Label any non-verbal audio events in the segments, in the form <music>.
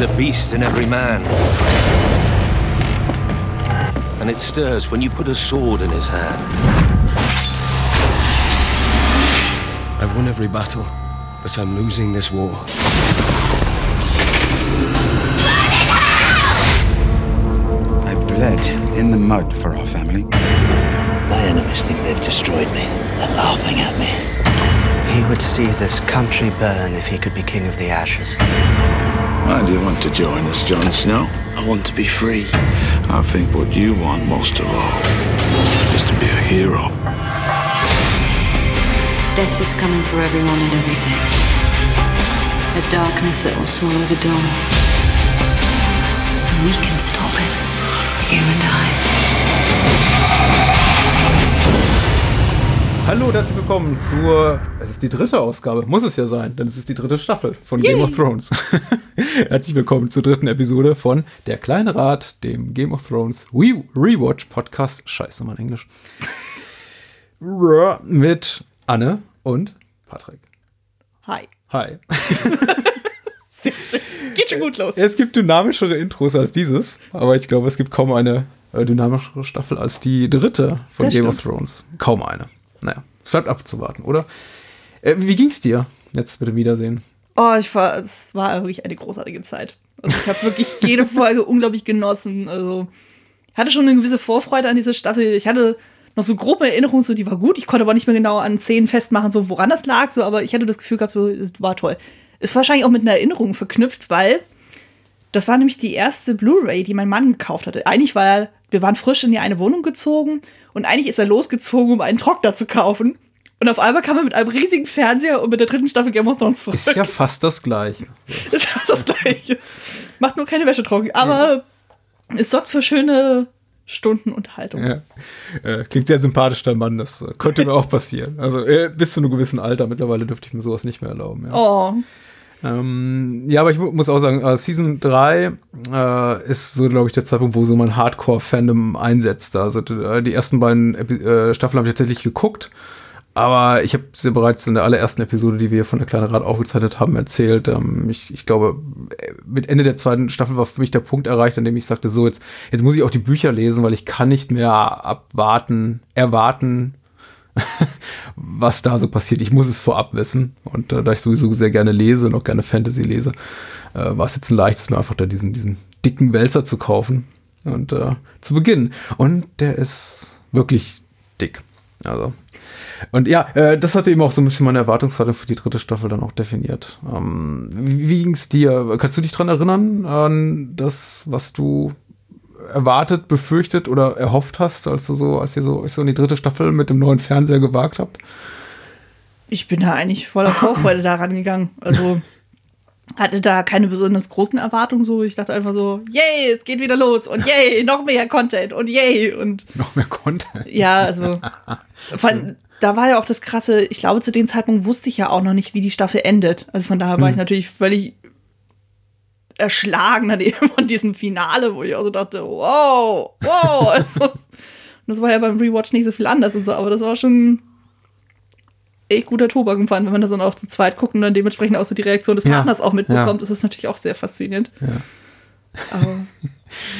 There's a beast in every man. And it stirs when you put a sword in his hand. I've won every battle, but I'm losing this war. I bled in the mud for our family. My enemies think they've destroyed me. They're laughing at me. He would see this country burn if he could be king of the ashes. Why do you want to join us, Jon Snow? I want to be free. I think what you want most of all is to be a hero. Death is coming for everyone and everything. A darkness that will swallow the dawn. And we can stop it. You and I. Hallo und herzlich willkommen zur, es ist die dritte Ausgabe, muss es ja sein, denn es ist die dritte Staffel von Game of Thrones. <laughs> <laughs> herzlich willkommen zur dritten Episode von Der kleine Rat, dem Game of Thrones Re Rewatch Podcast. Scheiße, mein Englisch. Mit Anne und Patrick. Hi. Hi. <laughs> Sehr schön. Geht schon gut los. Es gibt dynamischere Intros als dieses, aber ich glaube, es gibt kaum eine äh, dynamischere Staffel als die dritte von Das Game stimmt. of Thrones. Kaum eine. Naja, es bleibt abzuwarten, oder? Äh, wie ging's dir jetzt mit dem Wiedersehen? Oh, ich war, es war wirklich eine großartige Zeit. Also ich habe wirklich <laughs> jede Folge unglaublich genossen. Also ich hatte schon eine gewisse Vorfreude an diese Staffel. Ich hatte noch so grobe Erinnerungen, so die war gut. Ich konnte aber nicht mehr genau an Szenen festmachen, so woran das lag. So, aber ich hatte das Gefühl gehabt, so es war toll. Ist wahrscheinlich auch mit einer Erinnerung verknüpft, weil das war nämlich die erste Blu-ray, die mein Mann gekauft hatte. Eigentlich war er, wir waren frisch in die eine Wohnung gezogen und eigentlich ist er losgezogen, um einen Trockner zu kaufen. Und auf einmal kam er mit einem riesigen Fernseher und mit der dritten Staffel Game of Thrones zurück. Ist ja fast das Gleiche. <laughs> ist das gleiche. Macht nur keine Wäsche trocken, aber es sorgt für schöne Stunden Unterhaltung. Ja. Äh, klingt sehr sympathisch, der Mann. Das äh, könnte mir auch passieren. Also äh, bis zu einem gewissen Alter. Mittlerweile dürfte ich mir sowas nicht mehr erlauben. Ja. Oh, Ähm, ja, aber ich mu muss auch sagen, äh, Season 3 äh, ist so, glaube ich, der Zeitpunkt, wo so mein Hardcore-Fandom einsetzt. Also die ersten beiden Epi äh, Staffeln habe ich tatsächlich geguckt. Aber ich habe sie bereits in der allerersten Episode, die wir von der kleinen Rat aufgezeichnet haben, erzählt. Ähm, ich, ich glaube, äh, mit Ende der zweiten Staffel war für mich der Punkt erreicht, an dem ich sagte, so, jetzt, jetzt muss ich auch die Bücher lesen, weil ich kann nicht mehr abwarten, erwarten, <laughs> was da so passiert. Ich muss es vorab wissen. Und äh, da ich sowieso sehr gerne lese und auch gerne Fantasy lese, äh, war es jetzt ein leichtes, mir einfach da diesen, diesen dicken Wälzer zu kaufen und äh, zu beginnen. Und der ist wirklich dick. Also. Und ja, äh, das hatte eben auch so ein bisschen meine Erwartungshaltung für die dritte Staffel dann auch definiert. Ähm, wie ging's dir? Kannst du dich dran erinnern an das, was du erwartet, befürchtet oder erhofft hast, als du so, als ihr so, euch so in die dritte Staffel mit dem neuen Fernseher gewagt habt? ich bin da eigentlich voller Vorfreude daran gegangen. Also <laughs> hatte da keine besonders großen Erwartungen so. Ich dachte einfach so, yay, es geht wieder los und yay, <laughs> noch mehr Content und yay und Noch mehr Content. ja, also <laughs> von, da war ja auch das krasse, ich glaube, zu dem Zeitpunkt wusste ich ja auch noch nicht, wie die Staffel endet. Also von daher war ich natürlich völlig erschlagen dann <laughs> eben von diesem Finale, wo ich auch so dachte, wow, wow. Also, das war ja beim Rewatch nicht so viel anders und so, aber das war schon echt guter Tobak vor allem, wenn man das dann auch zu zweit guckt und dann dementsprechend auch so die Reaktion des Ja, Partners auch mitbekommt, ja. ist das natürlich auch sehr faszinierend. Ja. Aber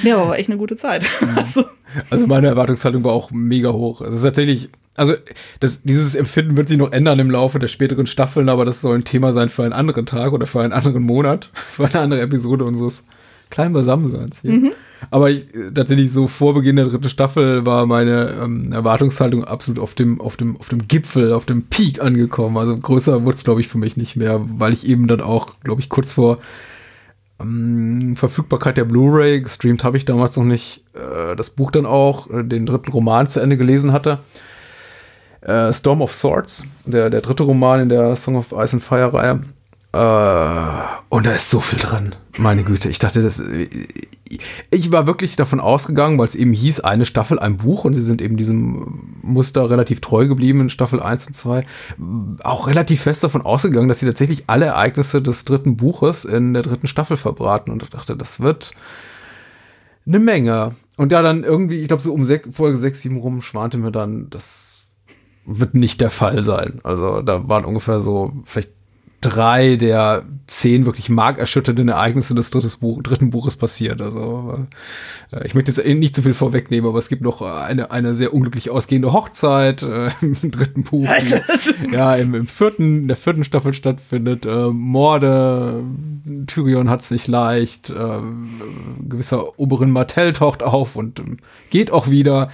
ja, aber war echt eine gute Zeit. <laughs> Also, Also meine Erwartungshaltung war auch mega hoch. Es ist tatsächlich, also das, dieses Empfinden wird sich noch ändern im Laufe der späteren Staffeln, aber das soll ein Thema sein für einen anderen Tag oder für einen anderen Monat, <laughs> für eine andere Episode unseres kleinen Beisammenseins hier. Aber ich, tatsächlich so vor Beginn der dritten Staffel war meine ähm, Erwartungshaltung absolut auf dem, auf dem, auf dem Gipfel, auf dem Peak angekommen. Also größer wurde es, glaube ich, für mich nicht mehr, weil ich eben dann auch, glaube ich, kurz vor ähm, Verfügbarkeit der Blu-ray, gestreamt habe ich damals noch nicht, äh, das Buch dann auch, äh, den dritten Roman zu Ende gelesen hatte. Äh, Storm of Swords, der, der dritte Roman in der Song of Ice and Fire Reihe. Äh, und da ist so viel drin. Meine Güte, ich dachte, das. Ich war wirklich davon ausgegangen, weil es eben hieß, eine Staffel, ein Buch, und sie sind eben diesem Muster relativ treu geblieben in Staffel 1 und 2, auch relativ fest davon ausgegangen, dass sie tatsächlich alle Ereignisse des dritten Buches in der dritten Staffel verbraten. Und dachte, das wird eine Menge. Und ja, dann irgendwie, ich glaube, so um Folge 6, 7 rum schwante mir dann, das wird nicht der Fall sein. Also da waren ungefähr so vielleicht drei der zehn wirklich markerschütternden Ereignisse des Buch, dritten Buches passiert. Also äh, ich möchte jetzt eh nicht zu viel vorwegnehmen, aber es gibt noch eine, eine sehr unglücklich ausgehende Hochzeit äh, im dritten Buch, die, ja, im, im vierten, in der vierten Staffel stattfindet. Äh, Morde, Tyrion hat es nicht leicht, äh, gewisser Oberin Martell taucht auf und ähm, geht auch wieder.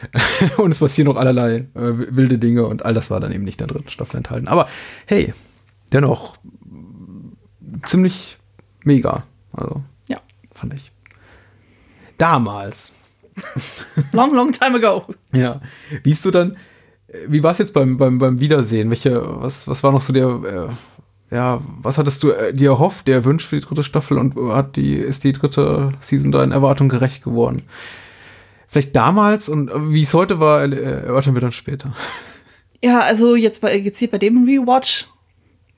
<laughs> und es passieren noch allerlei äh, wilde Dinge und all das war dann eben nicht in der dritten Staffel enthalten. Aber hey, dennoch ziemlich mega. Also, Ja. fand ich. Damals. <laughs> Long, long time ago. Ja. Wie ist du dann, wie war es jetzt beim, beim, beim Wiedersehen? Welche, was, was war noch so der, äh, ja, was hattest du äh, dir erhofft, der Wunsch für die dritte Staffel und hat die, ist die dritte Season deinen Erwartungen gerecht geworden? Vielleicht damals und äh, wie es heute war, äh, erörtern wir dann später. Ja, also jetzt bei, gezielt bei dem Rewatch.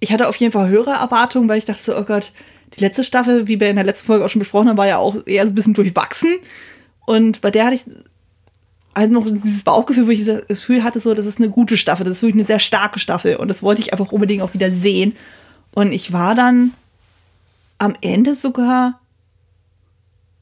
Ich hatte auf jeden Fall höhere Erwartungen, weil ich dachte so, oh Gott, die letzte Staffel, wie wir in der letzten Folge auch schon besprochen haben, war ja auch eher so ein bisschen durchwachsen. Und bei der hatte ich halt noch dieses Bauchgefühl, wo ich das Gefühl hatte, so, das ist eine gute Staffel, das ist wirklich eine sehr starke Staffel. Und das wollte ich einfach unbedingt auch wieder sehen. Und ich war dann am Ende sogar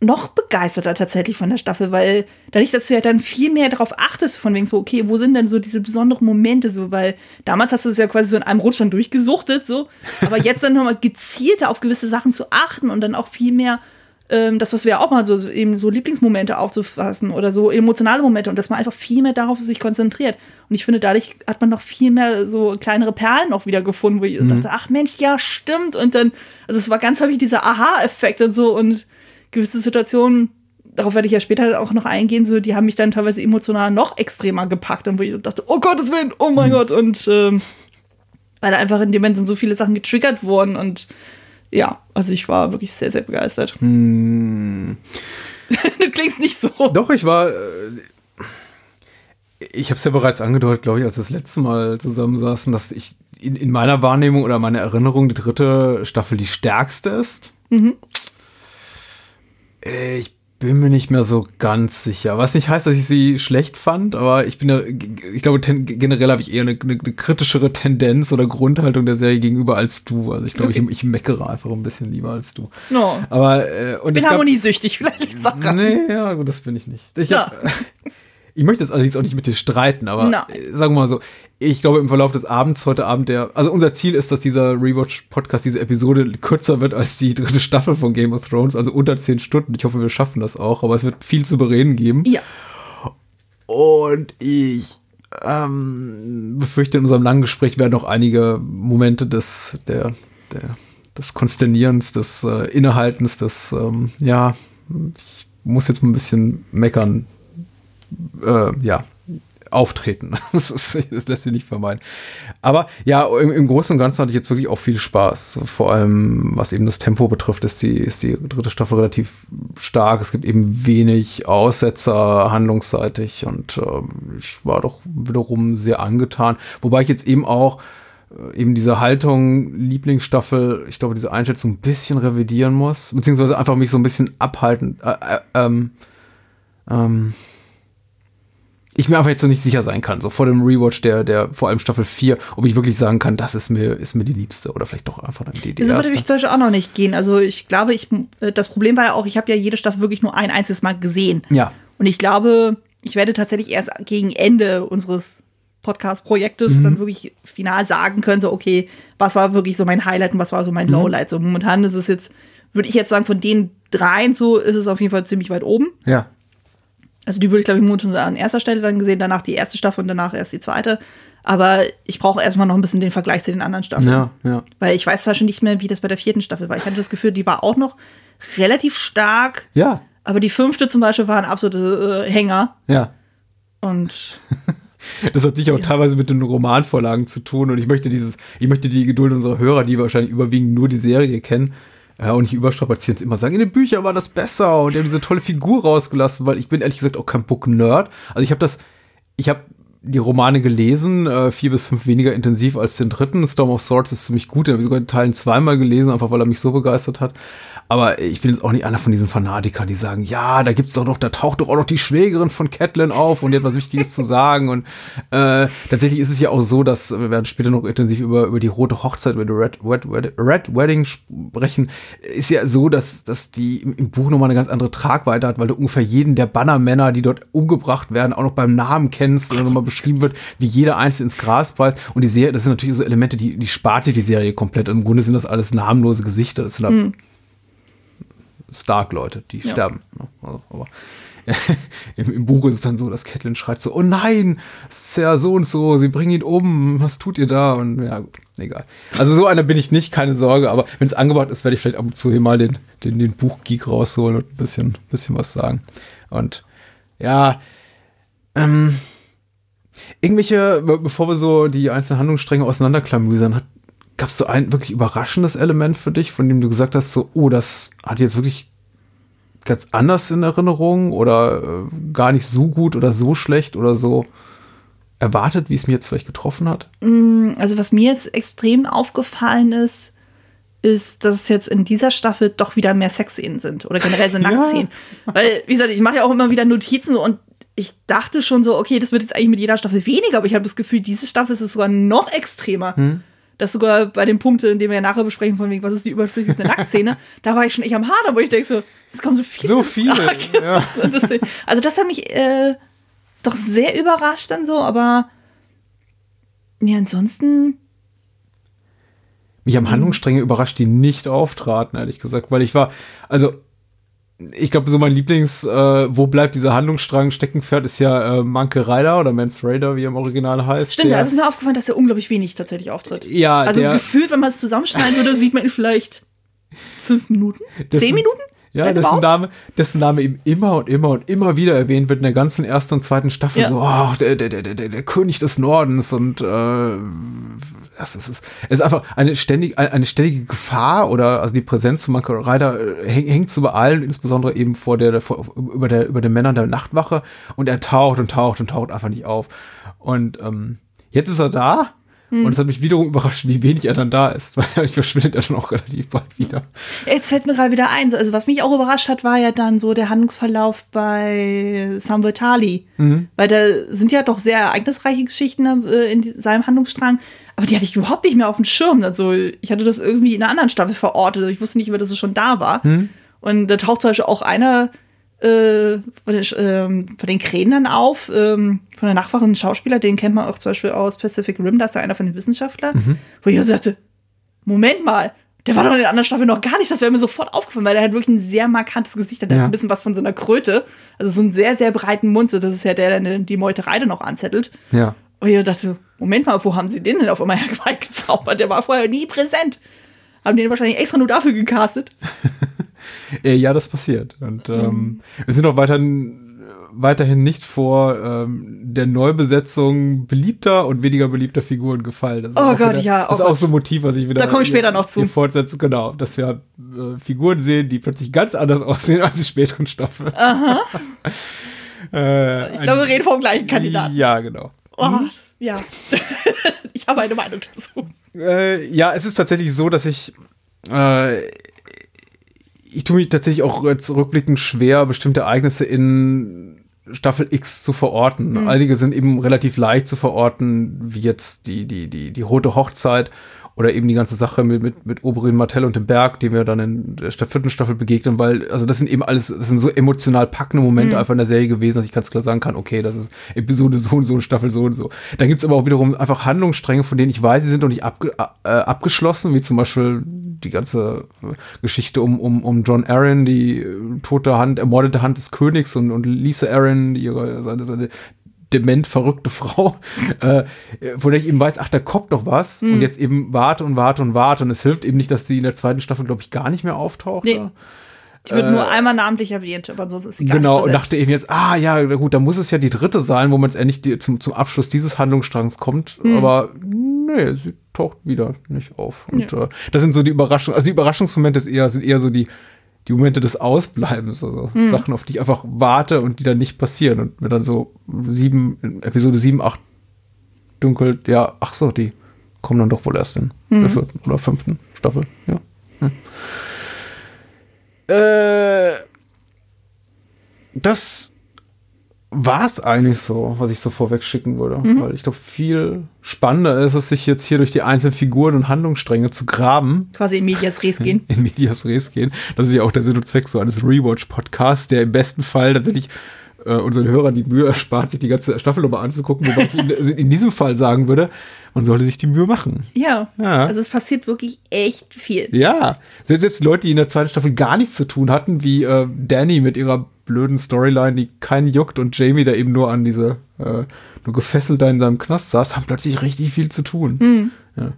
noch begeisterter tatsächlich von der Staffel, weil dadurch, dass du ja dann viel mehr darauf achtest, von wegen so, okay, wo sind denn so diese besonderen Momente so, weil damals hast du es ja quasi so in einem Rutsch dann durchgesuchtet, so, aber jetzt dann nochmal gezielter auf gewisse Sachen zu achten und dann auch viel mehr ähm, das, was wir ja auch mal so, so eben so Lieblingsmomente aufzufassen oder so emotionale Momente und dass man einfach viel mehr darauf sich konzentriert. Und ich finde, dadurch hat man noch viel mehr so kleinere Perlen auch wieder gefunden, wo ich dachte, ach Mensch, ja, stimmt. Und dann, also es war ganz häufig dieser Aha-Effekt und so und gewisse Situationen, darauf werde ich ja später auch noch eingehen, so, die haben mich dann teilweise emotional noch extremer gepackt und wo ich dachte, oh Gottes Willen, oh mein Gott, und ähm, weil einfach in dem Moment dann so viele Sachen getriggert wurden und ja, also ich war wirklich sehr, sehr begeistert. <laughs> du klingst nicht so. Doch, ich war. Äh, ich habe es ja bereits angedeutet, glaube ich, als wir das letzte Mal zusammensaßen, dass ich in, in meiner Wahrnehmung oder meiner Erinnerung die dritte Staffel die stärkste ist. Äh, Ich bin mir nicht mehr so ganz sicher. Was nicht heißt, dass ich sie schlecht fand, aber ich bin ja, ich glaube, ten, generell habe ich eher eine, eine, eine kritischere Tendenz oder Grundhaltung der Serie gegenüber als du. Also ich glaube, Okay. ich, ich meckere einfach ein bisschen lieber als du. No. Aber äh, und Ich bin es harmoniesüchtig, <laughs> vielleicht daran. Nee, ja, gut, das bin ich nicht. Ich, Ja. hab, <laughs> ich möchte jetzt allerdings auch nicht mit dir streiten, aber äh, sagen wir mal so, ich glaube im Verlauf des Abends, heute Abend, der, also unser Ziel ist, dass dieser Rewatch-Podcast, diese Episode kürzer wird als die dritte Staffel von Game of Thrones, also unter zehn Stunden. Ich hoffe, wir schaffen das auch, aber es wird viel zu bereden geben. Ja. Und ich ähm, befürchte, in unserem langen Gespräch werden noch einige Momente des, der, der, des Konsternierens, des äh, Innehaltens, des, ähm, ja, ich muss jetzt mal ein bisschen meckern, äh, ja, auftreten. <laughs> Das, ist, das lässt sich nicht vermeiden. Aber ja, im, im Großen und Ganzen hatte ich jetzt wirklich auch viel Spaß. Vor allem, was eben das Tempo betrifft, ist die, ist die dritte Staffel relativ stark. Es gibt eben wenig Aussetzer handlungsseitig und ähm, ich war doch wiederum sehr angetan. Wobei ich jetzt eben auch äh, eben diese Haltung, Lieblingsstaffel, ich glaube, diese Einschätzung ein bisschen revidieren muss, beziehungsweise einfach mich so ein bisschen abhalten, äh, äh, ähm, ähm, ich mir einfach jetzt so nicht sicher sein kann, so vor dem Rewatch der, der vor allem Staffel 4, ob ich wirklich sagen kann, das ist mir, ist mir die liebste oder vielleicht doch einfach dann die, die Das würde mich zum Beispiel auch noch nicht gehen. Also ich glaube, ich, äh, das Problem war ja auch, ich habe ja jede Staffel wirklich nur ein einziges Mal gesehen. Ja. Und ich glaube, ich werde tatsächlich erst gegen Ende unseres Podcast-Projektes dann wirklich final sagen können, so, okay, was war wirklich so mein Highlight und was war so mein Lowlight. So momentan ist es jetzt, würde ich jetzt sagen, von den dreien so ist es auf jeden Fall ziemlich weit oben. Ja. Also die würde ich, glaube ich, momentan an erster Stelle dann gesehen, danach die erste Staffel und danach erst die zweite. Aber ich brauche erstmal noch ein bisschen den Vergleich zu den anderen Staffeln. Ja, ja. Weil ich weiß zwar schon nicht mehr, wie das bei der vierten Staffel war. Ich hatte das Gefühl, die war auch noch relativ stark. Ja. Aber die fünfte zum Beispiel war ein absoluter äh, Hänger. Ja. Und <laughs> Das hat sicher auch teilweise mit den Romanvorlagen zu tun und ich möchte dieses, ich möchte die Geduld unserer Hörer, die wahrscheinlich überwiegend nur die Serie kennen, ja, und nicht überstrapazieren, immer sagen, in den Büchern war das besser und die haben diese tolle Figur rausgelassen, weil ich bin ehrlich gesagt auch kein Book-Nerd. Also ich habe das, ich habe die Romane gelesen, äh, vier bis fünf weniger intensiv als den dritten. Storm of Swords ist ziemlich gut, den habe ich sogar in Teilen zweimal gelesen, einfach weil er mich so begeistert hat. Aber ich bin jetzt auch nicht einer von diesen Fanatikern, die sagen, ja, da gibt's doch noch, da taucht doch auch noch die Schwägerin von Catelyn auf und die hat was Wichtiges zu sagen. Und äh, tatsächlich ist es ja auch so, dass wir werden später noch intensiv über, über die rote Hochzeit, über die Red, Red, Red, Red Wedding sprechen. Ist ja so, dass, dass die im, Buch nochmal eine ganz andere Tragweite hat, weil du ungefähr jeden der Bannermänner, die dort umgebracht werden, auch noch beim Namen kennst und dann mal beschrieben wird, wie jeder einzelne ins Gras beißt. Und die Serie, das sind natürlich so Elemente, die, die spart sich die Serie komplett. Im Grunde sind das alles namenlose Gesichter. Das sind Mhm. Stark-Leute, die Ja. sterben. Also, aber <laughs> im, im Buch ist es dann so, dass Catelyn schreit so, oh nein, es ist ja so und so, sie bringen ihn um, was tut ihr da? Und ja, gut, egal. Also so einer bin ich nicht, keine Sorge, aber wenn es angebracht ist, werde ich vielleicht ab und zu hier mal den, den, den Buchgeek rausholen und ein bisschen, bisschen was sagen. Und ja, ähm, irgendwelche, be- bevor wir so die einzelnen Handlungsstränge auseinanderklamüsern, gab es so ein wirklich überraschendes Element für dich, von dem du gesagt hast, so, oh, das hat jetzt wirklich ganz anders in Erinnerung oder äh, gar nicht so gut oder so schlecht oder so erwartet, wie es mir jetzt vielleicht getroffen hat? Also was mir jetzt extrem aufgefallen ist, ist, dass es jetzt in dieser Staffel doch wieder mehr Sexszenen sind oder generell so <laughs> Nacktszenen. Weil, wie gesagt, ich mache ja auch immer wieder Notizen und ich dachte schon so, okay, das wird jetzt eigentlich mit jeder Staffel weniger, aber ich habe das Gefühl, diese Staffel ist es sogar noch extremer. Das sogar bei dem Punkt, in dem wir ja nachher besprechen, von wegen, was ist die überflüssigste Nacktszene, <laughs> da war ich schon echt am Hader, wo ich denke so, es kommen so viele. So viele, ja. <laughs> Also das hat mich äh, doch sehr überrascht dann so, aber ja, ansonsten Mich haben Handlungsstränge überrascht, die nicht auftraten, ehrlich gesagt, weil ich war, also ich glaube, so mein Lieblings, äh, wo bleibt dieser Handlungsstrang Steckenpferd, ist ja äh, Manke Rider oder Mance Raider, wie er im Original heißt. Stimmt, da ist mir aufgefallen, dass er unglaublich wenig tatsächlich auftritt. Ja, also der- gefühlt, wenn man es zusammenschneiden würde, sieht man ihn vielleicht fünf Minuten, Das zehn Minuten. Ja, dessen. Name, dessen Name eben immer und immer und immer wieder erwähnt wird in der ganzen ersten und zweiten Staffel. Ja. So, oh, der, der, der, der, der König des Nordens und äh, das ist, es ist einfach eine ständig, eine ständige Gefahr oder also die Präsenz von Manko Rider äh, häng- hängt so bei allen, insbesondere eben vor der, vor, über der, über den Männern der Nachtwache und er taucht und taucht und taucht einfach nicht auf. Und ähm, jetzt ist er da. Hm. Und es hat mich wiederum überrascht, wie wenig er dann da ist, <laughs> weil ich verschwindet er dann auch relativ bald wieder. Jetzt fällt mir gerade wieder ein, so, also was mich auch überrascht hat, war ja dann so der Handlungsverlauf bei Sam Vitali. Mhm. Weil da sind ja doch sehr ereignisreiche Geschichten äh, in seinem Handlungsstrang, aber die hatte ich überhaupt nicht mehr auf dem Schirm. Also ich hatte das irgendwie in einer anderen Staffel verortet, also ich wusste nicht mehr, dass es schon da war. Mhm. Und da taucht zum Beispiel auch einer äh, von, den, ähm, von den Krähen dann auf, ähm, von der Nachwache, ein Schauspieler, den kennt man auch zum Beispiel aus Pacific Rim, da ist er einer von den Wissenschaftlern, Mhm. wo ich auch so dachte, Moment mal, der war doch in der anderen Staffel noch gar nicht, das wäre mir sofort aufgefallen, weil der hat wirklich ein sehr markantes Gesicht, der Ja. hat ein bisschen was von so einer Kröte, also so einen sehr, sehr breiten Mund, so das ist ja der, der die Meuterei dann noch anzettelt. Ja. Und ich dachte Moment mal, wo haben sie den denn auf einmal <laughs> hergezaubert? Der war vorher nie präsent. Haben den wahrscheinlich extra nur dafür gecastet. <laughs> Äh, Ja, das passiert. Und Mhm. ähm, wir sind auch weiterhin, weiterhin nicht vor ähm, der Neubesetzung beliebter und weniger beliebter Figuren gefallen. Das Oh auch Gott, wieder, ja, oh Das ist auch Gott. so ein Motiv, was ich wieder. Da komme ich später noch zu. Fortsetzen, genau. Dass wir äh, Figuren sehen, die plötzlich ganz anders <laughs> aussehen als die späteren Staffeln. Aha. äh, Ich glaube, wir reden vom gleichen Kandidaten. Ja, genau. Oh, ja. <laughs> ich habe eine Meinung dazu. Äh, ja, es ist tatsächlich so, dass ich äh, ich tue mich tatsächlich auch jetzt rückblickend schwer, bestimmte Ereignisse in Staffel X zu verorten. Einige sind eben relativ leicht zu verorten, wie jetzt die, die, die, die rote Hochzeit oder eben die ganze Sache mit, mit, mit Oberyn Martell und dem Berg, dem wir dann in der vierten Staffel begegnen, weil, also das sind eben alles, das sind so emotional packende Momente einfach in der Serie gewesen, dass ich ganz klar sagen kann, okay, das ist Episode so und so und Staffel so und so. Dann gibt's aber auch wiederum einfach Handlungsstränge, von denen ich weiß, sie sind noch nicht abge äh, abgeschlossen, wie zum Beispiel die ganze Geschichte um, um, um John Arryn, die äh, tote Hand, ermordete Hand des Königs und, und Lisa Arryn, ihre, seine, seine dement verrückte Frau, <laughs> äh, von der ich eben weiß, ach, da kommt noch was und jetzt eben warte und warte und warte und es hilft eben nicht, dass die in der zweiten Staffel, glaube ich, gar nicht mehr auftaucht. Nee. ja. Die wird nur einmal namentlich erwähnt, aber ansonsten ist sie gar Äh, Genau, nicht und dachte eben jetzt, ah ja, gut, da muss es ja die dritte sein, wo man jetzt endlich die, zum, zum Abschluss dieses Handlungsstrangs kommt. Hm. Aber nee, sie taucht wieder nicht auf. Und Ja. äh, das sind so die Überraschungen, also die Überraschungsmomente ist eher, sind eher so die, die Momente des Ausbleibens, also Hm. Sachen, auf die ich einfach warte und die dann nicht passieren. Und mir dann so sieben, in Episode sieben, acht dunkelt, ja, ach so, die kommen dann doch wohl erst in Hm. der vierten oder fünften Staffel, ja. Äh, das war es eigentlich so, was ich so vorweg schicken würde. Weil ich glaube, viel spannender ist es, sich jetzt hier durch die einzelnen Figuren und Handlungsstränge zu graben, Quasi in Medias Res <laughs> gehen. in Medias Res gehen. Das ist ja auch der Sinn und Zweck so eines Rewatch-Podcasts, der im besten Fall tatsächlich äh, unseren Hörern die Mühe erspart, sich die ganze Staffel nochmal anzugucken, wobei ich in, <laughs> in diesem Fall sagen würde, man sollte sich die Mühe machen. Ja. Ja. Also es passiert wirklich echt viel. Ja, selbst, selbst Leute, die in der zweiten Staffel gar nichts zu tun hatten, wie äh, Danny mit ihrer blöden Storyline, die keinen juckt und Jamie, der eben nur an diese, äh, nur gefesselt da in seinem Knast saß, haben plötzlich richtig viel zu tun. Ja.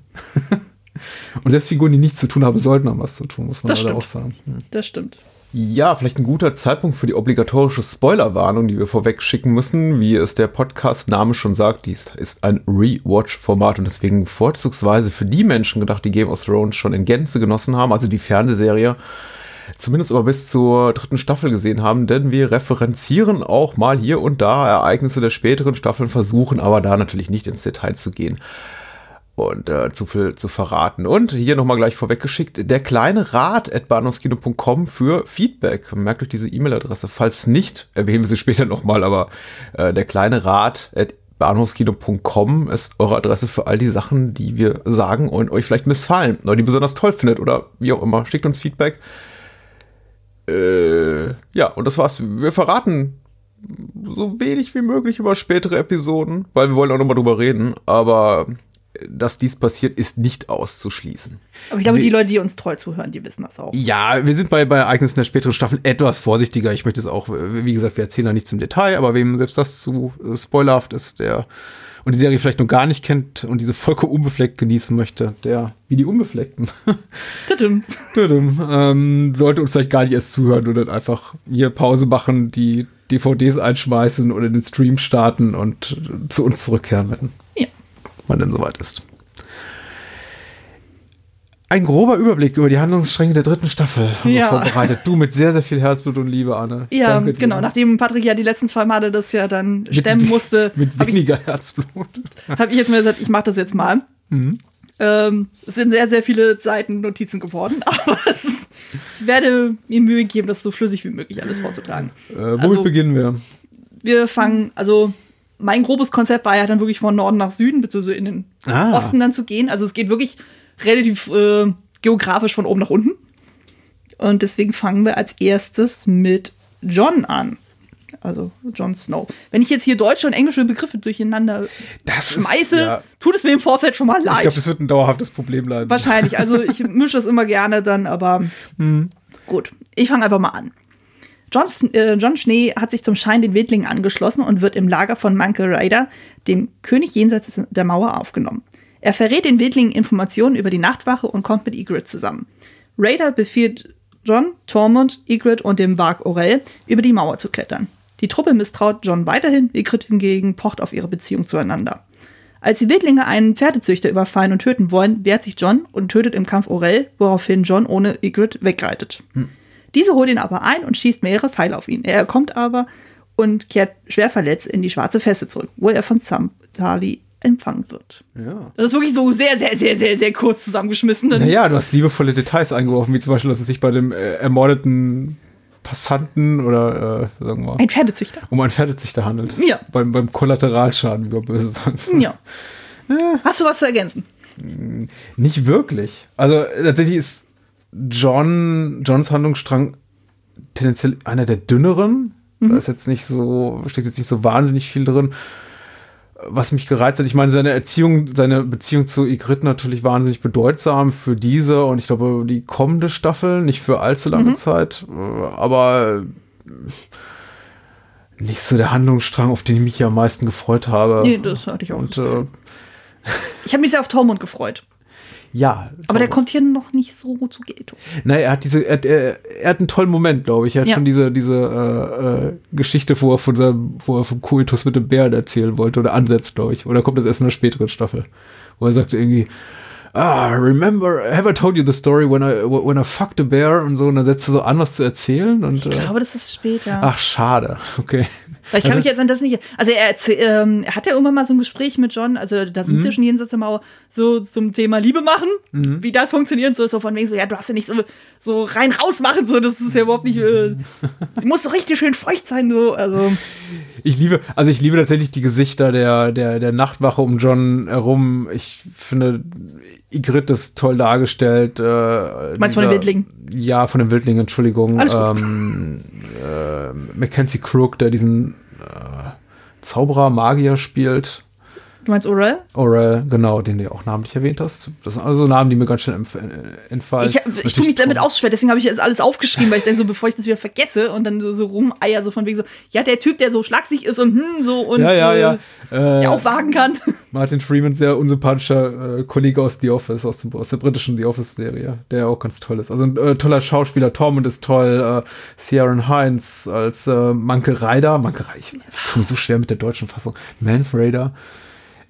<laughs> und selbst Figuren, die nichts zu tun haben, sollten haben was zu tun, muss man leider auch sagen. Hm. Das stimmt. Ja, vielleicht ein guter Zeitpunkt für die obligatorische Spoilerwarnung, die wir vorweg schicken müssen. Wie es der Podcast-Name schon sagt, dies ist ein Rewatch-Format und deswegen vorzugsweise für die Menschen gedacht, die Game of Thrones schon in Gänze genossen haben, also die Fernsehserie, zumindest aber bis zur dritten Staffel gesehen haben, denn wir referenzieren auch mal hier und da Ereignisse der späteren Staffeln, versuchen aber da natürlich nicht ins Detail zu gehen und äh, zu viel zu verraten. Und hier nochmal gleich vorweggeschickt, der kleine Rat at bahnhofskino.com für Feedback. Merkt euch diese E-Mail-Adresse. Falls nicht, erwähnen wir sie später nochmal, aber äh, der kleine Rat at bahnhofskino.com ist eure Adresse für all die Sachen, die wir sagen und euch vielleicht missfallen oder die besonders toll findet oder wie auch immer. Schickt uns Feedback. Äh, ja, und das war's. Wir verraten so wenig wie möglich über spätere Episoden, weil wir wollen auch nochmal drüber reden, aber dass dies passiert, ist nicht auszuschließen. Aber ich glaube, Wir- die Leute, die uns treu zuhören, die wissen das auch. Ja, wir sind bei, bei Ereignissen der späteren Staffel etwas vorsichtiger. Ich möchte es auch, wie gesagt, wir erzählen da nichts im Detail, aber wem selbst das zu äh, spoilerhaft ist, der und die Serie vielleicht noch gar nicht kennt und diese vollkommen unbefleckt genießen möchte, der, wie die Unbefleckten, <laughs> Tudum. Tudum, ähm, sollte uns vielleicht gar nicht erst zuhören und dann einfach hier Pause machen, die DVDs einschmeißen oder den Stream starten und zu uns zurückkehren, wenn Ja. man denn soweit ist. Ein grober Überblick über die Handlungsstränge der dritten Staffel haben Ja. wir vorbereitet. Du mit sehr, sehr viel Herzblut und Liebe, Anne. Ja, Danke dir. genau. Nachdem Patrick ja die letzten zwei Male das ja dann Mit- stemmen musste, <laughs> Mit habe ich, weniger Herzblut. hab ich jetzt mal gesagt, ich mache das jetzt mal. Mhm. Ähm, es sind sehr, sehr viele Seiten Notizen geworden, <laughs> aber ist, ich werde mir Mühe geben, das so flüssig wie möglich alles vorzutragen. Äh, womit Also- beginnen wir? Wir fangen, also mein grobes Konzept war ja dann wirklich von Norden nach Süden, beziehungsweise in den Ah. Osten dann zu gehen. Also es geht wirklich relativ äh, geografisch von oben nach unten. Und deswegen fangen wir als erstes mit John an. Also Jon Snow. Wenn ich jetzt hier deutsche und englische Begriffe durcheinander Das ist, schmeiße, ja. tut es mir im Vorfeld schon mal Ich leid. glaube, das wird ein dauerhaftes Problem bleiben. Wahrscheinlich. Also <laughs> ich mische das immer gerne dann, aber gut. Ich fange einfach mal an. John, äh, John Schnee hat sich zum Schein den Wildlingen angeschlossen und wird im Lager von Manke Ryder, dem König jenseits der Mauer, aufgenommen. Er verrät den Wildlingen Informationen über die Nachtwache und kommt mit Ygritte zusammen. Raider befiehlt John, Tormund, Ygritte und dem Varg Orell, über die Mauer zu klettern. Die Truppe misstraut John weiterhin, Ygritte hingegen pocht auf ihre Beziehung zueinander. Als die Wildlinge einen Pferdezüchter überfallen und töten wollen, wehrt sich John und tötet im Kampf Orell, woraufhin John ohne Ygritte wegreitet. Diese holt ihn aber ein und schießt mehrere Pfeile auf ihn. Er kommt aber und kehrt schwer verletzt in die schwarze Feste zurück, wo er von Samtali empfangen wird. Ja. Das ist wirklich so sehr, sehr, sehr, sehr, sehr kurz zusammengeschmissen. Naja, du hast liebevolle Details eingeworfen, wie zum Beispiel, dass es sich bei dem äh, ermordeten Passanten oder äh, sagen wir Ein Pferdezüchter. um einen Pferdezüchter handelt. Ja. Beim, beim Kollateralschaden, wie wir böse sagen. Ja. Hast du was zu ergänzen? Nicht wirklich. Also tatsächlich ist John, Johns Handlungsstrang tendenziell einer der dünneren. Da ist jetzt nicht so, steckt jetzt nicht so wahnsinnig viel drin. Was mich gereizt hat, ich meine, seine Erziehung, seine Beziehung zu Ygritte natürlich wahnsinnig bedeutsam für diese und ich glaube die kommende Staffel, nicht für allzu lange Zeit, äh, aber äh, nicht so der Handlungsstrang, auf den ich mich ja am meisten gefreut habe. Nee, das hatte ich auch. Und äh, Ich habe mich sehr auf Tormund gefreut. Ja. Aber der kommt hier noch nicht so zu Geltung. Naja, er hat diese, er, hat- er, er hat einen tollen Moment, glaube ich. Er hat Ja. schon diese, diese äh, äh, Geschichte, wo er von seinem, wo er vom Koitus mit dem Bären erzählen wollte oder ansetzt, glaube ich. Oder kommt das erst in der späteren Staffel? Wo er sagt irgendwie, ah, remember, have I told you the story when I, when I fucked a bear und so, und dann setzt er so an, was zu erzählen und, Ich äh, glaube, das ist später. ach, schade, okay. Weil ich kann mich jetzt an das nicht. Also er, ähm, hat ja irgendwann mal so ein Gespräch mit John, also da sind sie ja schon jenseits der Mauer, so zum Thema Liebe machen, wie das funktioniert, so, so von wegen so, ja, du hast ja nicht so, so rein raus machen, so, das ist ja überhaupt nicht, äh, <laughs> muss so richtig schön feucht sein, so, also. Ich liebe, also ich liebe tatsächlich die Gesichter der, der, der Nachtwache um John herum. Ich finde, Ygritte ist toll dargestellt. Äh, Meinst du von den Wildlingen? Ja, von den Wildlingen, Entschuldigung. Alles gut. Ähm, äh, Mackenzie Crook, der diesen äh, Zauberer, Magier spielt. Du meinst Orel? Orel, genau, den du ja auch namentlich erwähnt hast. Das sind also Namen, die mir ganz schnell äh, entfallen. Ich, ich tue mich damit auch schwer, deswegen habe ich jetzt alles aufgeschrieben, weil ich dann so, <laughs> bevor ich das wieder vergesse und dann so, so rumeier, so von wegen so, ja, der Typ, der so schlagsig ist und hm, so und Ja, ja, äh, ja. Äh, der aufwagen kann. <laughs> Martin Freeman, sehr unsympathischer äh, Kollege aus The Office, aus, dem, aus der britischen The Office-Serie, der auch ganz toll ist. Also ein äh, toller Schauspieler, Tormund ist toll, äh, Ciaran Hines als äh, Manke Ryder, Manke Ryder, ich, ich tue mich so schwer mit der deutschen Fassung, Mans Raider, äh,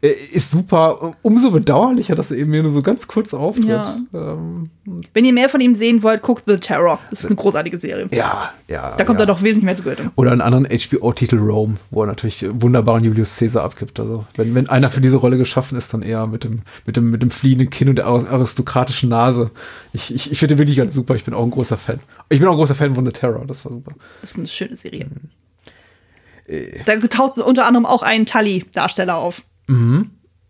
ist super, umso bedauerlicher, dass er eben hier nur so ganz kurz auftritt. Ja. Ähm, Wenn ihr mehr von ihm sehen wollt, guckt The Terror. Das ist eine großartige Serie. ja, ja. Da kommt ja. er doch wesentlich mehr zu Geltung. Oder einen anderen HBO-Titel Rome, wo er natürlich wunderbaren Julius Caesar abgibt. Also, wenn, wenn einer für diese Rolle geschaffen ist, dann eher mit dem, mit dem, mit dem fliehenden Kinn und der aris- aristokratischen Nase. Ich, ich, ich finde den wirklich ganz super. Ich bin auch ein großer Fan. Ich bin auch ein großer Fan von The Terror. Das war super. Das ist eine schöne Serie. Mhm. Äh. Da taucht unter anderem auch ein Tully-Darsteller auf.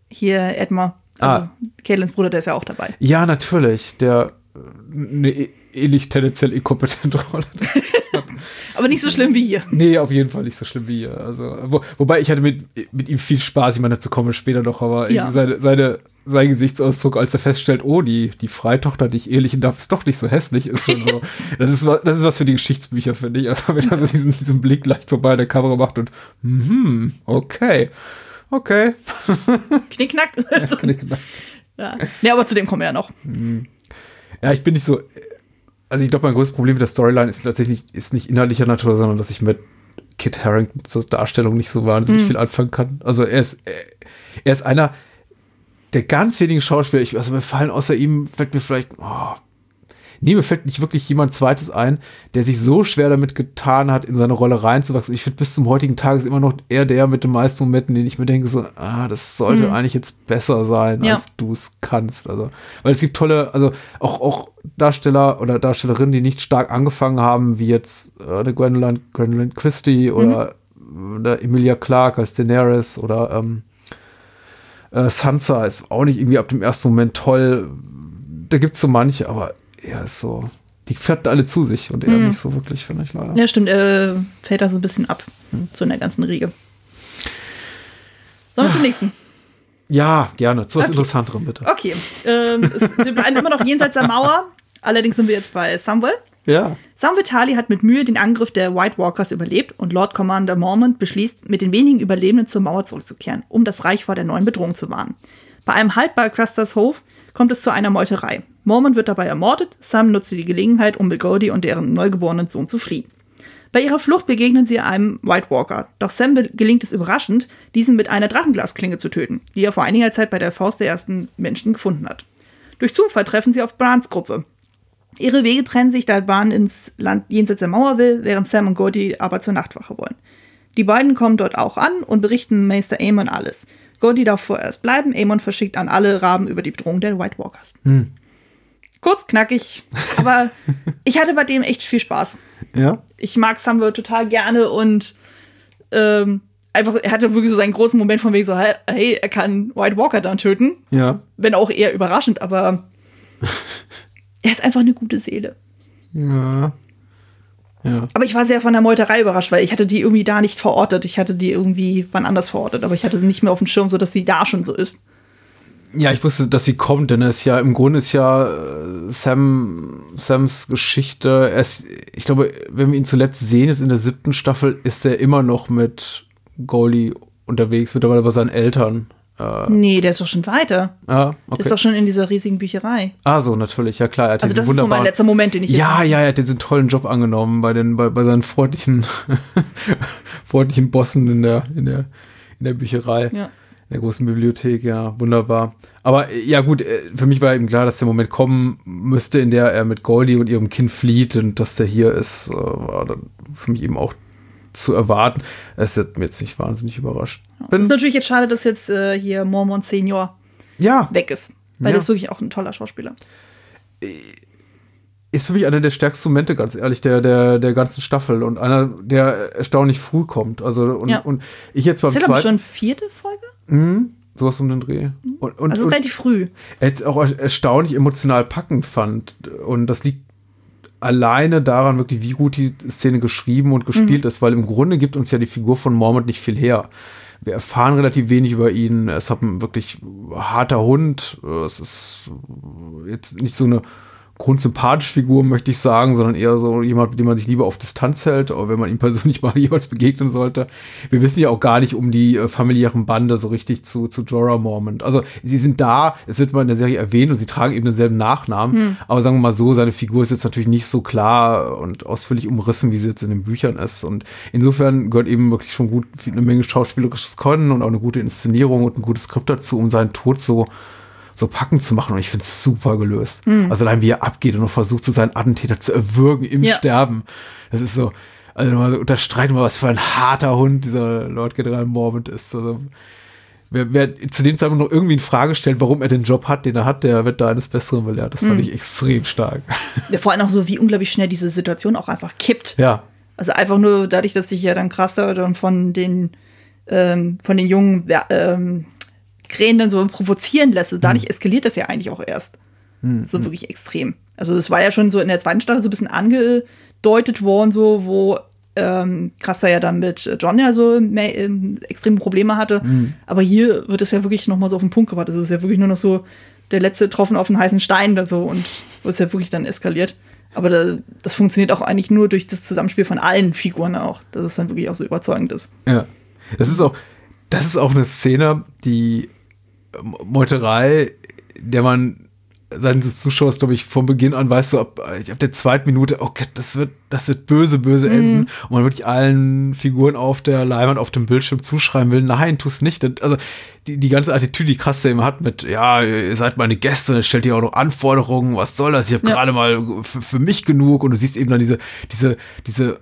Hier Edmar. Also Mhm. Ah. Caitlins Bruder, der ist ja auch dabei. Ja, natürlich. Der äh, eine eh- ähnlich tendenziell inkompetente <laughs> Rolle. <laughs> Aber nicht so schlimm wie hier. nee, auf jeden Fall nicht so schlimm wie hier. Also, wo, wobei ich hatte mit, mit ihm viel Spaß. Ich meine, dazu kommen wir später noch, aber Ja. seine, seine, sein Gesichtsausdruck, als er feststellt, oh, die, die Freitochter, die ich ehelichen darf, ist doch nicht so hässlich, ist schon so. <laughs> das, ist, wa- das ist was für die Geschichtsbücher, finde ich. Also, wenn er so diesen, diesen Blick leicht vorbei an der Kamera macht und, mhm, okay. Okay. <laughs> Knickknack. Knick, knack. ja. Nee, aber zu dem kommen wir ja noch. Ja, ich bin nicht so. Also ich glaube, mein größtes Problem mit der Storyline ist tatsächlich ist nicht inhaltlicher Natur, sondern dass ich mit Kit Haringtons Darstellung nicht so wahnsinnig viel anfangen kann. Also er ist, er ist einer der ganz wenigen Schauspieler. Ich, also mir fallen außer ihm fällt mir vielleicht, oh, nee, mir fällt nicht wirklich jemand Zweites ein, der sich so schwer damit getan hat, in seine Rolle reinzuwachsen. Ich finde, bis zum heutigen Tag ist immer noch er der mit den meisten Momenten, den ich mir denke, so, ah, das sollte eigentlich jetzt besser sein, Ja. als du es kannst. Also, weil es gibt tolle, also auch, auch Darsteller oder Darstellerinnen, die nicht stark angefangen haben, wie jetzt äh, der Gwendolyn, Gwendolyn Christie oder Mhm. äh, der Emilia Clarke als Daenerys oder ähm, äh, Sansa ist auch nicht irgendwie ab dem ersten Moment toll. Da gibt es so manche, aber er ist so, die fährt alle zu sich und er nicht so wirklich, finde ich leider. Ja, stimmt. Äh, fällt da so ein bisschen ab. So in der ganzen Riege. Sollen wir zum nächsten? Ja, gerne. Zu was Okay. Interessanterem, bitte. Okay. Ähm, es, wir bleiben immer noch jenseits der Mauer. Allerdings sind wir jetzt bei Samwell. Ja. Samwell Tali hat mit Mühe den Angriff der White Walkers überlebt und Lord Commander Mormont beschließt, mit den wenigen Überlebenden zur Mauer zurückzukehren, um das Reich vor der neuen Bedrohung zu warnen. Bei einem Halt bei Crusters Hof kommt es zu einer Meuterei. Mormont wird dabei ermordet, Sam nutzt die Gelegenheit, um mit Goldie und deren neugeborenen Sohn zu fliehen. Bei ihrer Flucht begegnen sie einem White Walker, doch Sam gelingt es überraschend, diesen mit einer Drachenglasklinge zu töten, die er vor einiger Zeit bei der Faust der ersten Menschen gefunden hat. Durch Zufall treffen sie auf Brans Gruppe, Ihre Wege trennen sich, da Bahn ins Land jenseits der Mauer will, während Sam und Gordy aber zur Nachtwache wollen. Die beiden kommen dort auch an und berichten Meister Aemon alles. Gordy darf vorerst bleiben, Aemon verschickt an alle Raben über die Bedrohung der White Walkers. Kurz, knackig, aber <laughs> ich hatte bei dem echt viel Spaß. Ja. Ich mag Samuel total gerne und ähm, einfach, er hatte wirklich so seinen großen Moment von wegen so, hey, er kann White Walker dann töten Ja. wenn auch eher überraschend, aber <laughs> er ist einfach eine gute Seele. Ja. Ja. Aber ich war sehr von der Meuterei überrascht, weil ich hatte die irgendwie da nicht verortet. Ich hatte die irgendwie wann anders verortet, aber ich hatte sie nicht mehr auf dem Schirm, sodass sie da schon so ist. Ja, ich wusste, dass sie kommt, denn es ist ja im Grunde ist ja äh, Sam Sams Geschichte. Er ist, ich glaube, wenn wir ihn zuletzt sehen, ist in der siebten Staffel, ist er immer noch mit Goldie unterwegs, mittlerweile bei seinen Eltern. Äh, Nee, der ist doch schon weiter. ah, Der okay. ist doch schon in dieser riesigen Bücherei. ah, so, natürlich, ja klar. Er hat Also das ist so mein letzter Moment, den ich Ja, ja, er hat diesen tollen Job angenommen bei den, bei, bei seinen freundlichen, <laughs> freundlichen Bossen in der, in der, in der Bücherei. Ja. In der großen Bibliothek, ja, wunderbar. Aber äh, ja, gut, äh, für mich war eben klar, dass der Moment kommen müsste, in der er mit Goldie und ihrem Kind flieht und dass der hier ist, äh, war dann für mich eben auch zu erwarten. Es hat mir jetzt nicht wahnsinnig überrascht. Es Bin, ist natürlich jetzt schade, dass jetzt äh, hier Mormon Senior ja, weg ist. Weil Ja. der ist wirklich auch ein toller Schauspieler. ist für mich einer der stärksten Momente, ganz ehrlich, der, der, der ganzen Staffel und einer, der erstaunlich früh kommt. Also, und, Ja. und ich jetzt beim zweiten, schon vierte Folge? Mhm, sowas um den Dreh. Und, und, Also relativ früh. jetzt auch erstaunlich emotional packend fand. Und das liegt alleine daran, wirklich, wie gut die Szene geschrieben und gespielt ist, weil im Grunde gibt uns ja die Figur von Mormont nicht viel her. Wir erfahren relativ wenig über ihn. Ist halt ein wirklich harter Hund. Es ist jetzt nicht so eine grundsympathische Figur, möchte ich sagen, sondern eher so jemand, mit dem man sich lieber auf Distanz hält, aber wenn man ihm <laughs> persönlich mal jemals begegnen sollte. Wir wissen ja auch gar nicht um die äh, familiären Bande so richtig zu, zu Jorah Mormont. Also sie sind da, es wird mal in der Serie erwähnt und sie tragen eben denselben Nachnamen, aber sagen wir mal so, seine Figur ist jetzt natürlich nicht so klar und ausführlich umrissen, wie sie jetzt in den Büchern ist und insofern gehört eben wirklich schon gut eine Menge schauspielerisches Können und auch eine gute Inszenierung und ein gutes Skript dazu, um seinen Tod so so packend zu machen und ich finde es super gelöst. Also allein wie er abgeht und noch versucht, so seinen Attentäter zu erwürgen im Ja. Sterben. Das ist so, also mal so unterstreichen wir, was für ein harter Hund dieser Lord General Mormont ist. Also, wer, wer zu dem Zeitpunkt noch irgendwie in Frage stellt, warum er den Job hat, den er hat, der wird da eines Besseren belehrt. Das fand ich extrem stark. Ja, vor allem auch so, wie unglaublich schnell diese Situation auch einfach kippt. ja. Also einfach nur dadurch, dass sich ja dann krass da dann von den, ähm, von den jungen ähm, Krähen dann so provozieren lässt. Dadurch eskaliert das ja eigentlich auch erst. So wirklich extrem. Also es war ja schon so in der zweiten Staffel so ein bisschen angedeutet worden, so wo ähm, Krasser ja dann mit John ja so mehr, ähm, extreme Probleme hatte. Aber hier wird es ja wirklich noch mal so auf den Punkt gebracht. Es ist ja wirklich nur noch so der letzte Tropfen auf den heißen Stein da so und <laughs> wo es ja wirklich dann eskaliert. Aber da, das funktioniert auch eigentlich nur durch das Zusammenspiel von allen Figuren auch, dass es dann wirklich auch so überzeugend ist. Ja. Das ist auch, das ist auch eine Szene, die Meuterei, der man seines Zuschauers, glaube ich, von Beginn an weiß, so ab, ab der zweiten Minute, okay, das wird, das wird böse, böse enden. Und man wirklich allen Figuren auf der Leinwand, auf dem Bildschirm zuschreiben will, nein, tu's nicht. Das- Also die, die ganze Attitüde, die Krass der immer hat mit, ja, ihr seid meine Gäste, und jetzt stellt ihr auch noch Anforderungen, was soll das? Ich habe Ja. gerade mal für, für mich genug. Und du siehst eben dann diese, diese, diese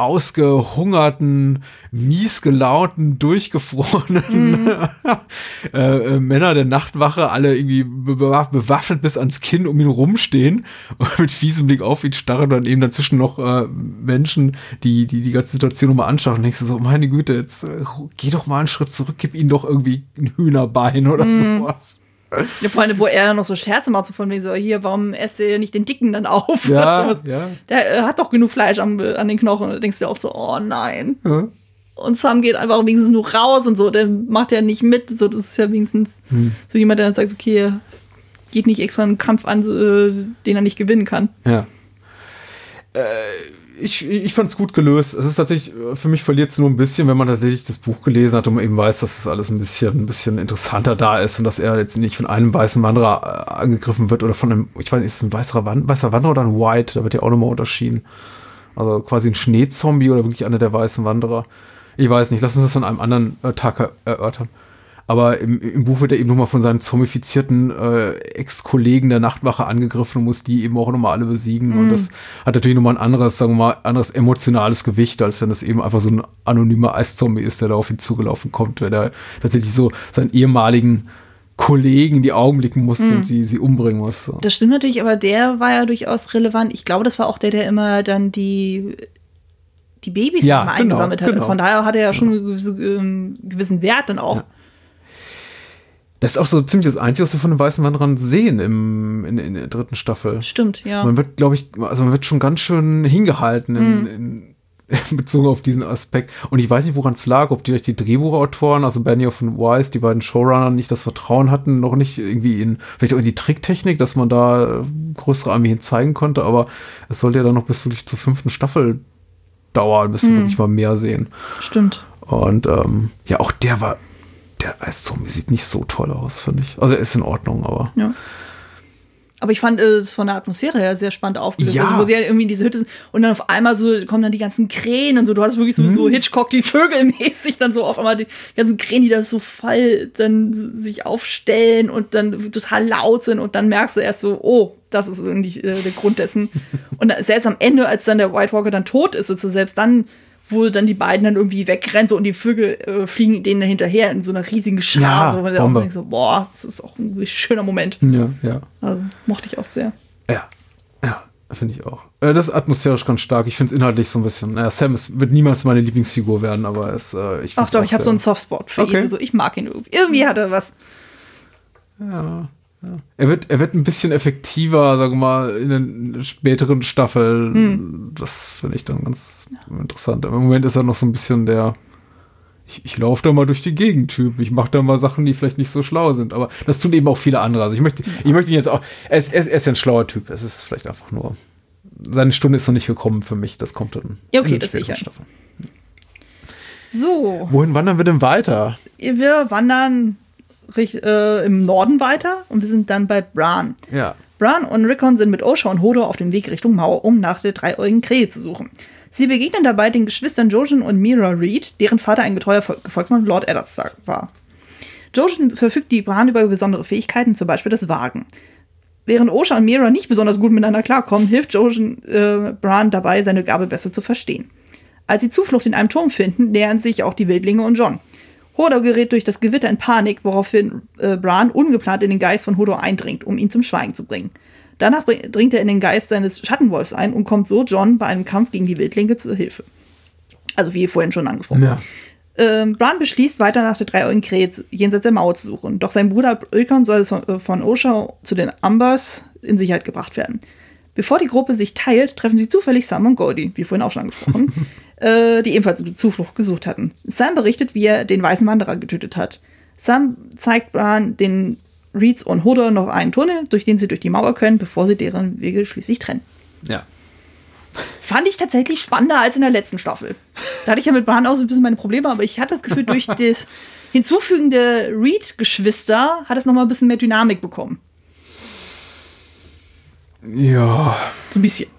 ausgehungerten, mies gelaunten, durchgefrorenen <laughs> äh, äh, Männer der Nachtwache, alle irgendwie be- bewaff- bewaffnet bis ans Kinn um ihn rumstehen <laughs> und mit fiesem Blick auf ihn starren und dann eben dazwischen noch äh, Menschen, die, die die ganze Situation nochmal anschauen und denkst so, meine Güte, jetzt äh, geh doch mal einen Schritt zurück, gib ihnen doch irgendwie ein Hühnerbein oder sowas. Ja, vor allem, wo er dann noch so Scherze macht, so von wegen so, hier, warum esst ihr nicht den Dicken dann auf? Ja, <laughs> ja. Der äh, hat doch genug Fleisch am, an den Knochen. Und da denkst du auch so, oh nein. Ja. Und Sam geht einfach wenigstens nur raus und so. Der macht ja nicht mit. So, das ist ja wenigstens Hm. so jemand, der dann sagt, okay, geht nicht extra einen Kampf an, äh, den er nicht gewinnen kann. Ja. Äh, ich ich fand es gut gelöst. Es ist tatsächlich, äh, für mich verliert es nur ein bisschen, wenn man tatsächlich das Buch gelesen hat und man eben weiß, dass es alles ein bisschen, ein bisschen interessanter da ist und dass er jetzt nicht von einem weißen Wanderer äh, angegriffen wird oder von einem, ich weiß nicht, ist es ein weißer, Wan weißer Wanderer oder ein White? Da wird ja auch nochmal unterschieden. Also quasi ein Schneezombie oder wirklich einer der weißen Wanderer. Ich weiß nicht, lass uns das an einem anderen äh, Tag er erörtern. Aber im, im Buch wird er eben nochmal von seinen zombifizierten äh, Ex-Kollegen der Nachtwache angegriffen und muss die eben auch nochmal alle besiegen. Und das hat natürlich nochmal ein anderes, sagen wir mal, anderes emotionales Gewicht, als wenn das eben einfach so ein anonymer Eiszombie ist, der da auf ihn zugelaufen kommt, wenn er tatsächlich so seinen ehemaligen Kollegen in die Augen blicken muss und sie, sie umbringen muss. So. Das stimmt natürlich, aber der war ja durchaus relevant. Ich glaube, das war auch der, der immer dann die, die Babys Ja, immer genau, eingesammelt hat. genau. Also von daher hat er ja schon einen gewisse, ähm, gewissen Wert dann auch. Das ist auch so ziemlich das Einzige, was wir von den weißen Wanderern sehen im, in, in der dritten Staffel. Stimmt, ja. Man wird, glaube ich, also man wird schon ganz schön hingehalten in, in, <laughs> bezogen auf diesen Aspekt. Und ich weiß nicht, woran es lag, ob die, die Drehbuchautoren, also Benioff und Weiss, die beiden Showrunner, nicht das Vertrauen hatten, noch nicht irgendwie in, vielleicht auch in die Tricktechnik, dass man da äh, größere Armeen zeigen konnte, aber es sollte ja dann noch bis wirklich zur fünften Staffel dauern, bis wir wirklich mal mehr sehen. Stimmt. Und ähm, ja, auch der war, der Eiszombie sieht nicht so toll aus, finde ich. Also er ist in Ordnung, aber. Ja. Aber ich fand es von der Atmosphäre her sehr spannend aufgelöst. Ja. Also, wo sie halt irgendwie in diese Hütte sind und dann auf einmal so kommen dann die ganzen Krähen und so. Du hast wirklich so, Mhm. so Hitchcock, die Vögel mäßig dann so auf einmal die ganzen Krähen, die da so voll dann sich aufstellen und dann total laut sind und dann merkst du erst so, oh, das ist irgendwie äh, der Grund dessen. und selbst am Ende, als dann der White Walker dann tot ist, also selbst dann wo dann die beiden dann irgendwie wegrennen so, und die Vögel äh, fliegen denen hinterher in so einer riesigen Schar. Ja, so, auch Bombe. denkst so, boah, das ist auch ein schöner Moment. Ja, ja. Also, mochte ich auch sehr. Ja, ja, finde ich auch. Äh, Das ist atmosphärisch ganz stark. Ich finde es inhaltlich so ein bisschen. Naja, Sam ist, wird niemals meine Lieblingsfigur werden, aber es, äh, ich Ach doch, auch ich habe so einen Softspot für Okay. ihn. Also ich mag ihn irgendwie. Irgendwie hat er was. Ja, ja. Er wird, er wird ein bisschen effektiver, sagen wir mal, in den späteren Staffeln. Hm. Das finde ich dann ganz interessant. Im Moment ist er noch so ein bisschen der. Ich, ich laufe da mal durch die Gegend, Typ. Ich mache da mal Sachen, die vielleicht nicht so schlau sind. Aber das tun eben auch viele andere. Also ich möchte, ich möchte ihn jetzt auch. Er ist, er ist, er ist ja ein schlauer Typ. Es ist vielleicht einfach nur. Seine Stunde ist noch nicht gekommen für mich. Das kommt dann Ja, okay, in den späteren. Staffeln. So, Wohin wandern wir denn weiter? wir wandern äh, im Norden weiter und wir sind dann bei Bran. Ja. Bran und Rickon sind mit Osha und Hodor auf dem Weg Richtung Mauer, um nach der dreieugigen Krähe zu suchen. Sie begegnen dabei den Geschwistern Jojen und Mira Reed, deren Vater ein getreuer Gefolgsmann Lord Eddard Stark war. Jojen verfügt die Bran über besondere Fähigkeiten, zum Beispiel das Wagen. Während Osha und Mira nicht besonders gut miteinander klarkommen, hilft Jojen äh, Bran dabei, seine Gabe besser zu verstehen. Als sie Zuflucht in einem Turm finden, nähern sich auch die Wildlinge und John. Hodor gerät durch das Gewitter in Panik, woraufhin äh, Bran ungeplant in den Geist von Hodor eindringt, um ihn zum Schweigen zu bringen. Danach dringt er in den Geist seines Schattenwolfs ein und kommt so John bei einem Kampf gegen die Wildlinge zur Hilfe. Also wie vorhin schon angesprochen. Ja. Ähm, Bran beschließt, weiter nach der dreieugigen Krähe jenseits der Mauer zu suchen. Doch sein Bruder Rickon soll so- äh, von Osha zu den Ambers in Sicherheit gebracht werden. Bevor die Gruppe sich teilt, treffen sie zufällig Sam und Goldie, wie vorhin auch schon angesprochen, <laughs> äh, die ebenfalls Zuflucht gesucht hatten. Sam berichtet, wie er den weißen Wanderer getötet hat. Sam zeigt Bran den Reeds und Hodor noch einen Tunnel, durch den sie durch die Mauer können, bevor sie deren Wege schließlich trennen. Ja. Fand ich tatsächlich spannender als in der letzten Staffel. Da hatte ich ja mit Bran auch so ein bisschen meine Probleme, aber ich hatte das Gefühl, durch <laughs> das Hinzufügen der Reed-Geschwister hat es nochmal ein bisschen mehr Dynamik bekommen. Ja. So ein bisschen.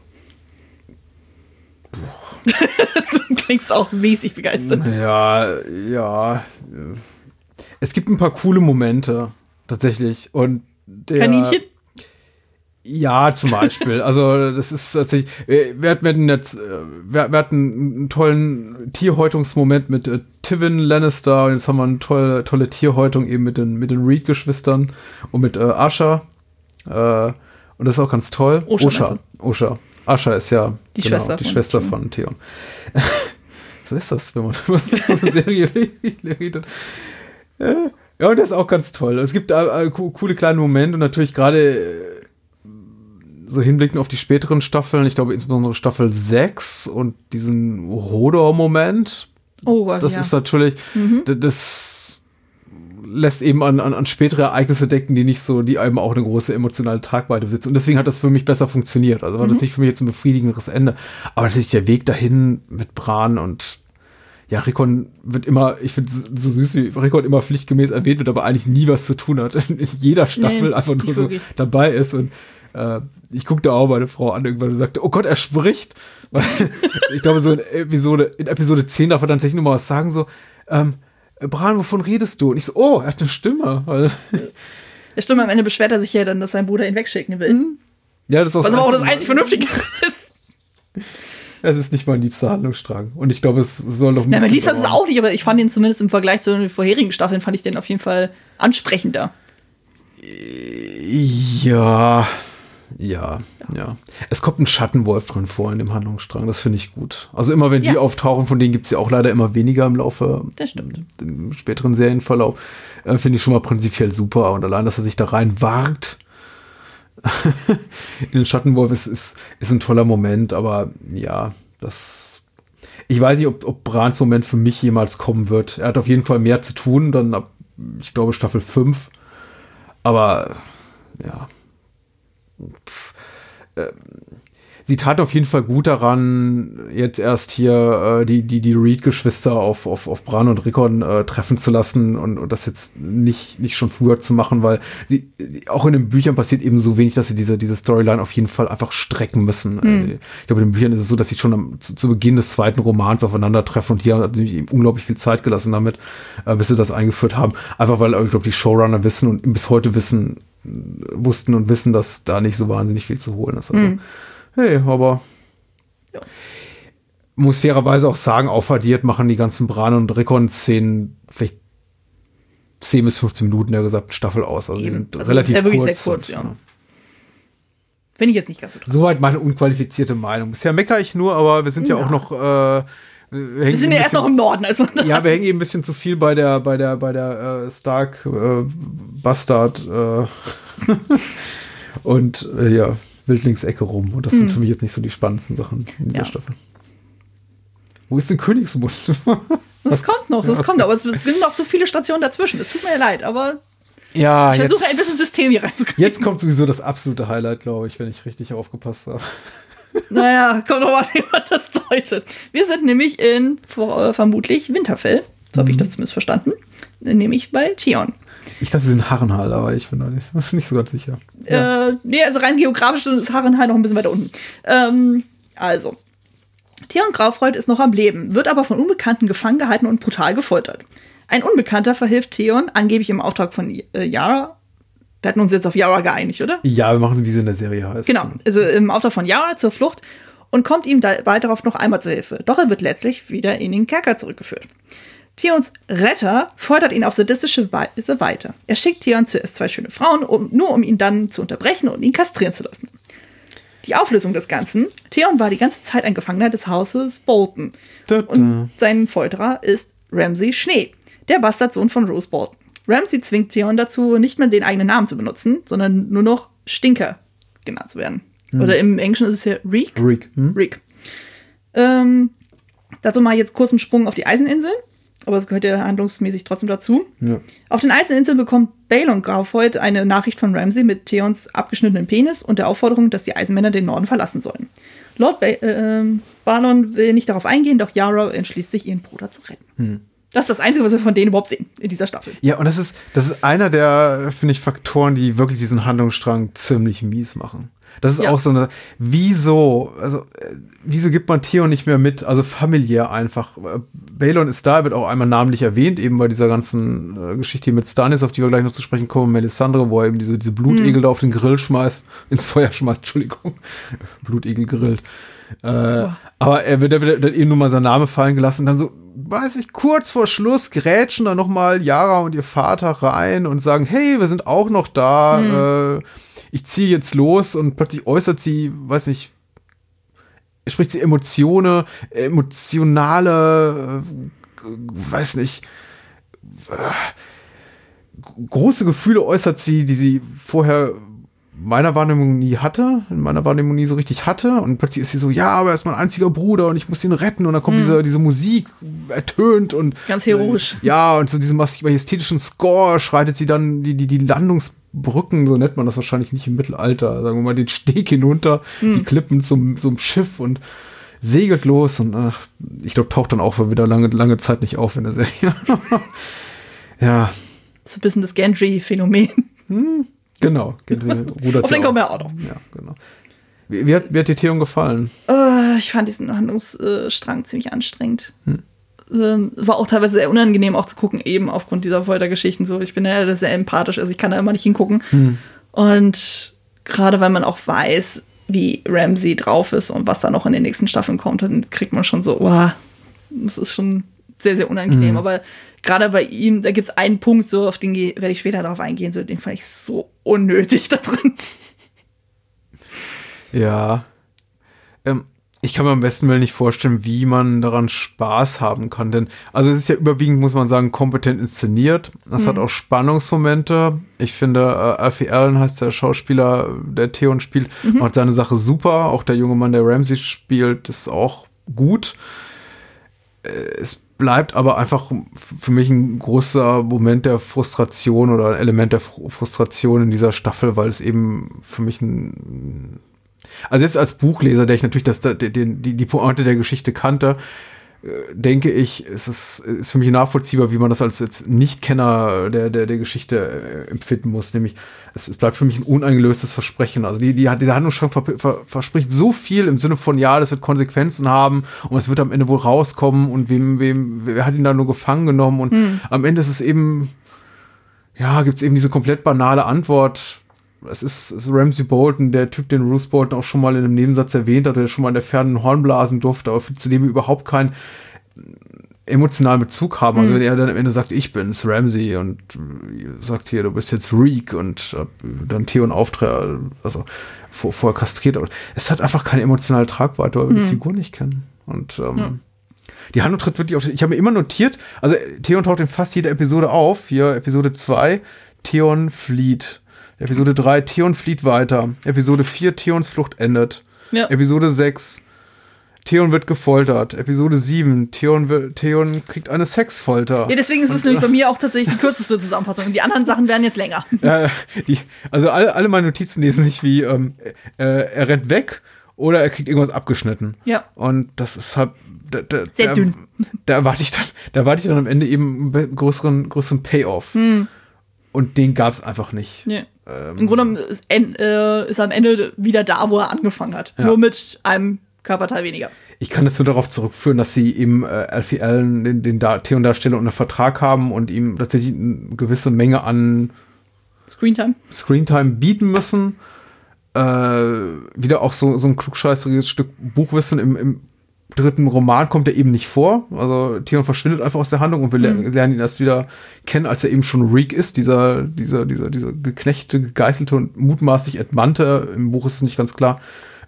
<laughs> du klingst auch mäßig begeistert. Ja, ja. Es gibt ein paar coole Momente, tatsächlich. Und der, Kaninchen? Ja, zum Beispiel. <laughs> also, das ist tatsächlich. äh, Wir, hatten- jetzt, äh, wir, wir hatten einen tollen Tierhäutungsmoment mit äh, Tivin Lannister und jetzt haben wir eine tolle, tolle Tierhäutung eben mit den, mit den Reed-Geschwistern und mit äh, Asha. Äh, und das ist auch ganz toll. Osha, Osha. Asha ist ja Die genau, Schwester die von Schwester Theon. von Theon. <laughs> so ist das, wenn man <laughs> so eine Serie <laughs> redet. Ja, ja, und das ist auch ganz toll. Es gibt äh, äh, co- coole kleine Momente und natürlich gerade äh, so hinblicken auf die späteren Staffeln, ich glaube insbesondere Staffel 6 und diesen Hodor-Moment, Oh Gott, das ja. ist natürlich, d- das lässt eben an, an, an spätere Ereignisse denken, die nicht so, die einem auch eine große emotionale Tragweite besitzen. Und deswegen hat das für mich besser funktioniert. Also war Mhm. das nicht für mich jetzt ein befriedigenderes Ende. Aber natürlich der Weg dahin mit Bran und ja, Rickon wird immer, ich finde es so süß, wie Rickon immer pflichtgemäß erwähnt wird, aber eigentlich nie was zu tun hat. In, <laughs> in jeder Staffel Nee, einfach nur so dabei ist. Und äh, ich guckte auch meine Frau an, irgendwann und sagte, oh Gott, er spricht. <laughs> Ich glaube, so in Episode, in Episode 10 darf er dann tatsächlich noch mal was sagen, so, ähm, Bran, wovon redest du? Und ich so, oh, er hat eine Stimme. Ja, <laughs> stimmt, am Ende beschwert er sich ja dann, dass sein Bruder ihn wegschicken will. ja, das ist auch Was aber auch das einzige- einzig Vernünftige <laughs> ist. Es ist nicht mein liebster Handlungsstrang. Und ich glaube, es soll noch ein Na, mein Liebster ist es auch nicht, aber ich fand ihn zumindest im Vergleich zu den vorherigen Staffeln, fand ich den auf jeden Fall ansprechender. Ja, ja, ja. Es kommt ein Schattenwolf drin vor in dem Handlungsstrang. Das finde ich gut. Also immer, wenn Ja. die auftauchen, von denen gibt es ja auch leider immer weniger im Laufe Das stimmt. im späteren Serienverlauf, äh, finde ich schon mal prinzipiell super. Und allein, dass er sich da rein wagt <laughs> in den Schattenwolf, ist, ist, ist ein toller Moment. Aber ja, das. Ich weiß nicht, ob, ob Brans Moment für mich jemals kommen wird. Er hat auf jeden Fall mehr zu tun, dann ab, ich glaube, Staffel 5. Aber ja. Pff, äh, sie tat auf jeden Fall gut daran, jetzt erst hier äh, die, die, die Reed-Geschwister auf, auf, auf Bran und Rickon äh, treffen zu lassen und, und das jetzt nicht, nicht schon früher zu machen, weil sie auch in den Büchern passiert eben so wenig, dass sie diese, diese Storyline auf jeden Fall einfach strecken müssen. Äh, Ich glaube, in den Büchern ist es so, dass sie schon am, zu, zu Beginn des zweiten Romans aufeinandertreffen und hier hat sie ihm unglaublich viel Zeit gelassen damit, äh, bis sie das eingeführt haben. Einfach weil, äh, ich glaube, die Showrunner wissen und bis heute wissen, wussten und wissen, dass da nicht so wahnsinnig viel zu holen ist. Also, Hey, aber muss fairerweise auch sagen, aufaddiert machen die ganzen Bran- und Recon-Szenen vielleicht 10 bis 15 Minuten der gesamten Staffel aus. Also die sind Also relativ ist ja wirklich kurz. sehr kurz, ja. Finde ich jetzt nicht ganz so toll. Soweit meine unqualifizierte Meinung. Bisher meckere ich nur, aber wir sind ja, Ja. auch noch. Äh, wir Wir sind ja erst noch im Norden, also. <laughs> Ja, wir hängen eben ein bisschen zu viel bei der, bei der, bei der äh, Stark äh, Bastard äh, <laughs> und äh, ja, Wildlingsecke rum. Und das sind für mich jetzt nicht so die spannendsten Sachen in dieser Hm. Ja. Staffel. Wo ist denn Königsmund? <laughs> Das kommt noch, das kommt noch. Aber es sind noch zu viele Stationen dazwischen. Es tut mir leid, aber ja, ich versuche ein bisschen System hier reinzukriegen. jetzt kommt sowieso das absolute Highlight, glaube ich, wenn ich richtig aufgepasst habe. Naja, kommt doch mal, wie man das deutet. Wir sind nämlich in vor, äh, vermutlich Winterfell. So habe ich das zumindest verstanden. Nämlich bei Theon. Ich dachte, wir sind Harrenhal, aber ich bin noch nicht, <laughs> nicht so ganz sicher. Äh, nee, also rein geografisch ist Harrenhal noch ein bisschen weiter unten. Ähm, also, Theon Graufreud ist noch am Leben, wird aber von Unbekannten gefangen gehalten und brutal gefoltert. Ein Unbekannter verhilft Theon, angeblich im Auftrag von äh, Yara. Wir hatten uns jetzt auf Yara geeinigt, oder? Ja, wir machen, wie sie in der Serie heißt. Genau, also im Auftrag von Yara zur Flucht und kommt ihm dabei darauf noch einmal zur Hilfe. Doch er wird letztlich wieder in den Kerker zurückgeführt. Theons Retter fordert ihn auf sadistische Weise weiter. Er schickt Theon zuerst zwei schöne Frauen, um, nur um ihn dann zu unterbrechen und ihn kastrieren zu lassen. Die Auflösung des Ganzen. Theon war die ganze Zeit ein Gefangener des Hauses Bolton. Da. Und sein Folterer ist Ramsay Schnee, der Bastardsohn von Rose Bolton. Ramsay zwingt Theon dazu, nicht mehr den eigenen Namen zu benutzen, sondern nur noch Stinker genannt zu werden. Oder im Englischen ist es ja Reek. Rick. Hm? Reek. Ähm, dazu mal jetzt kurz einen Sprung auf die Eiseninseln, aber es gehört ja handlungsmäßig trotzdem dazu. Ja. Auf den Eiseninseln bekommt Balon Graufreud eine Nachricht von Ramsay mit Theons abgeschnittenen Penis und der Aufforderung, dass die Eisenmänner den Norden verlassen sollen. Lord ba äh, Balon will nicht darauf eingehen, doch Yara entschließt sich, ihren Bruder zu retten. Das ist das Einzige, was wir von denen überhaupt sehen in dieser Staffel. Ja, und das ist, das ist einer der, finde ich, Faktoren, die wirklich diesen Handlungsstrang ziemlich mies machen. Das ist Ja. auch so eine, wieso, also, äh, wieso gibt man Theon nicht mehr mit, also familiär einfach. Äh, Balon ist da, wird auch einmal namentlich erwähnt, eben bei dieser ganzen äh, Geschichte hier mit Stannis, auf die wir gleich noch zu sprechen kommen, Melisandre, wo er eben diese, diese Blutegel da auf den Grill schmeißt, <laughs> ins Feuer schmeißt, Entschuldigung, <laughs> Blutegel grillt. Äh, aber er wird, er wird dann eben nur mal sein Name fallen gelassen, dann so, weiß ich, kurz vor Schluss grätschen dann noch mal Yara und ihr Vater rein und sagen, hey, wir sind auch noch da, äh, ich ziehe jetzt los und plötzlich äußert sie, weiß nicht, spricht sie Emotionen, emotionale, äh, weiß nicht, äh, große Gefühle äußert sie, die sie vorher meiner Wahrnehmung nie hatte, in meiner Wahrnehmung nie so richtig hatte. Und plötzlich ist sie so, ja, aber er ist mein einziger Bruder und ich muss ihn retten. Und dann kommt diese, diese Musik ertönt und Ganz heroisch. Äh, ja, und zu diesem majestätischen Score schreitet sie dann die, die, die Landungsbrücken, so nennt man das wahrscheinlich nicht im Mittelalter, sagen wir mal, den Steg hinunter, die Klippen zum, zum Schiff und segelt los und ach, ich glaube, taucht dann auch wieder lange, lange Zeit nicht auf in der Serie. <laughs> ja, So ein bisschen das Gendry-Phänomen. Genau. Rudert Auf den kommen wir auch noch. Ja, genau. Wie, wie, hat, wie hat dir Theon gefallen? Äh, ich fand diesen Handlungsstrang ziemlich anstrengend. Hm. Ähm, war auch teilweise sehr unangenehm auch zu gucken, eben aufgrund dieser Foltergeschichten. So, ich bin ja sehr empathisch, also ich kann da immer nicht hingucken. Hm. Und gerade weil man auch weiß, wie Ramsey drauf ist und was da noch in den nächsten Staffeln kommt, dann kriegt man schon so, wow, das ist schon sehr, sehr unangenehm. Hm. Aber gerade bei ihm, da gibt es einen Punkt, so auf den werde ich später darauf eingehen, so den fand ich so unnötig da drin. Ja. Ähm, ich kann mir am besten Willen nicht vorstellen, wie man daran Spaß haben kann. Denn, also es ist ja überwiegend, muss man sagen, kompetent inszeniert. Es hat auch Spannungsmomente. Ich finde, äh, Alfie Allen heißt der Schauspieler, der Theon spielt, macht seine Sache super. Auch der junge Mann, der Ramsey spielt, ist auch gut. Äh, Es bleibt aber einfach für mich ein großer Moment der Frustration oder ein Element der Fr- Frustration in dieser Staffel, weil es eben für mich ein also selbst als Buchleser, der ich natürlich das, den, die, die Pointe der Geschichte kannte, denke ich, es ist, ist für mich nachvollziehbar, wie man das als jetzt Nicht-Kenner der, der, der Geschichte äh, empfinden muss. Nämlich, es, es bleibt für mich ein uneingelöstes Versprechen. Also die, die, dieser Handlungsschrank ver, ver, verspricht so viel im Sinne von, ja, das wird Konsequenzen haben und es wird am Ende wohl rauskommen und wem, wem, wer hat ihn da nur gefangen genommen und am Ende ist es eben, ja, gibt es eben diese komplett banale Antwort, es ist, ist Ramsey Bolton, der Typ, den Bruce Bolton auch schon mal in einem Nebensatz erwähnt hat, der schon mal in der fernen Horn blasen durfte, aber zu dem wir überhaupt keinen emotionalen Bezug haben. Also wenn er dann am Ende sagt, ich bin's, Ramsey, und sagt hier, du bist jetzt Reek und dann Theon Auftritt, also vor, vorher kastriert. Aber es hat einfach keine emotionale Tragweite, weil wir die Figur nicht kennen. Und ähm, die Handlung tritt wirklich auf. Ich habe mir immer notiert, also Theon taucht in fast jeder Episode auf. Hier Episode 2, Theon flieht. Episode 3, Theon flieht weiter. Episode 4, Theons Flucht endet. Ja. Episode 6, Theon wird gefoltert. Episode 7, Theon, Theon kriegt eine Sexfolter. Ja, deswegen ist es nämlich bei mir auch tatsächlich die kürzeste Zusammenfassung. Und die anderen Sachen werden jetzt länger. <laughs> Äh, die, also alle, alle meine Notizen lesen sich wie, ähm, äh, er rennt weg oder er kriegt irgendwas abgeschnitten. Ja. Und das ist halt. Da, da, Sehr da, dünn. Da erwarte ich dann, da erwarte ich dann am Ende eben einen größeren, größeren Payoff. Hm. Und den gab es einfach nicht. Nee. Im Grunde genommen ist, äh, ist er am Ende wieder da, wo er angefangen hat. Ja. Nur mit einem Körperteil weniger. Ich kann das nur darauf zurückführen, dass sie eben äh, Alfie Allen, den, den da Theon-Darsteller, unter Vertrag haben und ihm tatsächlich eine gewisse Menge an Screentime. Screentime bieten müssen. Äh, wieder auch so, so ein klugscheißeriges Stück Buchwissen im, im dritten Roman kommt er eben nicht vor. Also Theon verschwindet einfach aus der Handlung und wir ler- lernen ihn erst wieder kennen, als er eben schon Reek ist, dieser, dieser, dieser, dieser geknechte, gegeißelte und mutmaßlich entmannte, im Buch ist es nicht ganz klar,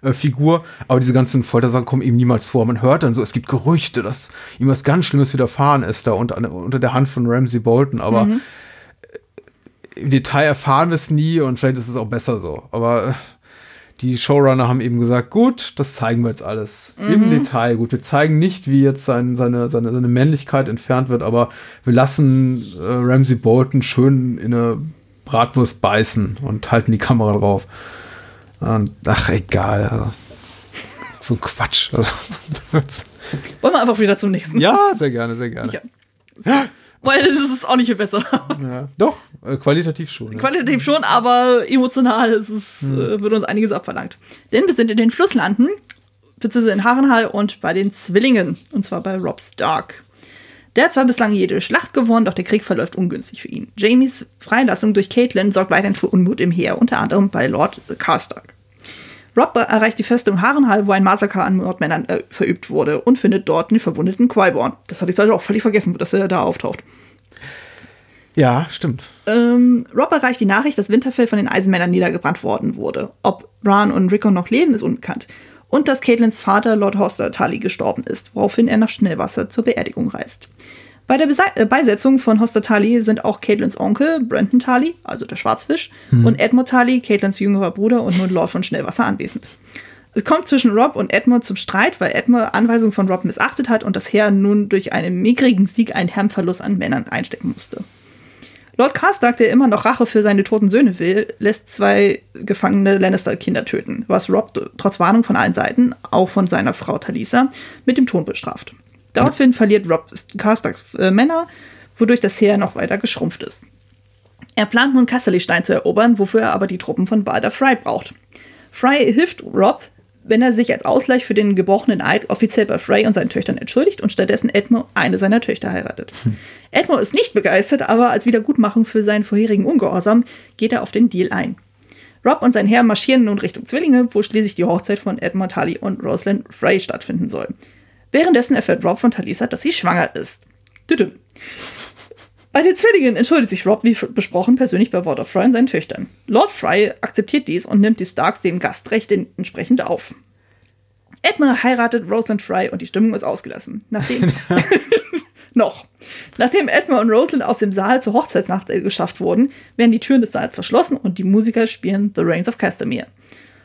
äh, Figur. Aber diese ganzen Foltersachen kommen ihm niemals vor. Man hört dann so, es gibt Gerüchte, dass ihm was ganz Schlimmes widerfahren ist da unter, unter der Hand von Ramsey Bolton, aber im Detail erfahren wir es nie und vielleicht ist es auch besser so. Aber äh, die Showrunner haben eben gesagt, gut, das zeigen wir jetzt alles im Detail. Gut, wir zeigen nicht, wie jetzt sein, seine, seine, seine Männlichkeit entfernt wird, aber wir lassen äh, Ramsey Bolton schön in eine Bratwurst beißen und halten die Kamera drauf. Und, ach, egal. Also, so ein Quatsch. Also, <laughs> Wollen wir einfach wieder zum nächsten. ja, sehr gerne, sehr gerne. Ja. <gasps> Weil das ist auch nicht viel besser. Ja. Doch, äh, qualitativ schon. ja. Qualitativ schon, aber emotional ist es, Hm. äh, wird uns einiges abverlangt. Denn wir sind in den Flusslanden, beziehungsweise in Harrenhal und bei den Zwillingen. Und zwar bei Rob Stark. Der hat zwar bislang jede Schlacht gewonnen, doch der Krieg verläuft ungünstig für ihn. Jamies Freilassung durch Caitlin sorgt weiterhin für Unmut im Heer, unter anderem bei Lord Karstark. Rob erreicht die Festung Harrenhal, wo ein Massaker an Mordmännern äh, verübt wurde und findet dort den verwundeten Qyborn. Das hatte ich heute auch völlig vergessen, dass er da auftaucht. Ja, stimmt. Ähm, Rob erreicht die Nachricht, dass Winterfell von den Eisenmännern niedergebrannt worden wurde. Ob Bran und Rickon noch leben, ist unbekannt. Und dass Caitlins Vater, Lord Hoster Tully, gestorben ist, woraufhin er nach Schnellwasser zur Beerdigung reist. Bei der Bese äh, Beisetzung von Hoster Tully sind auch Caitlins Onkel, Brenton Tully, also der Schwarzfisch, und Edmund Tully, Caitlins jüngerer Bruder und nun Lord von Schnellwasser anwesend. Es kommt zwischen Rob und Edmund zum Streit, weil Edmund Anweisungen von Rob missachtet hat und das Heer nun durch einen mickrigen Sieg einen Herrenverlust an Männern einstecken musste. Lord Karstark, der immer noch Rache für seine toten Söhne will, lässt zwei gefangene Lannister-Kinder töten, was Rob trotz Warnung von allen Seiten, auch von seiner Frau Talisa, mit dem Tod bestraft. Daraufhin verliert Rob Karstarks äh, Männer, wodurch das Heer noch weiter geschrumpft ist. Er plant nun Casterly-Stein zu erobern, wofür er aber die Truppen von Balder Fry braucht. Fry hilft Rob, wenn er sich als Ausgleich für den gebrochenen Eid offiziell bei Frey und seinen Töchtern entschuldigt und stattdessen Edmund eine seiner Töchter heiratet. Edmund ist nicht begeistert, aber als Wiedergutmachung für seinen vorherigen Ungehorsam geht er auf den Deal ein. Rob und sein Herr marschieren nun Richtung Zwillinge, wo schließlich die Hochzeit von Edmund Tully und Rosalind Frey stattfinden soll. Währenddessen erfährt Rob von Talisa, dass sie schwanger ist. Tütüm. Bei den Zwillingen entschuldigt sich Rob, wie besprochen, persönlich bei of Fry und seinen Töchtern. Lord Fry akzeptiert dies und nimmt die Starks dem Gastrecht entsprechend auf. Edmund heiratet Rosalind Fry und die Stimmung ist ausgelassen. Nachdem. <laughs> noch. Nachdem Edmund und Rosalind aus dem Saal zur Hochzeitsnacht äh, geschafft wurden, werden die Türen des Saals verschlossen und die Musiker spielen The Reigns of Castamere.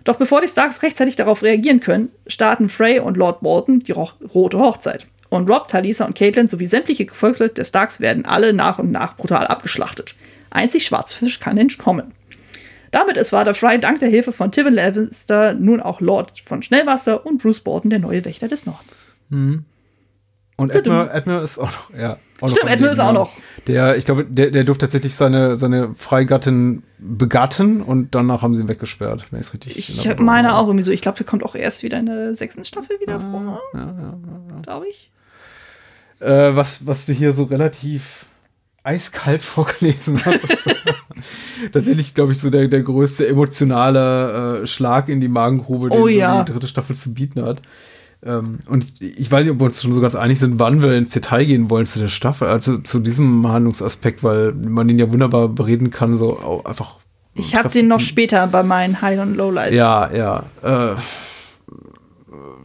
Doch bevor die Starks rechtzeitig darauf reagieren können, starten Frey und Lord Bolton die Ro rote Hochzeit. Und Rob, Talisa und Caitlin sowie sämtliche Gefolgsleute der Starks werden alle nach und nach brutal abgeschlachtet. Einzig Schwarzfisch kann entkommen. Damit ist Vater Fry dank der Hilfe von Tywin Lannister nun auch Lord von Schnellwasser und Bruce Bolton der neue Wächter des Nordens. Und Edmund, Edmund ist auch noch, ja. Auch Stimmt, Edmund ist auch ja. noch. Der, ich glaube, der, der durfte tatsächlich seine, seine Freigattin begatten und danach haben sie ihn weggesperrt, wenn ich es richtig Ich Erinnerung meine auch irgendwie so. Ich glaube, der kommt auch erst wieder in der sechsten Staffel wieder vor. Glaube ich. Äh, was, was du hier so relativ eiskalt <laughs> vorgelesen. Das ist <laughs> tatsächlich, glaube ich, so der, der größte emotionale äh, Schlag in die Magengrube, den Oh so ja. die dritte Staffel zu bieten hat. Ähm, und ich, weiß nicht, ob wir uns schon so ganz einig sind, wann wir ins Detail gehen wollen zu der Staffel, also zu diesem Handlungsaspekt, weil man den ja wunderbar bereden kann, so einfach. Ich habe den noch später bei meinen High- und Lowlights. Ja, ja. Äh,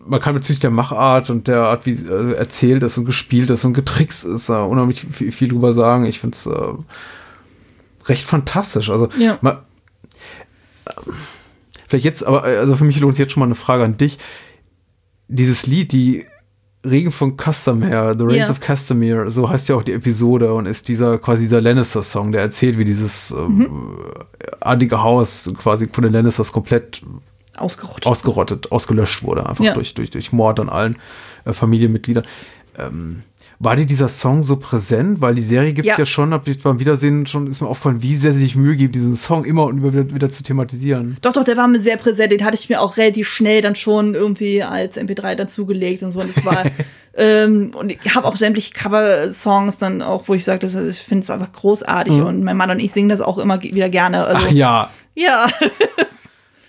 man kann bezüglich der Machart und der Art, wie es äh, erzählt ist und gespielt ist und getrickst ist, da unheimlich viel, viel drüber sagen. Ich finde es äh, recht fantastisch. Also, Ja. mal, äh, vielleicht jetzt, aber also für mich lohnt sich jetzt schon mal eine Frage an dich. Dieses Lied, die Regen von Castamere, The Rains Ja. of Castamere, so heißt ja auch die Episode und ist dieser quasi dieser Lannister-Song, der erzählt, wie dieses ähm, adige Haus quasi von den Lannisters komplett Ausgerottet. ausgerottet, ausgelöscht wurde, einfach Ja. durch, durch, durch Mord an allen äh, Familienmitgliedern. Ähm, war dir dieser Song so präsent? Weil die Serie gibt es ja. Ja. schon, hab ich beim Wiedersehen schon, ist mir aufgefallen, wie sehr sie sich Mühe gibt, diesen Song immer und immer wieder, wieder zu thematisieren. Doch, doch, der war mir sehr präsent. Den hatte ich mir auch relativ schnell dann schon irgendwie als MP3 dazugelegt und so. Und das war. <laughs> ähm, und ich habe auch sämtliche Cover-Songs dann auch, wo ich sage, ich finde es einfach großartig. Und mein Mann und ich singen das auch immer wieder gerne. Also, Mhm. Ach ja. ja. <laughs>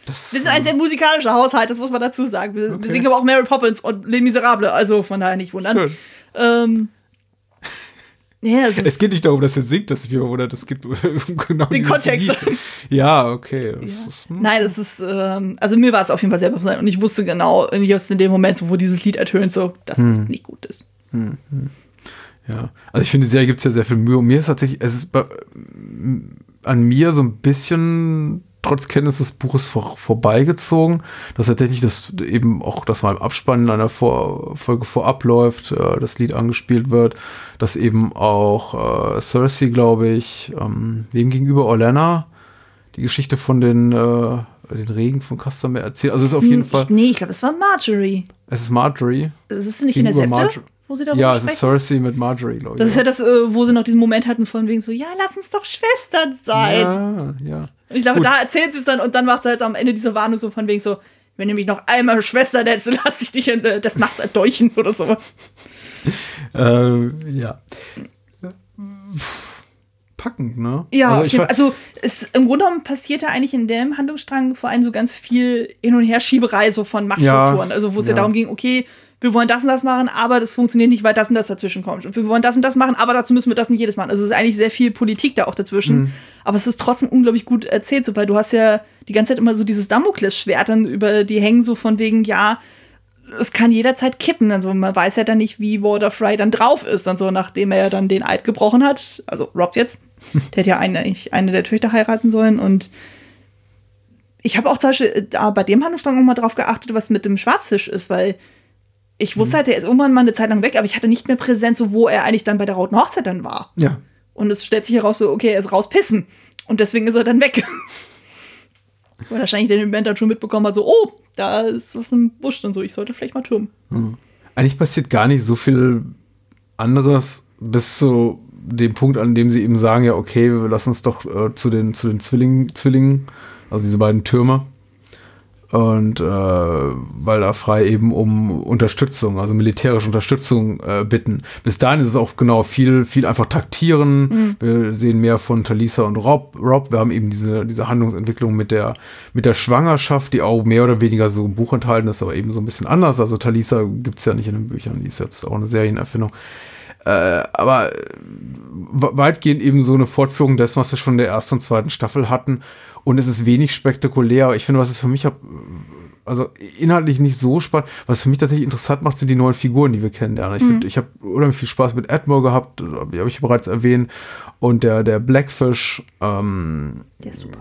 Das, Wir sind ein sehr musikalischer Haushalt, das muss man dazu sagen. Wir, Okay. wir singen aber auch Mary Poppins und Les Miserables, also von daher nicht wundern. Schön. Ähm, <laughs> ja, es Es geht nicht darum, dass ihr singt, dass ich mich wundert, es geht um <laughs> genau Den Kontext. Lied. Ja, okay. Das Ja. ist, hm. Nein, das ist, ähm, also mir war es auf jeden Fall sehr präsent und ich wusste genau, just in dem Moment, wo dieses Lied ertönt, so, dass Hm. es nicht gut ist. Ja, also ich finde, Serie gibt es ja sehr viel Mühe. Und mir ist tatsächlich, es ist bei, an mir so ein bisschen trotz Kenntnis des Buches vor, vorbeigezogen, dass tatsächlich das eben auch, dass mal im Abspann einer vor, Folge vorab läuft, äh, das Lied angespielt wird, dass eben auch äh, Cersei, glaube ich, ähm, wem gegenüber Orlana die Geschichte von den, äh, den Regen von Castamere erzählt. Also ist auf jeden Hm, Fall, Ich, nee, ich glaube, es war Marjorie. es ist Marjorie. Es ist nicht in der Septe, wo sie darüber Ja, es ist Cersei mit Marjorie, glaube ich. das ist ja das, äh, wo sie noch diesen Moment hatten von wegen so, ja, lass uns doch Schwestern sein. ja, ja. Und ich glaube, Gut. da erzählt sie es dann und dann macht sie halt am Ende diese Warnung so von wegen so, wenn du mich noch einmal Schwester nennst, dann lass ich dich in, äh, des Nachts erdolchen oder sowas. Äh, ja. Packend, ne? Ja, also also es, im Grunde genommen passiert da eigentlich in dem Handlungsstrang vor allem so ganz viel Hin- und Herschieberei so von Machtstrukturen. Ja, also wo es ja. ja. darum ging, okay, wir wollen das und das machen, aber das funktioniert nicht, weil das und das dazwischen kommt. Und wir wollen das und das machen, aber dazu müssen wir das nicht jedes machen. Also es ist eigentlich sehr viel Politik da auch dazwischen. Mhm. Aber es ist trotzdem unglaublich gut erzählt, so, weil du hast ja die ganze Zeit immer so dieses Damoklesschwert dann über die hängen, so von wegen, ja, es kann jederzeit kippen. Also man weiß ja dann nicht, wie Walter Fry dann drauf ist, dann so, nachdem er ja dann den Eid gebrochen hat. Also Rob jetzt. <laughs> Der hätte ja eine, eigentlich eine der Töchter heiraten sollen. Und ich habe auch zum Beispiel äh, da bei dem Handlungsstrang auch mal drauf geachtet, was mit dem Schwarzfisch ist, weil ich wusste halt, der ist irgendwann mal eine Zeit lang weg, aber ich hatte nicht mehr präsent, so wo er eigentlich dann bei der Roten Hochzeit dann war. ja. Und es stellt sich heraus, so, okay, er ist rauspissen. Und deswegen ist er dann weg. <laughs> Weil wahrscheinlich der Moment dann schon mitbekommen hat, so, oh, da ist was im Busch und so, ich sollte vielleicht mal türmen. Eigentlich passiert gar nicht so viel anderes bis zu dem Punkt, an dem sie eben sagen, ja, okay, wir lassen uns doch äh, zu den, zu den Zwillingen, Zwillingen, also diese beiden Türme. Und äh, weil da frei eben um Unterstützung, also militärische Unterstützung äh, bitten. Bis dahin ist es auch genau viel, viel einfach taktieren. Wir sehen mehr von Talisa und Rob. Rob, wir haben eben diese, diese Handlungsentwicklung mit der, mit der Schwangerschaft, die auch mehr oder weniger so im Buch enthalten ist, aber eben so ein bisschen anders. Also Talisa gibt es ja nicht in den Büchern, die ist jetzt auch eine Serienerfindung. Äh, aber äh, we- weitgehend eben so eine Fortführung dessen, was wir schon in der ersten und zweiten Staffel hatten. Und es ist wenig spektakulär. Aber Ich finde, was es für mich hab, also inhaltlich nicht so spannend. Was für mich tatsächlich interessant macht, sind die neuen Figuren, die wir kennenlernen. Ich, find, ich habe unheimlich viel Spaß mit Edmure gehabt, die habe ich bereits erwähnt. Und der, der Blackfish, ähm, Der ist super.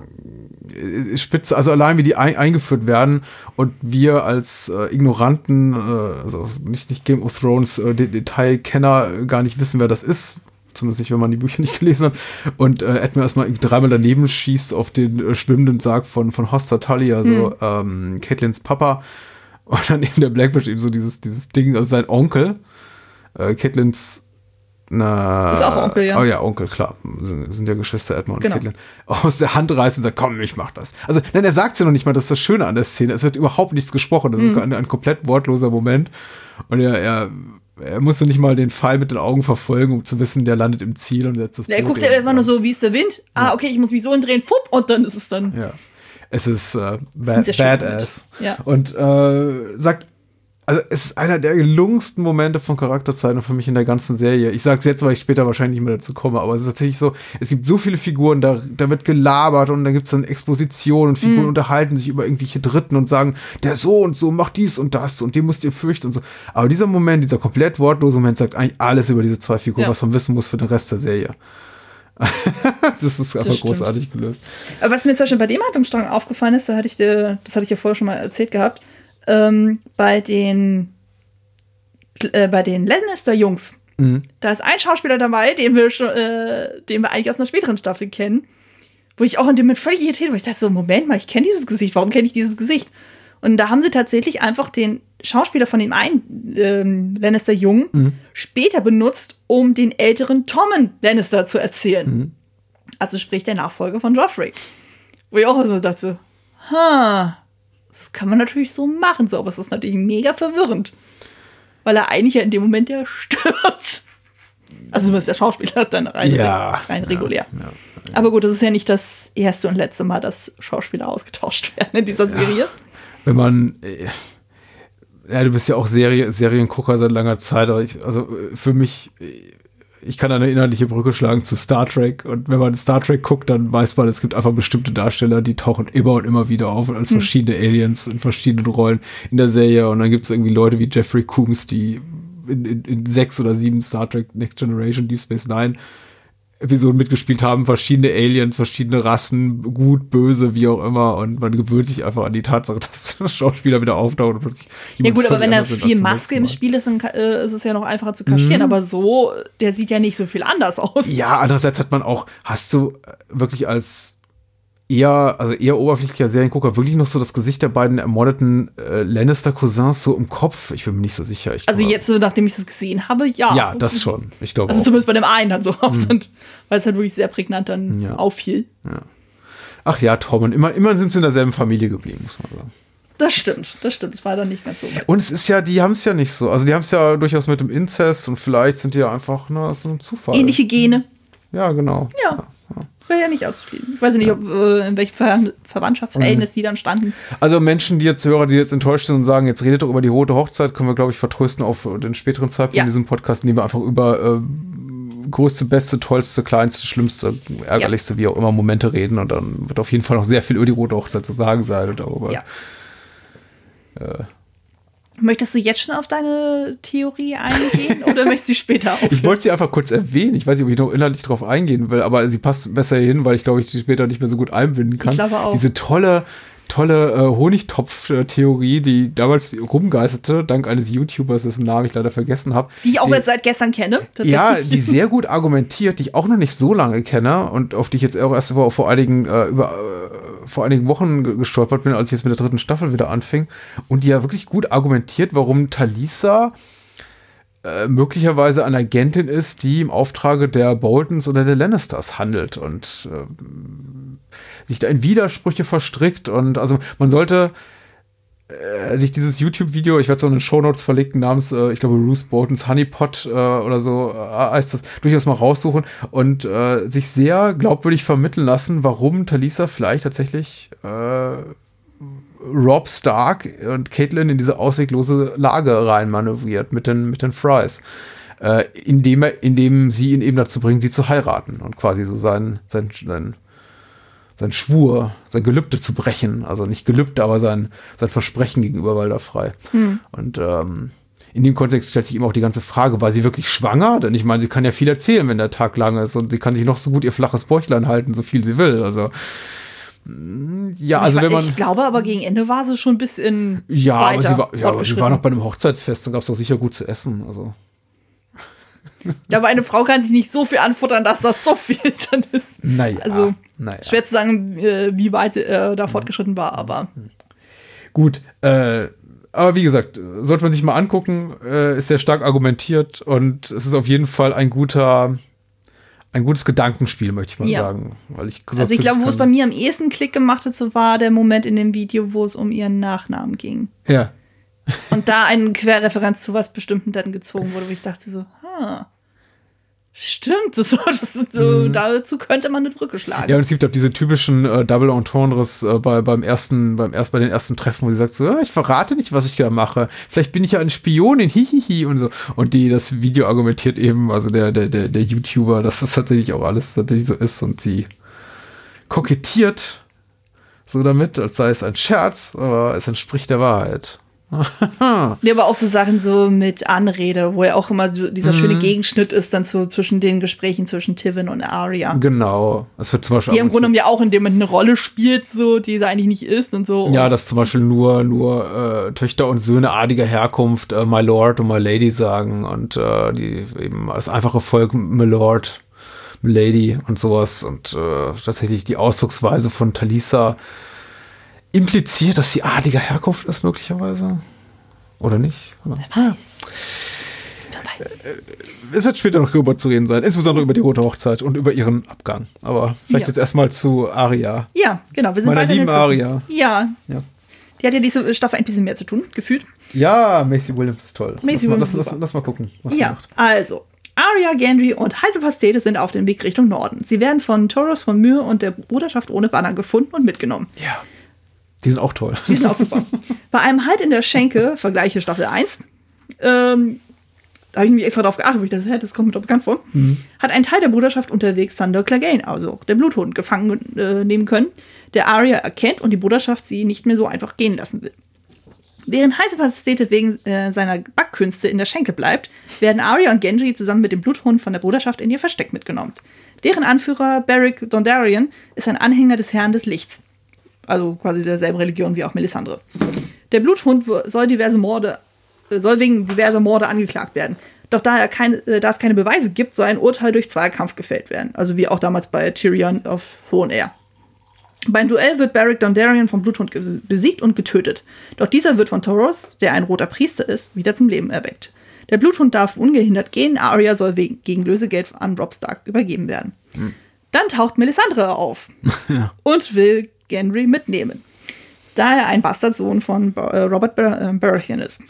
ist spitze, also allein wie die ein, eingeführt werden und wir als äh, Ignoranten, äh, also nicht, nicht Game of Thrones äh, De Detailkenner äh, gar nicht wissen, wer das ist. Zumindest nicht, wenn man die Bücher nicht <laughs> gelesen hat. Und äh, Edmure erstmal dreimal daneben schießt auf den äh, schwimmenden Sarg von, von Hoster Tully, also ähm, Caitlins Papa. Und dann eben der Blackfish eben so dieses, dieses Ding, also sein Onkel, äh, Caitlins na, Ist auch Onkel, ja. Oh ja, Onkel, klar. Sind, ja Geschwister Edmund und Genau. Caitlin. Aus der Hand reißt und sagt, komm, ich mach das. Also, nein, er sagt ja noch nicht mal, das ist das Schöne an der Szene. Es wird überhaupt nichts gesprochen. Das Mhm. ist ein, ein komplett wortloser Moment. Und er, er er musste nicht mal den Pfeil mit den Augen verfolgen, um zu wissen, der landet im Ziel und setzt das Ja, er guckt ja erstmal nur so, wie ist der Wind? Ah, okay, ich muss mich so drehen, fupp, und dann ist es dann. Ja. Es ist äh, ba ein sehr schöner badass. Ja. Und äh, sagt, also es ist einer der gelungensten Momente von Charakterzeichnung für mich in der ganzen Serie. Ich sag's jetzt, weil ich später wahrscheinlich nicht mehr dazu komme, aber es ist tatsächlich so, es gibt so viele Figuren, da, da wird gelabert und dann gibt's dann Exposition und Mhm. Figuren unterhalten sich über irgendwelche Dritten und sagen, der so und so macht dies und das und den müsst ihr fürchten und so. Aber dieser Moment, dieser komplett wortlose Moment sagt eigentlich alles über diese zwei Figuren, Ja. was man wissen muss für den Rest der Serie. <laughs> das ist einfach stimmt. großartig gelöst. Aber was mir zum Beispiel bei dem Handlungsstrang aufgefallen ist, da hatte ich dir, das hatte ich ja vorher schon mal erzählt gehabt, ähm, bei den äh, bei den Lannister-Jungs, da ist ein Schauspieler dabei, den wir schon, äh, den wir eigentlich aus einer späteren Staffel kennen, wo ich auch in dem Moment völlig irritiert war. Ich dachte so, Moment mal, ich kenne dieses Gesicht, warum kenne ich dieses Gesicht? Und da haben sie tatsächlich einfach den Schauspieler von dem einen ähm, Lannister-Jungen später benutzt, um den älteren Tommen Lannister zu erzählen. Also sprich der Nachfolger von Joffrey. Wo ich auch so dachte, ha, das kann man natürlich so machen, so, aber es ist natürlich mega verwirrend. Weil er eigentlich ja in dem Moment ja <laughs> stirbt. Also zumindest der Schauspieler dann rein, Ja. rein regulär. Aber gut, das ist ja nicht das erste und letzte Mal, dass Schauspieler ausgetauscht werden in dieser Serie. wenn man äh, ja, du bist ja auch Serie, Seriengucker seit langer Zeit, aber ich, also äh, für mich, äh, ich kann eine inhaltliche Brücke schlagen zu Star Trek und wenn man Star Trek guckt, dann weiß man, es gibt einfach bestimmte Darsteller, die tauchen immer und immer wieder auf als verschiedene Aliens in verschiedenen Rollen in der Serie und dann gibt es irgendwie Leute wie Jeffrey Coombs, die in, in, in sechs oder sieben Star Trek Next Generation, Deep Space Nine Episoden mitgespielt haben, verschiedene Aliens, verschiedene Rassen, gut, böse, wie auch immer. Und man gewöhnt sich einfach an die Tatsache, <laughs> dass Schauspieler wieder auftauchen und plötzlich Ja gut, aber wenn da viel Maske im. Spiel ist, dann äh, ist es ja noch einfacher zu kaschieren. Aber so, der sieht ja nicht so viel anders aus. Ja, andererseits hat man auch, hast du äh, wirklich als eher, also eher oberflächlicher Seriengucker wirklich noch so das Gesicht der beiden ermordeten äh, Lannister-Cousins so im Kopf? Ich bin mir nicht so sicher. Ich Also glaube- jetzt, so, nachdem ich das gesehen habe, ja. Ja, das schon. Ich glaube Also auch. zumindest bei dem einen dann so <laughs> oft, und- weil es halt wirklich sehr prägnant dann Ja. auffiel. Ach ja, Tom. Und immer, immerhin sind sie in derselben Familie geblieben, muss man sagen. Das stimmt, das stimmt. Das war dann nicht ganz so. Und es ist ja, die haben es ja nicht so. Also die haben es ja durchaus mit dem Inzest und vielleicht sind die ja einfach, na, so ein Zufall. Ähnliche Gene. Ja, genau. Ja. Wäre ja nicht auszuschließen. Ich weiß ja nicht, ob, äh, in welchem Ver Verwandtschaftsverhältnis die dann standen. Also Menschen, die jetzt Hörer, die jetzt enttäuscht sind und sagen, jetzt redet doch über die rote Hochzeit, können wir, glaube ich, vertrösten auf den späteren Zeitpunkt Ja. in diesem Podcast, in dem wir einfach über äh, größte, beste, tollste, kleinste, schlimmste, ärgerlichste, wie auch immer Momente reden. Und dann wird auf jeden Fall noch sehr viel über die rote Hochzeit zu sagen sein und darüber. Ja. Möchtest du jetzt schon auf deine Theorie eingehen oder <laughs> möchtest du sie später auf? Ich wollte sie einfach kurz erwähnen. Ich weiß nicht, ob ich noch inhaltlich drauf eingehen will, aber sie passt besser hin, weil ich glaube, ich die später nicht mehr so gut einbinden kann. Ich glaube auch. Diese tolle, tolle äh, Honigtopf-Theorie, die damals rumgeisterte, dank eines YouTubers, dessen Namen ich leider vergessen habe. Die ich auch erst seit gestern kenne. Ja, tatsächlich. die sehr gut argumentiert, die ich auch noch nicht so lange kenne und auf die ich jetzt auch erst vor, vor einigen, äh, über, vor einigen Wochen ge- gestolpert bin, als ich jetzt mit der dritten Staffel wieder anfing. Und die ja wirklich gut argumentiert, warum Talisa äh, möglicherweise eine Agentin ist, die im Auftrage der Boltons oder der Lannisters handelt und ähm, sich da in Widersprüche verstrickt. Und also man sollte äh, sich dieses YouTube-Video, ich werde es auch in den Shownotes verlinken, namens, äh, ich glaube, Bruce Boltons Honeypot äh, oder so äh, heißt das, durchaus mal raussuchen und äh, sich sehr glaubwürdig vermitteln lassen, warum Talisa vielleicht tatsächlich äh, Rob Stark und Caitlin in diese ausweglose Lage reinmanövriert mit den, mit den Fries. Äh, indem, er, indem sie ihn eben dazu bringen, sie zu heiraten und quasi so sein, sein, sein, sein Schwur, sein Gelübde zu brechen. Also nicht Gelübde, aber sein, sein Versprechen gegenüber Walder Frei. Und ähm, in dem Kontext stellt sich eben auch die ganze Frage, war sie wirklich schwanger? Denn ich meine, sie kann ja viel erzählen, wenn der Tag lang ist und sie kann sich noch so gut ihr flaches Bäuchlein halten, so viel sie will. Also mm, ja, also ich, wenn man ich glaube aber gegen Ende war sie schon ein bisschen ja, aber sie war, ja, aber sie war noch bei einem Hochzeitsfest, da gab es doch sicher gut zu essen. Also Ja, aber eine Frau kann sich nicht so viel anfuttern, dass das so viel dann ist. naja, Also, naja. Schwer zu sagen, äh, wie weit sie äh, da fortgeschritten war, aber Gut, äh, aber wie gesagt, sollte man sich mal angucken, äh, ist sehr stark argumentiert und es ist auf jeden Fall ein guter, ein gutes Gedankenspiel, möchte ich mal Ja. sagen. Weil ich also ich glaube, wo es bei mir am ehesten Klick gemacht hat, so war der Moment in dem Video, wo es um ihren Nachnamen ging. Ja, Und da eine Querreferenz zu was Bestimmten dann gezogen wurde, wo ich dachte so, ha, stimmt, das, das ist so, dazu könnte man eine Brücke schlagen. Mhm. Ja, und es gibt auch diese typischen äh, Double Entendres äh, bei, beim ersten, beim erst bei den ersten Treffen, wo sie sagt so, ja, ich verrate nicht, was ich da mache. Vielleicht bin ich ja eine Spionin, <laughs> hihihi und so. Und die das Video argumentiert eben, also der, der, der, der YouTuber, dass das tatsächlich auch alles tatsächlich so ist und sie kokettiert so damit, als sei es ein Scherz, aber es entspricht der Wahrheit. <laughs> Ja, aber auch so Sachen so mit Anrede, wo ja auch immer so dieser Mhm. schöne Gegenschnitt ist dann so zwischen den Gesprächen zwischen Tivin und Arya. Genau. Es wird zum Beispiel Die im Grunde genommen ja auch in dem eine Rolle spielt, so, die sie eigentlich nicht ist und so. Ja, dass zum Beispiel nur, nur äh, Töchter und Söhne adliger Herkunft äh, My Lord und My Lady sagen und äh, die eben als einfache Volk My Lord, My Lady und sowas und äh, tatsächlich die Ausdrucksweise von Talisa impliziert, dass sie adliger Herkunft ist, möglicherweise. Oder nicht? Oder? Es wird später noch darüber zu reden sein, insbesondere über die Rote Hochzeit und über ihren Abgang. Aber vielleicht Ja. jetzt erstmal zu Aria. Ja, genau. Wir sind Meiner lieben. Aria. Ja. Ja. Die hat ja diese Staffel ein bisschen mehr zu tun, gefühlt. Ja, Macy Williams ist toll. Macy lass, mal, Williams lass, ist lass, lass mal gucken, was sie Ja, macht. also. Arya, Gendry und heiße Pastete sind auf dem Weg Richtung Norden. Sie werden von Taurus von Myr und der Bruderschaft ohne Banner gefunden und mitgenommen. Ja. Die sind auch toll. Die sind auch super. <laughs> Bei einem Halt in der Schenke, vergleiche Staffel 1, ähm, da habe ich mich extra drauf geachtet, weil ich dachte, das kommt mir doch bekannt vor, hat ein Teil der Bruderschaft unterwegs Sander Clegane, also der Bluthund, gefangen äh, nehmen können, der Arya erkennt und die Bruderschaft sie nicht mehr so einfach gehen lassen will. Während heiße Pastete wegen äh, seiner Backkünste in der Schenke bleibt, werden Arya und Gendry zusammen mit dem Bluthund von der Bruderschaft in ihr Versteck mitgenommen. Deren Anführer Beric Dondarrion ist ein Anhänger des Herrn des Lichts, also quasi derselben Religion wie auch Melisandre. Der Bluthund soll diverse Morde, äh, soll wegen diverser Morde angeklagt werden. Doch da, er keine, äh, da es keine Beweise gibt, soll ein Urteil durch Zweikampf gefällt werden. Also wie auch damals bei Tyrion auf Hohen Air. Beim Duell wird Beric Dondarrion vom Bluthund besiegt und getötet. Doch dieser wird von Thoros, der ein roter Priester ist, wieder zum Leben erweckt. Der Bluthund darf ungehindert gehen, Arya soll wegen, gegen Lösegeld an Robb Stark übergeben werden. Dann taucht Melisandre auf <laughs> und will Gendry mitnehmen, da er ein Bastardsohn von äh, Robert äh, Baratheon ist.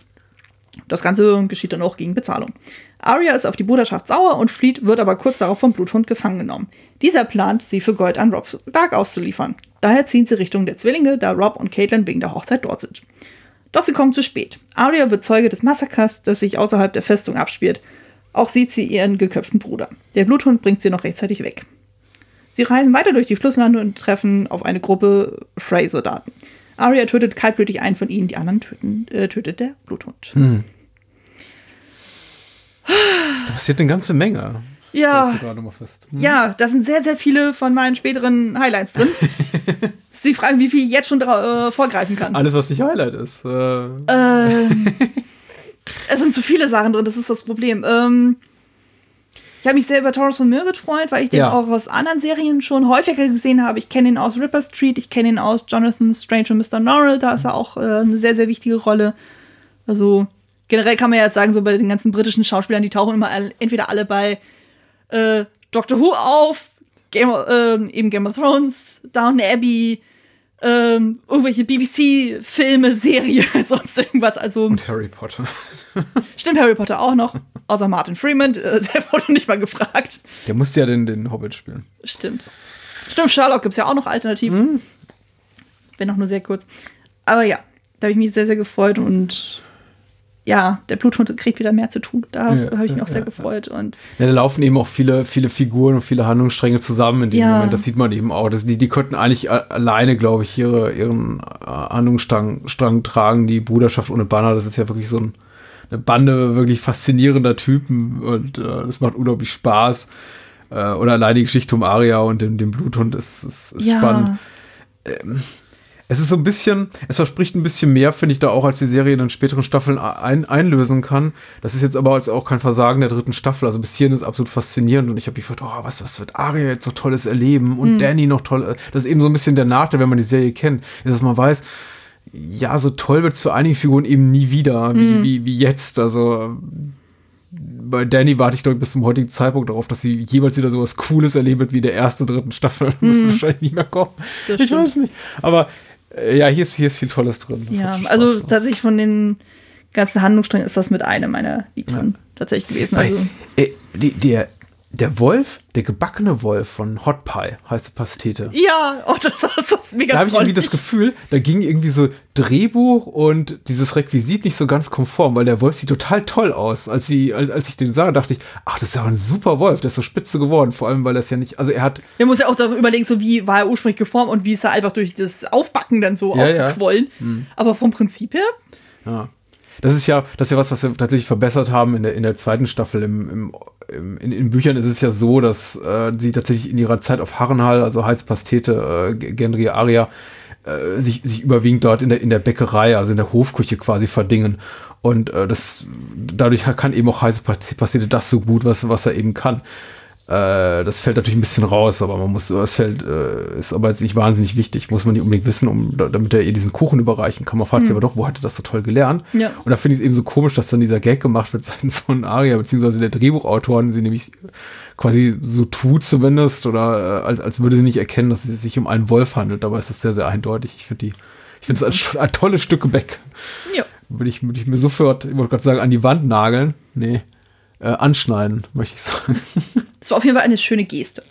Das Ganze geschieht dann auch gegen Bezahlung. Arya ist auf die Bruderschaft sauer und flieht, wird aber kurz darauf vom Bluthund gefangen genommen. Dieser plant, sie für Gold an Robb Stark auszuliefern. Daher ziehen sie Richtung der Zwillinge, da Robb und Caitlin wegen der Hochzeit dort sind. Doch sie kommen zu spät. Arya wird Zeuge des Massakers, das sich außerhalb der Festung abspielt. Auch sieht sie ihren geköpften Bruder. Der Bluthund bringt sie noch rechtzeitig weg. Sie reisen weiter durch die Flusslande und treffen auf eine Gruppe Frey-Soldaten. Arya tötet kaltblütig einen von ihnen, die anderen töten, äh, tötet der Bluthund. Da passiert eine ganze Menge. Ja, fest. ja, da sind sehr, sehr viele von meinen späteren Highlights drin. <laughs> ist die Frage, wie viel ich jetzt schon äh, vorgreifen kann. Alles, was nicht Highlight ist. Äh, Ähm, es sind zu viele Sachen drin, das ist das Problem. Ähm, ich habe mich sehr über Taurus von Mir gefreut, weil ich den Ja. auch aus anderen Serien schon häufiger gesehen habe. Ich kenne ihn aus Ripper Street, ich kenne ihn aus Jonathan Strange und Mr. Norrell, da ist er auch äh, eine sehr, sehr wichtige Rolle. Also generell kann man ja jetzt sagen, so bei den ganzen britischen Schauspielern, die tauchen immer alle, entweder alle bei äh, Doctor Who auf, Game ähm, eben Game of Thrones, Down Abbey, ähm, irgendwelche BBC-Filme, Serie, <laughs> sonst irgendwas. Also und Harry Potter. <laughs> stimmt Harry Potter auch noch, außer Martin Freeman, äh, <laughs> der wurde nicht mal gefragt. Der musste ja den, den Hobbit spielen. Stimmt. Stimmt, Sherlock gibt es ja auch noch alternativ. Wenn auch nur sehr kurz. Aber ja, da habe ich mich sehr, sehr gefreut und ja, der Bluthund kriegt wieder mehr zu tun. Da Ja, habe ich mich auch sehr ja, gefreut. Und Ja, da laufen eben auch viele, viele Figuren und viele Handlungsstränge zusammen in dem. Moment. Das sieht man eben auch. Das, die, die konnten eigentlich alleine, glaube ich, ihre, ihren äh, Handlungsstrang Strang tragen. Die Bruderschaft ohne Banner, das ist ja wirklich so ein, eine Bande wirklich faszinierender Typen und äh, das macht unglaublich Spaß. Äh, oder allein die Geschichte um Aria und den, den Bluthund ist, ist, ist ja, spannend. Es ist so ein bisschen, es verspricht ein bisschen mehr, finde ich, da auch, als die Serie in den späteren Staffeln ein, einlösen kann. Das ist jetzt aber jetzt auch kein Versagen der dritten Staffel. Also bis hierhin ist absolut faszinierend und ich habe mich gefragt, oh, was, was wird Arya jetzt so Tolles erleben und Danny noch toll. Das ist eben so ein bisschen der Nachteil, wenn man die Serie kennt, ist, dass man weiß, ja, so toll wird es für einige Figuren eben nie wieder, wie, wie, wie jetzt. Also bei Danny warte ich, glaube ich, bis zum heutigen Zeitpunkt darauf, dass sie jeweils wieder so was Cooles erleben wird wie der erste, dritten Staffel. <laughs> Das wird wahrscheinlich nicht mehr kommen. Das ich stimmt. weiß nicht. Aber ja, hier ist, hier ist viel Tolles drin. Das ja also gemacht. tatsächlich von den ganzen Handlungsstrang ist das mit einem meiner Liebsten tatsächlich gewesen. Also, Äh, die, der, der Wolf, der gebackene Wolf von Hot Pie, heißt die Pastete. ja, oh, das, das ist mega Da habe ich irgendwie das Gefühl, da ging irgendwie so Drehbuch und dieses Requisit nicht so ganz konform, weil der Wolf sieht total toll aus. Als, sie, als, als ich den sah, dachte ich, ach, das ist ja ein super Wolf, der ist so spitze geworden. Vor allem, weil das ja nicht, also er hat, Man muss ja auch darüber überlegen, so wie war er ursprünglich geformt und wie ist er einfach durch das Aufbacken dann so Ja, ja. aufgequollen. Aber vom Prinzip her, ja. Das ist ja, das ist ja was, was wir tatsächlich verbessert haben in der, in der zweiten Staffel. Im, im, in, in Büchern ist es ja so, dass äh, sie tatsächlich in ihrer Zeit auf Harrenhal, also heiße Pastete, äh, Genry Aria, äh, sich, sich überwiegend dort in der, in der Bäckerei, also in der Hofküche quasi verdingen. Und äh, das, dadurch kann eben auch heiße Pastete das so gut, was, was er eben kann. Äh, das fällt natürlich ein bisschen raus, aber man muss, das fällt, äh, ist aber jetzt nicht wahnsinnig wichtig, muss man nicht unbedingt wissen, um, da- damit er ihr diesen Kuchen überreichen kann. Man fragt sich aber doch, wo hat er das so toll gelernt? Ja. Und da finde ich es eben so komisch, dass dann dieser Gag gemacht wird <laughs> seitens von Aria, beziehungsweise der Drehbuchautoren, sie nämlich quasi so tut zumindest, oder äh, als, als würde sie nicht erkennen, dass es sich um einen Wolf handelt. Dabei ist das sehr, sehr eindeutig. Ich finde die, ich finde es ein, ein tolles Stück Gebäck. ja. Würde ich, würde ich mir sofort, ich wollte gerade sagen, an die Wand nageln. Nee. Äh, anschneiden, möchte ich sagen. <laughs> Das war auf jeden Fall eine schöne Geste.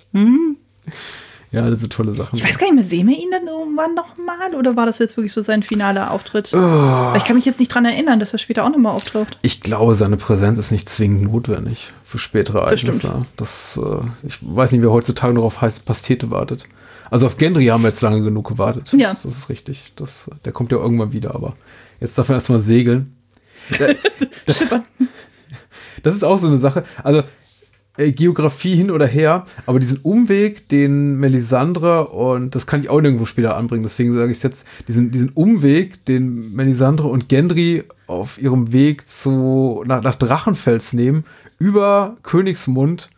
Ja, das sind tolle Sachen. Ich weiß gar nicht mehr, sehen wir ihn dann irgendwann nochmal? Oder war das jetzt wirklich so sein finaler Auftritt? Oh. Ich kann mich jetzt nicht dran erinnern, dass er später auch nochmal auftaucht. Ich glaube, seine Präsenz ist nicht zwingend notwendig für spätere Das. Ereignisse. Das, äh, ich weiß nicht, wer heutzutage noch auf heiße Pastete wartet. Also auf Gendry haben wir jetzt lange genug gewartet. Ja. Das, das ist richtig. Das, der kommt ja irgendwann wieder, aber jetzt darf er erstmal segeln. <laughs> Da- das, das ist auch so eine Sache. Also äh, Geografie hin oder her, aber diesen Umweg, den Melisandre und das kann ich auch nirgendwo später anbringen, deswegen sage ich es jetzt, diesen, diesen Umweg, den Melisandre und Gendry auf ihrem Weg zu, nach, nach Drachenfels nehmen, über Königsmund,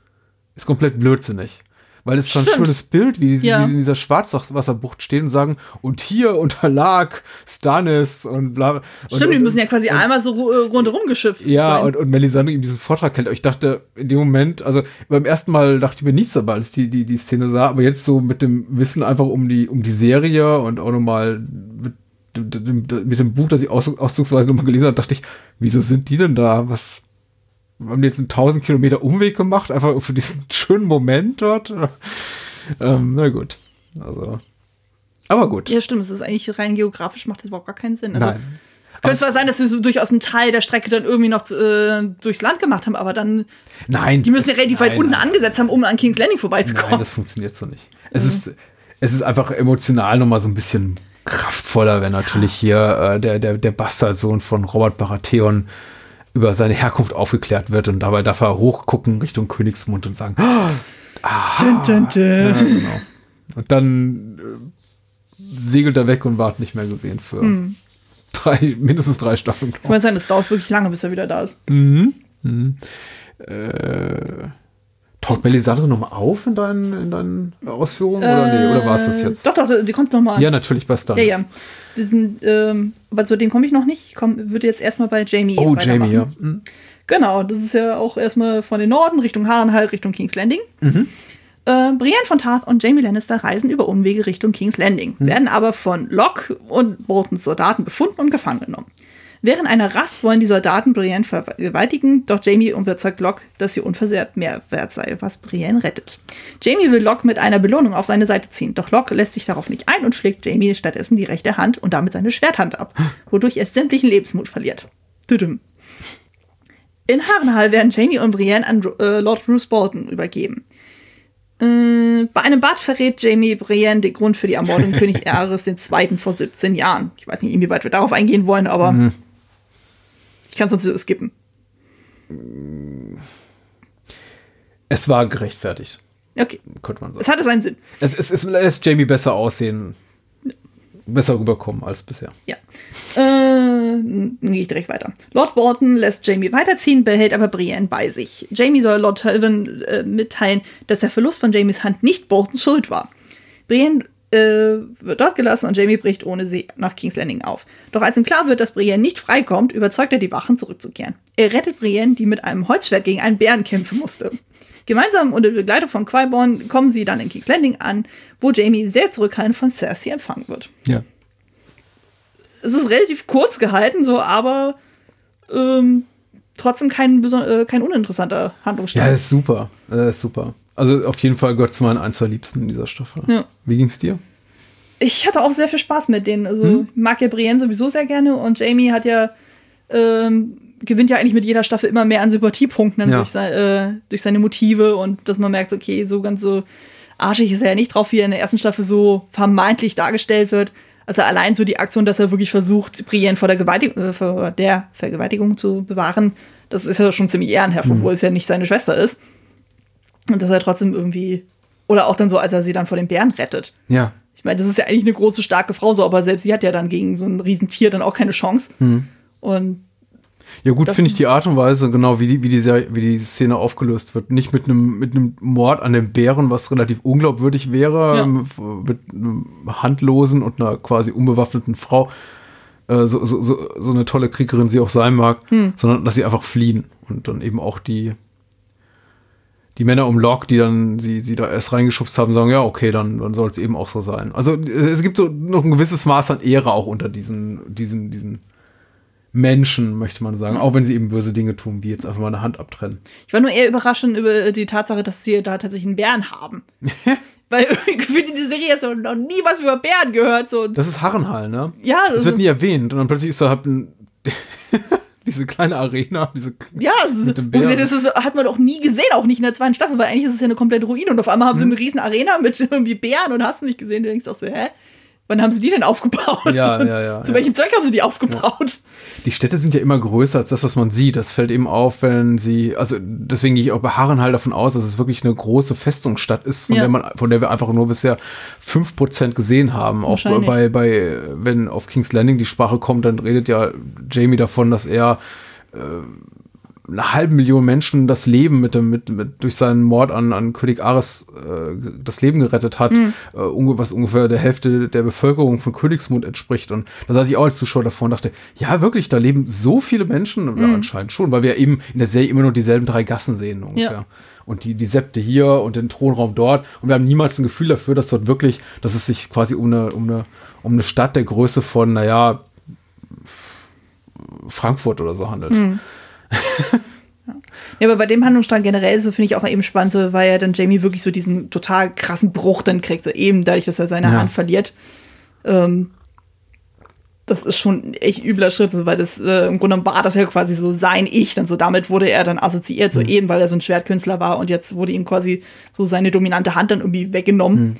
ist komplett blödsinnig. Weil es ist so ein schönes Bild, wie sie, Ja. wie sie in dieser Schwarzwasserbucht stehen und sagen, und hier unterlag Stannis und bla. und, Stimmt, und, die müssen ja quasi einmal so äh, rundherum geschifft ja, sein. und, und Melisandre ihm diesen Vortrag hält. Aber Ich dachte in dem Moment, also beim ersten Mal dachte ich mir nichts dabei, als ich die, die, die Szene sah, aber jetzt so mit dem Wissen einfach um die, um die Serie und auch nochmal mit, mit dem Buch, das ich aus, auszugsweise nochmal gelesen habe, dachte ich, wieso sind die denn da? Was haben die jetzt einen 1000 Kilometer Umweg gemacht, einfach für diesen <laughs> schönen Moment dort? ähm, na gut. Also. Aber gut. ja, stimmt, es ist eigentlich rein geografisch, macht das überhaupt gar keinen Sinn. Also, Nein. Es könnte zwar sein, dass sie so durchaus einen Teil der Strecke dann irgendwie noch äh, durchs Land gemacht haben, aber dann, Nein. die müssen ja relativ weit nein, unten nein. angesetzt haben, um an King's Landing Nein, vorbeizukommen. das funktioniert so nicht. Es ist, es ist einfach emotional nochmal so ein bisschen kraftvoller, wenn natürlich hier äh, der, der, der Bastardsohn von Robert Baratheon über seine Herkunft aufgeklärt wird und dabei darf er hochgucken Richtung Königsmund und sagen, ah, dun, dun, dun. ja, genau. Und dann äh, segelt er weg und ward nicht mehr gesehen für Hm. drei, mindestens drei Staffeln. Ich sagen, das dauert wirklich lange, bis er wieder da ist. Äh, taucht Melisandre nochmal auf in deinen, in deinen Ausführungen? oder nee, oder war es das jetzt? Äh, Doch, doch, die kommt nochmal. Ja, natürlich bei ja, Stannis. ja. Wir sind, ähm, aber zu dem komme ich noch nicht. Ich komm, würde jetzt erstmal bei Jamie Oh. Jamie, ja. Hm. Genau, das ist ja auch erstmal von den Norden Richtung Harrenhal, Richtung King's Landing. Mhm. Äh, Brienne von Tarth und Jamie Lannister reisen über Umwege Richtung King's Landing, Mhm. werden aber von Locke und Boltons Soldaten gefunden und gefangen genommen. Während einer Rast wollen die Soldaten Brienne vergewaltigen, doch Jamie überzeugt Locke, dass sie unversehrt mehr wert sei, was Brienne rettet. Jamie will Locke mit einer Belohnung auf seine Seite ziehen, doch Locke lässt sich darauf nicht ein und schlägt Jamie stattdessen die rechte Hand und damit seine Schwerthand ab, <gasps> wodurch er sämtlichen Lebensmut verliert. Tudum. In Harrenhal werden Jamie und Brienne an äh, Lord Bruce Bolton übergeben. Äh, bei einem Bad verrät Jamie Brienne den Grund für die Ermordung <laughs> König Aerys II. vor 17 Jahren. Ich weiß nicht, inwieweit wir darauf eingehen wollen, aber ich kann es sonst skippen. Es war gerechtfertigt, Okay, könnte man es sagen. hatte seinen Sinn. Es, es, es lässt Jamie besser aussehen, besser rüberkommen als bisher. Ja. Äh, dann gehe ich direkt weiter. Lord Bolton lässt Jamie weiterziehen, behält aber Brienne bei sich. Jamie soll Lord Tywin äh, mitteilen, dass der Verlust von Jamies Hand nicht Boltons Schuld war. Brienne äh, wird dort gelassen und Jamie bricht ohne sie nach King's Landing auf. Doch als ihm klar wird, dass Brienne nicht freikommt, überzeugt er die Wachen, zurückzukehren. Er rettet Brienne, die mit einem Holzschwert gegen einen Bären kämpfen musste. Gemeinsam unter Begleitung von Qui-Gon kommen sie dann in King's Landing an, wo Jamie sehr zurückhaltend von Cersei empfangen wird Ja. es ist relativ kurz gehalten, so, aber ähm, trotzdem kein, äh, kein uninteressanter Handlungsstrang. Ja, ist super. Das ist super. Also auf jeden Fall gehört zu meinen ein, zwei Liebsten in dieser Staffel. Ja. Wie ging's dir? ich hatte auch sehr viel Spaß mit denen. Also Hm? ich mag ja Brienne sowieso sehr gerne und Jamie hat ja ähm, gewinnt ja eigentlich mit jeder Staffel immer mehr an Sympathiepunkten Ja. durch, sei, äh, durch seine Motive und dass man merkt, okay, so ganz so arschig ist er ja nicht drauf, wie er in der ersten Staffel so vermeintlich dargestellt wird. Also allein so die Aktion, dass er wirklich versucht, Brienne vor der, Gewaltig äh, vor der Vergewaltigung zu bewahren, das ist ja schon ziemlich ehrenhaft, obwohl es ja nicht seine Schwester ist. Und dass er trotzdem irgendwie, oder auch dann so, als er sie dann vor den Bären rettet. Ja. Ich meine, das ist ja eigentlich eine große, starke Frau, so, aber selbst sie hat ja dann gegen so ein Riesentier dann auch keine Chance. Und Ja, gut, finde ich die Art und Weise, genau wie die, wie die, Serie, wie die Szene aufgelöst wird. Nicht mit einem mit einem Mord an den Bären, was relativ unglaubwürdig wäre, Ja. ähm, mit einem handlosen und einer quasi unbewaffneten Frau, äh, so, so, so, so eine tolle Kriegerin sie auch sein mag, sondern dass sie einfach fliehen und dann eben auch die die Männer um Locke, die dann sie, sie da erst reingeschubst haben, sagen, ja, okay, dann, dann soll es eben auch so sein. Also äh, es gibt so noch ein gewisses Maß an Ehre auch unter diesen, diesen, diesen Menschen, möchte man sagen, auch wenn sie eben böse Dinge tun, wie jetzt einfach mal eine Hand abtrennen. ich war nur eher überraschend über die Tatsache, dass sie da tatsächlich einen Bären haben. <laughs> Weil irgendwie in der Serie du noch nie was über Bären gehört. So. Das ist Harrenhal, ne? ja, Das also, wird nie erwähnt und dann plötzlich ist da halt ein, <laughs> <laughs> diese kleine Arena, diese ja das, mit dem Bären. das ist, hat man auch nie gesehen, auch nicht in der zweiten Staffel, weil eigentlich ist es ja eine komplette Ruine und auf einmal haben sie eine riesen Arena mit <laughs> irgendwie Bären und hast du nicht gesehen. Du denkst auch so, hä? Wann haben sie die denn aufgebaut? Ja, ja, ja, Zu ja. welchem Zweck haben sie die aufgebaut? Die Städte sind ja immer größer als das, was man sieht. Das fällt eben auf, wenn sie, also deswegen gehe ich auch bei Harrenhal davon aus, dass es wirklich eine große Festungsstadt ist, von Ja. der man, von der wir einfach nur bisher 5% gesehen haben. Auch bei, bei, wenn auf King's Landing die Sprache kommt, dann redet ja Jamie davon, dass er äh, eine halbe Million Menschen das Leben mit dem, mit, mit, durch seinen Mord an, an König Ares äh, das Leben gerettet hat, äh, unge- was ungefähr der Hälfte der Bevölkerung von Königsmund entspricht. Und da saß ich auch als Zuschauer davor und dachte, ja, wirklich, da leben so viele Menschen, ja, anscheinend schon, weil wir eben in der Serie immer nur dieselben drei Gassen sehen ungefähr. Ja. Und die, die Septe hier und den Thronraum dort. Und wir haben niemals ein Gefühl dafür, dass dort wirklich, dass es sich quasi um eine, um eine, um eine Stadt der Größe von, naja, Frankfurt oder so handelt. Ja, aber bei dem Handlungsstrang generell so finde ich auch eben spannend, so, weil er dann Jamie wirklich so diesen total krassen Bruch dann kriegt, so eben dadurch, dass er seine Ja. Hand verliert. Ähm, das ist schon ein echt übler Schritt, so, weil das äh, im Grunde war das ja quasi so sein Ich, dann so damit wurde er dann assoziiert, so eben, weil er so ein Schwertkünstler war und jetzt wurde ihm quasi so seine dominante Hand dann irgendwie weggenommen.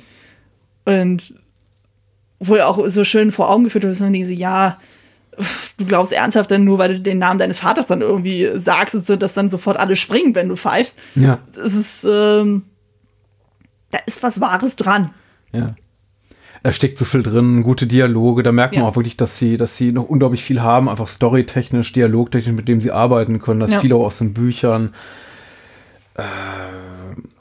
Und wo er auch so schön vor Augen geführt wird, so diese, ja, du glaubst ernsthaft dann nur, weil du den Namen deines Vaters dann irgendwie sagst, und so, dass dann sofort alle springen, wenn du pfeifst. Ja. Das ist, ähm, da ist was Wahres dran. Ja. Da steckt so viel drin, gute Dialoge, da merkt man Ja. auch wirklich, dass sie, dass sie noch unglaublich viel haben, einfach storytechnisch, dialogtechnisch, mit dem sie arbeiten können. Das Ja. viel auch aus den Büchern.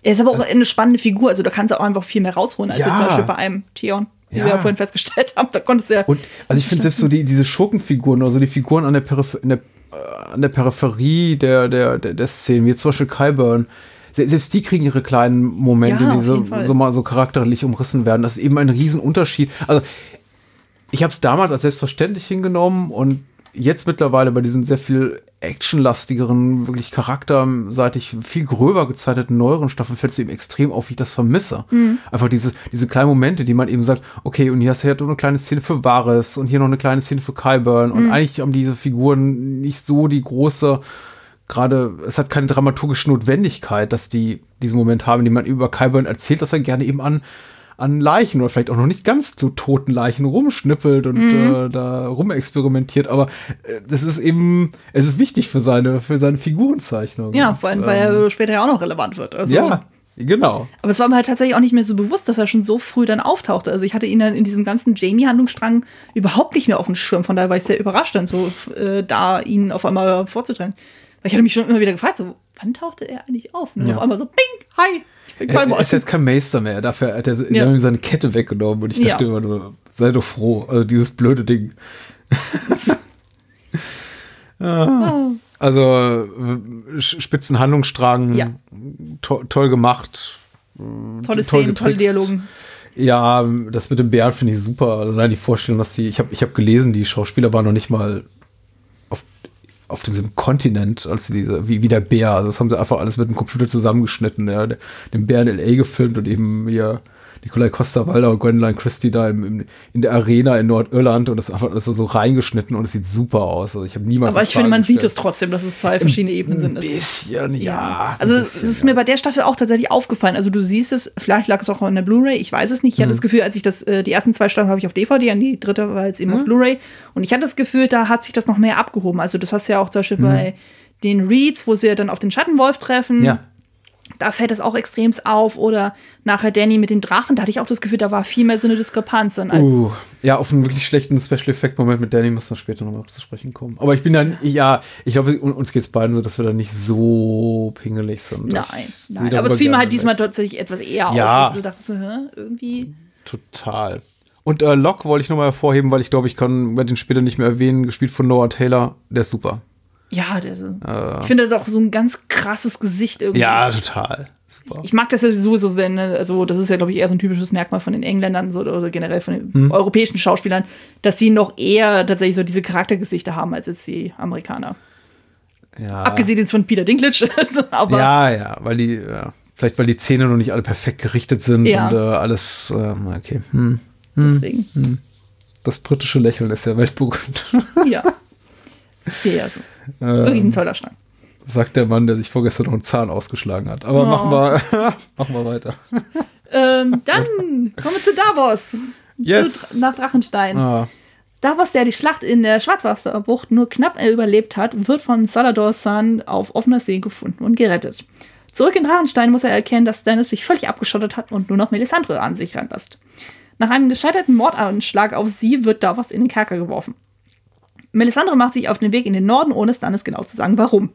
Er ist aber auch eine spannende Figur, also da kannst du auch einfach viel mehr rausholen, als Ja. jetzt zum Beispiel bei einem Theon, wie Ja. wir ja vorhin festgestellt haben. Da konntest du ja. Und also ich finde selbst so die, diese Schurkenfiguren, also die Figuren an der, Peripher in der, äh, an der Peripherie der, der, der, der Szenen, wie zum Beispiel Kyburn, se- selbst die kriegen ihre kleinen Momente, Ja, die so, so mal so charakterlich umrissen werden. Das ist eben ein Riesenunterschied. Also ich habe es damals als selbstverständlich hingenommen und jetzt mittlerweile bei diesen sehr viel actionlastigeren, wirklich charakterseitig viel gröber gezeichneten neueren Staffeln fällt es eben extrem auf, wie ich das vermisse. Einfach diese, diese kleinen Momente, die man eben sagt, okay, und hier hast du noch eine kleine Szene für Varys und hier noch eine kleine Szene für Kyburn und eigentlich haben diese Figuren nicht so die große gerade, es hat keine dramaturgische Notwendigkeit, dass die diesen Moment haben, den man über Kyburn erzählt, dass er gerne eben an, an Leichen oder vielleicht auch noch nicht ganz so toten Leichen rumschnippelt und äh, da rumexperimentiert, aber äh, das ist eben, es ist wichtig für seine, für seine Figurenzeichnung. Ja, Und, vor allem, weil ähm, er später ja auch noch relevant wird. Also, ja, genau. Aber es war mir halt tatsächlich auch nicht mehr so bewusst, dass er schon so früh dann auftauchte. Also ich hatte ihn dann in diesem ganzen Jamie-Handlungsstrang überhaupt nicht mehr auf dem Schirm. Von daher war ich sehr überrascht, dann so äh, da ihn auf einmal vorzutrennen. Weil ich hatte mich schon immer wieder gefragt, so, wann tauchte er eigentlich auf? Und Ja. auf einmal so, bing, hi, Er, er Kalmar. ist jetzt kein Meister mehr, dafür hat er Ja. ihm seine Kette weggenommen und ich dachte Ja. immer nur, sei doch froh, also dieses blöde Ding. <laughs> Ah. Also äh, Spitzen Handlungsstrang, Ja. to toll gemacht. Tolle toll Szenen, tolle. Dialogen. Ja, das mit dem Bären finde ich super. Also allein die Vorstellung, dass sie, ich habe ich hab gelesen, die Schauspieler waren noch nicht mal auf, diesem Kontinent, als diese, wie, wie der Bär. Also das haben sie einfach alles mit dem Computer zusammengeschnitten, ja. Den Bär in L.A. gefilmt und eben hier Nikolai Costa-Waldau und Gwendoline Christie da im, im, in der Arena in Nordirland und das ist einfach alles so reingeschnitten und es sieht super aus. Also ich habe niemals. Aber in ich finde, man Frage sieht es gestellt. trotzdem, dass es zwei verschiedene Ebenen sind. Ein bisschen, ja. Also ein es bisschen, ist mir bei der Staffel auch tatsächlich aufgefallen. Also du siehst es, vielleicht lag es auch an der Blu-ray, ich weiß es nicht. Ich Mhm. hatte das Gefühl, als ich das, äh, die ersten zwei Staffeln habe ich auf DVD, an die dritte war jetzt eben Mhm. auf Blu-ray. Und ich hatte das Gefühl, da hat sich das noch mehr abgehoben. Also das hast du ja auch zum Beispiel bei den Reads, wo sie ja dann auf den Schattenwolf treffen. Mhm. Ja. Da fällt es auch extremst auf. Oder nachher Danny mit den Drachen, da hatte ich auch das Gefühl, da war viel mehr so eine Diskrepanz. Als, Uh, ja, auf einen wirklich schlechten Special Effect Moment mit Danny müssen wir später nochmal zu sprechen kommen. Aber ich bin dann, ja, ich glaube, un- uns geht's beiden so, dass wir da nicht so pingelig sind. Nein, nein. Aber es fiel mir halt diesmal tatsächlich etwas eher Ja. auf. Also du dachtest, hä, irgendwie. Total. Und äh, Locke wollte ich nochmal hervorheben, weil ich glaube, ich kann den später nicht mehr erwähnen, gespielt von Noah Taylor. Der ist super. Ja, der so. ich finde doch so ein ganz krasses Gesicht irgendwie. Äh. Ja, total. Super. Ich mag das ja sowieso so, wenn, ne, also das ist ja, glaube ich, eher so ein typisches Merkmal von den Engländern so, oder generell von den Hm. europäischen Schauspielern, dass die noch eher tatsächlich so diese Charaktergesichter haben als jetzt die Amerikaner. ja. Abgesehen jetzt von Peter Dinklage. <laughs> aber Ja, ja, weil die, ja, vielleicht weil die Zähne noch nicht alle perfekt gerichtet sind Ja. und äh, alles, äh, okay. Hm. deswegen. Das britische Lächeln ist ja weltberühmt. Ja. <laughs> Ja, ja, so. Ähm. Wirklich ein toller Schrank. Sagt der Mann, der sich vorgestern noch einen Zahn ausgeschlagen hat. Aber Oh. machen, wir, <laughs> machen wir weiter. Ähm, dann kommen wir zu Davos. Yes. Zu, nach Drachenstein. Ah, Davos, der die Schlacht in der Schwarzwasserbucht nur knapp überlebt hat, wird von Salador San auf offener See gefunden und gerettet. Zurück in Drachenstein muss er erkennen, dass Stannis sich völlig abgeschottet hat und nur noch Melisandre an sich ranlässt. Nach einem gescheiterten Mordanschlag auf sie wird Davos in den Kerker geworfen. Melisandre macht sich auf den Weg in den Norden, ohne Stannis genau zu sagen, warum.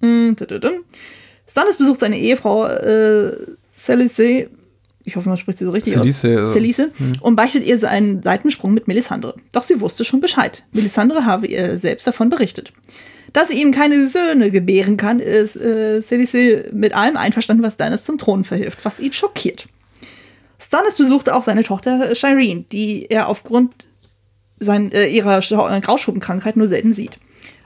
Tütütüm. Stannis besucht seine Ehefrau äh, Celice, ich hoffe, man spricht sie so richtig Celice, aus. äh, Celice, und beichtet ihr seinen Seitensprung mit Melisandre. Doch sie wusste schon Bescheid. Melisandre habe ihr selbst davon berichtet. Da sie ihm keine Söhne gebären kann, ist äh, Celice mit allem einverstanden, was Stannis zum Thron verhilft, was ihn schockiert. Stannis besuchte auch seine Tochter Shireen, die er aufgrund sein, äh, ihrer äh, Grauschuppenkrankheit nur selten sieht.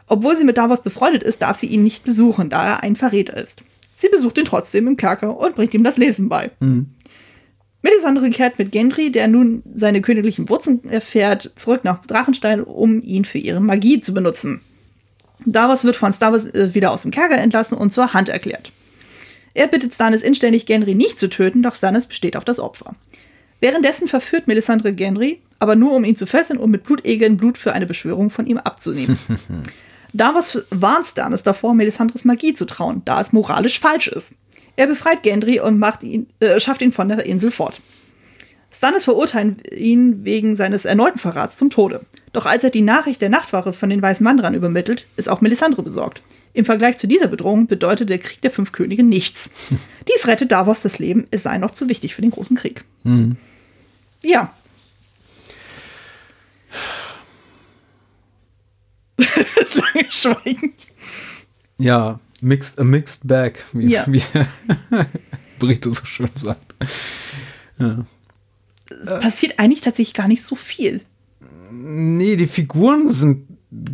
Obwohl sie mit Davos befreundet ist, darf sie ihn nicht besuchen, da er ein Verräter ist. Sie besucht ihn trotzdem im Kerker und bringt ihm das Lesen bei. Melisandre kehrt mit Gendry, der nun seine königlichen Wurzeln erfährt, zurück nach Drachenstein, um ihn für ihre Magie zu benutzen. Davos wird von Stavros äh, wieder aus dem Kerker entlassen und zur Hand erklärt. Er bittet Stannis inständig, Gendry nicht zu töten, doch Stannis besteht auf das Opfer. Währenddessen verführt Melisandre Gendry, aber nur um ihn zu fesseln und mit Blutegeln Blut für eine Beschwörung von ihm abzunehmen. <laughs> Davos warnt Stannis davor, Melisandres Magie zu trauen, da es moralisch falsch ist. Er befreit Gendry und ihn, äh, schafft ihn von der Insel fort. Stannis verurteilt ihn wegen seines erneuten Verrats zum Tode. Doch als er die Nachricht der Nachtwache von den Weißen Wanderern übermittelt, ist auch Melisandre besorgt. Im Vergleich zu dieser Bedrohung bedeutet der Krieg der fünf Könige nichts. <laughs> Dies rettet Davos das Leben, es sei noch zu wichtig für den großen Krieg. Ja. <laughs> Lange Schweigen. ja, mixed, a mixed bag, wie, Ja. wie <laughs> Brito so schön sagt. Es passiert eigentlich tatsächlich gar nicht so viel. Nee, die Figuren sind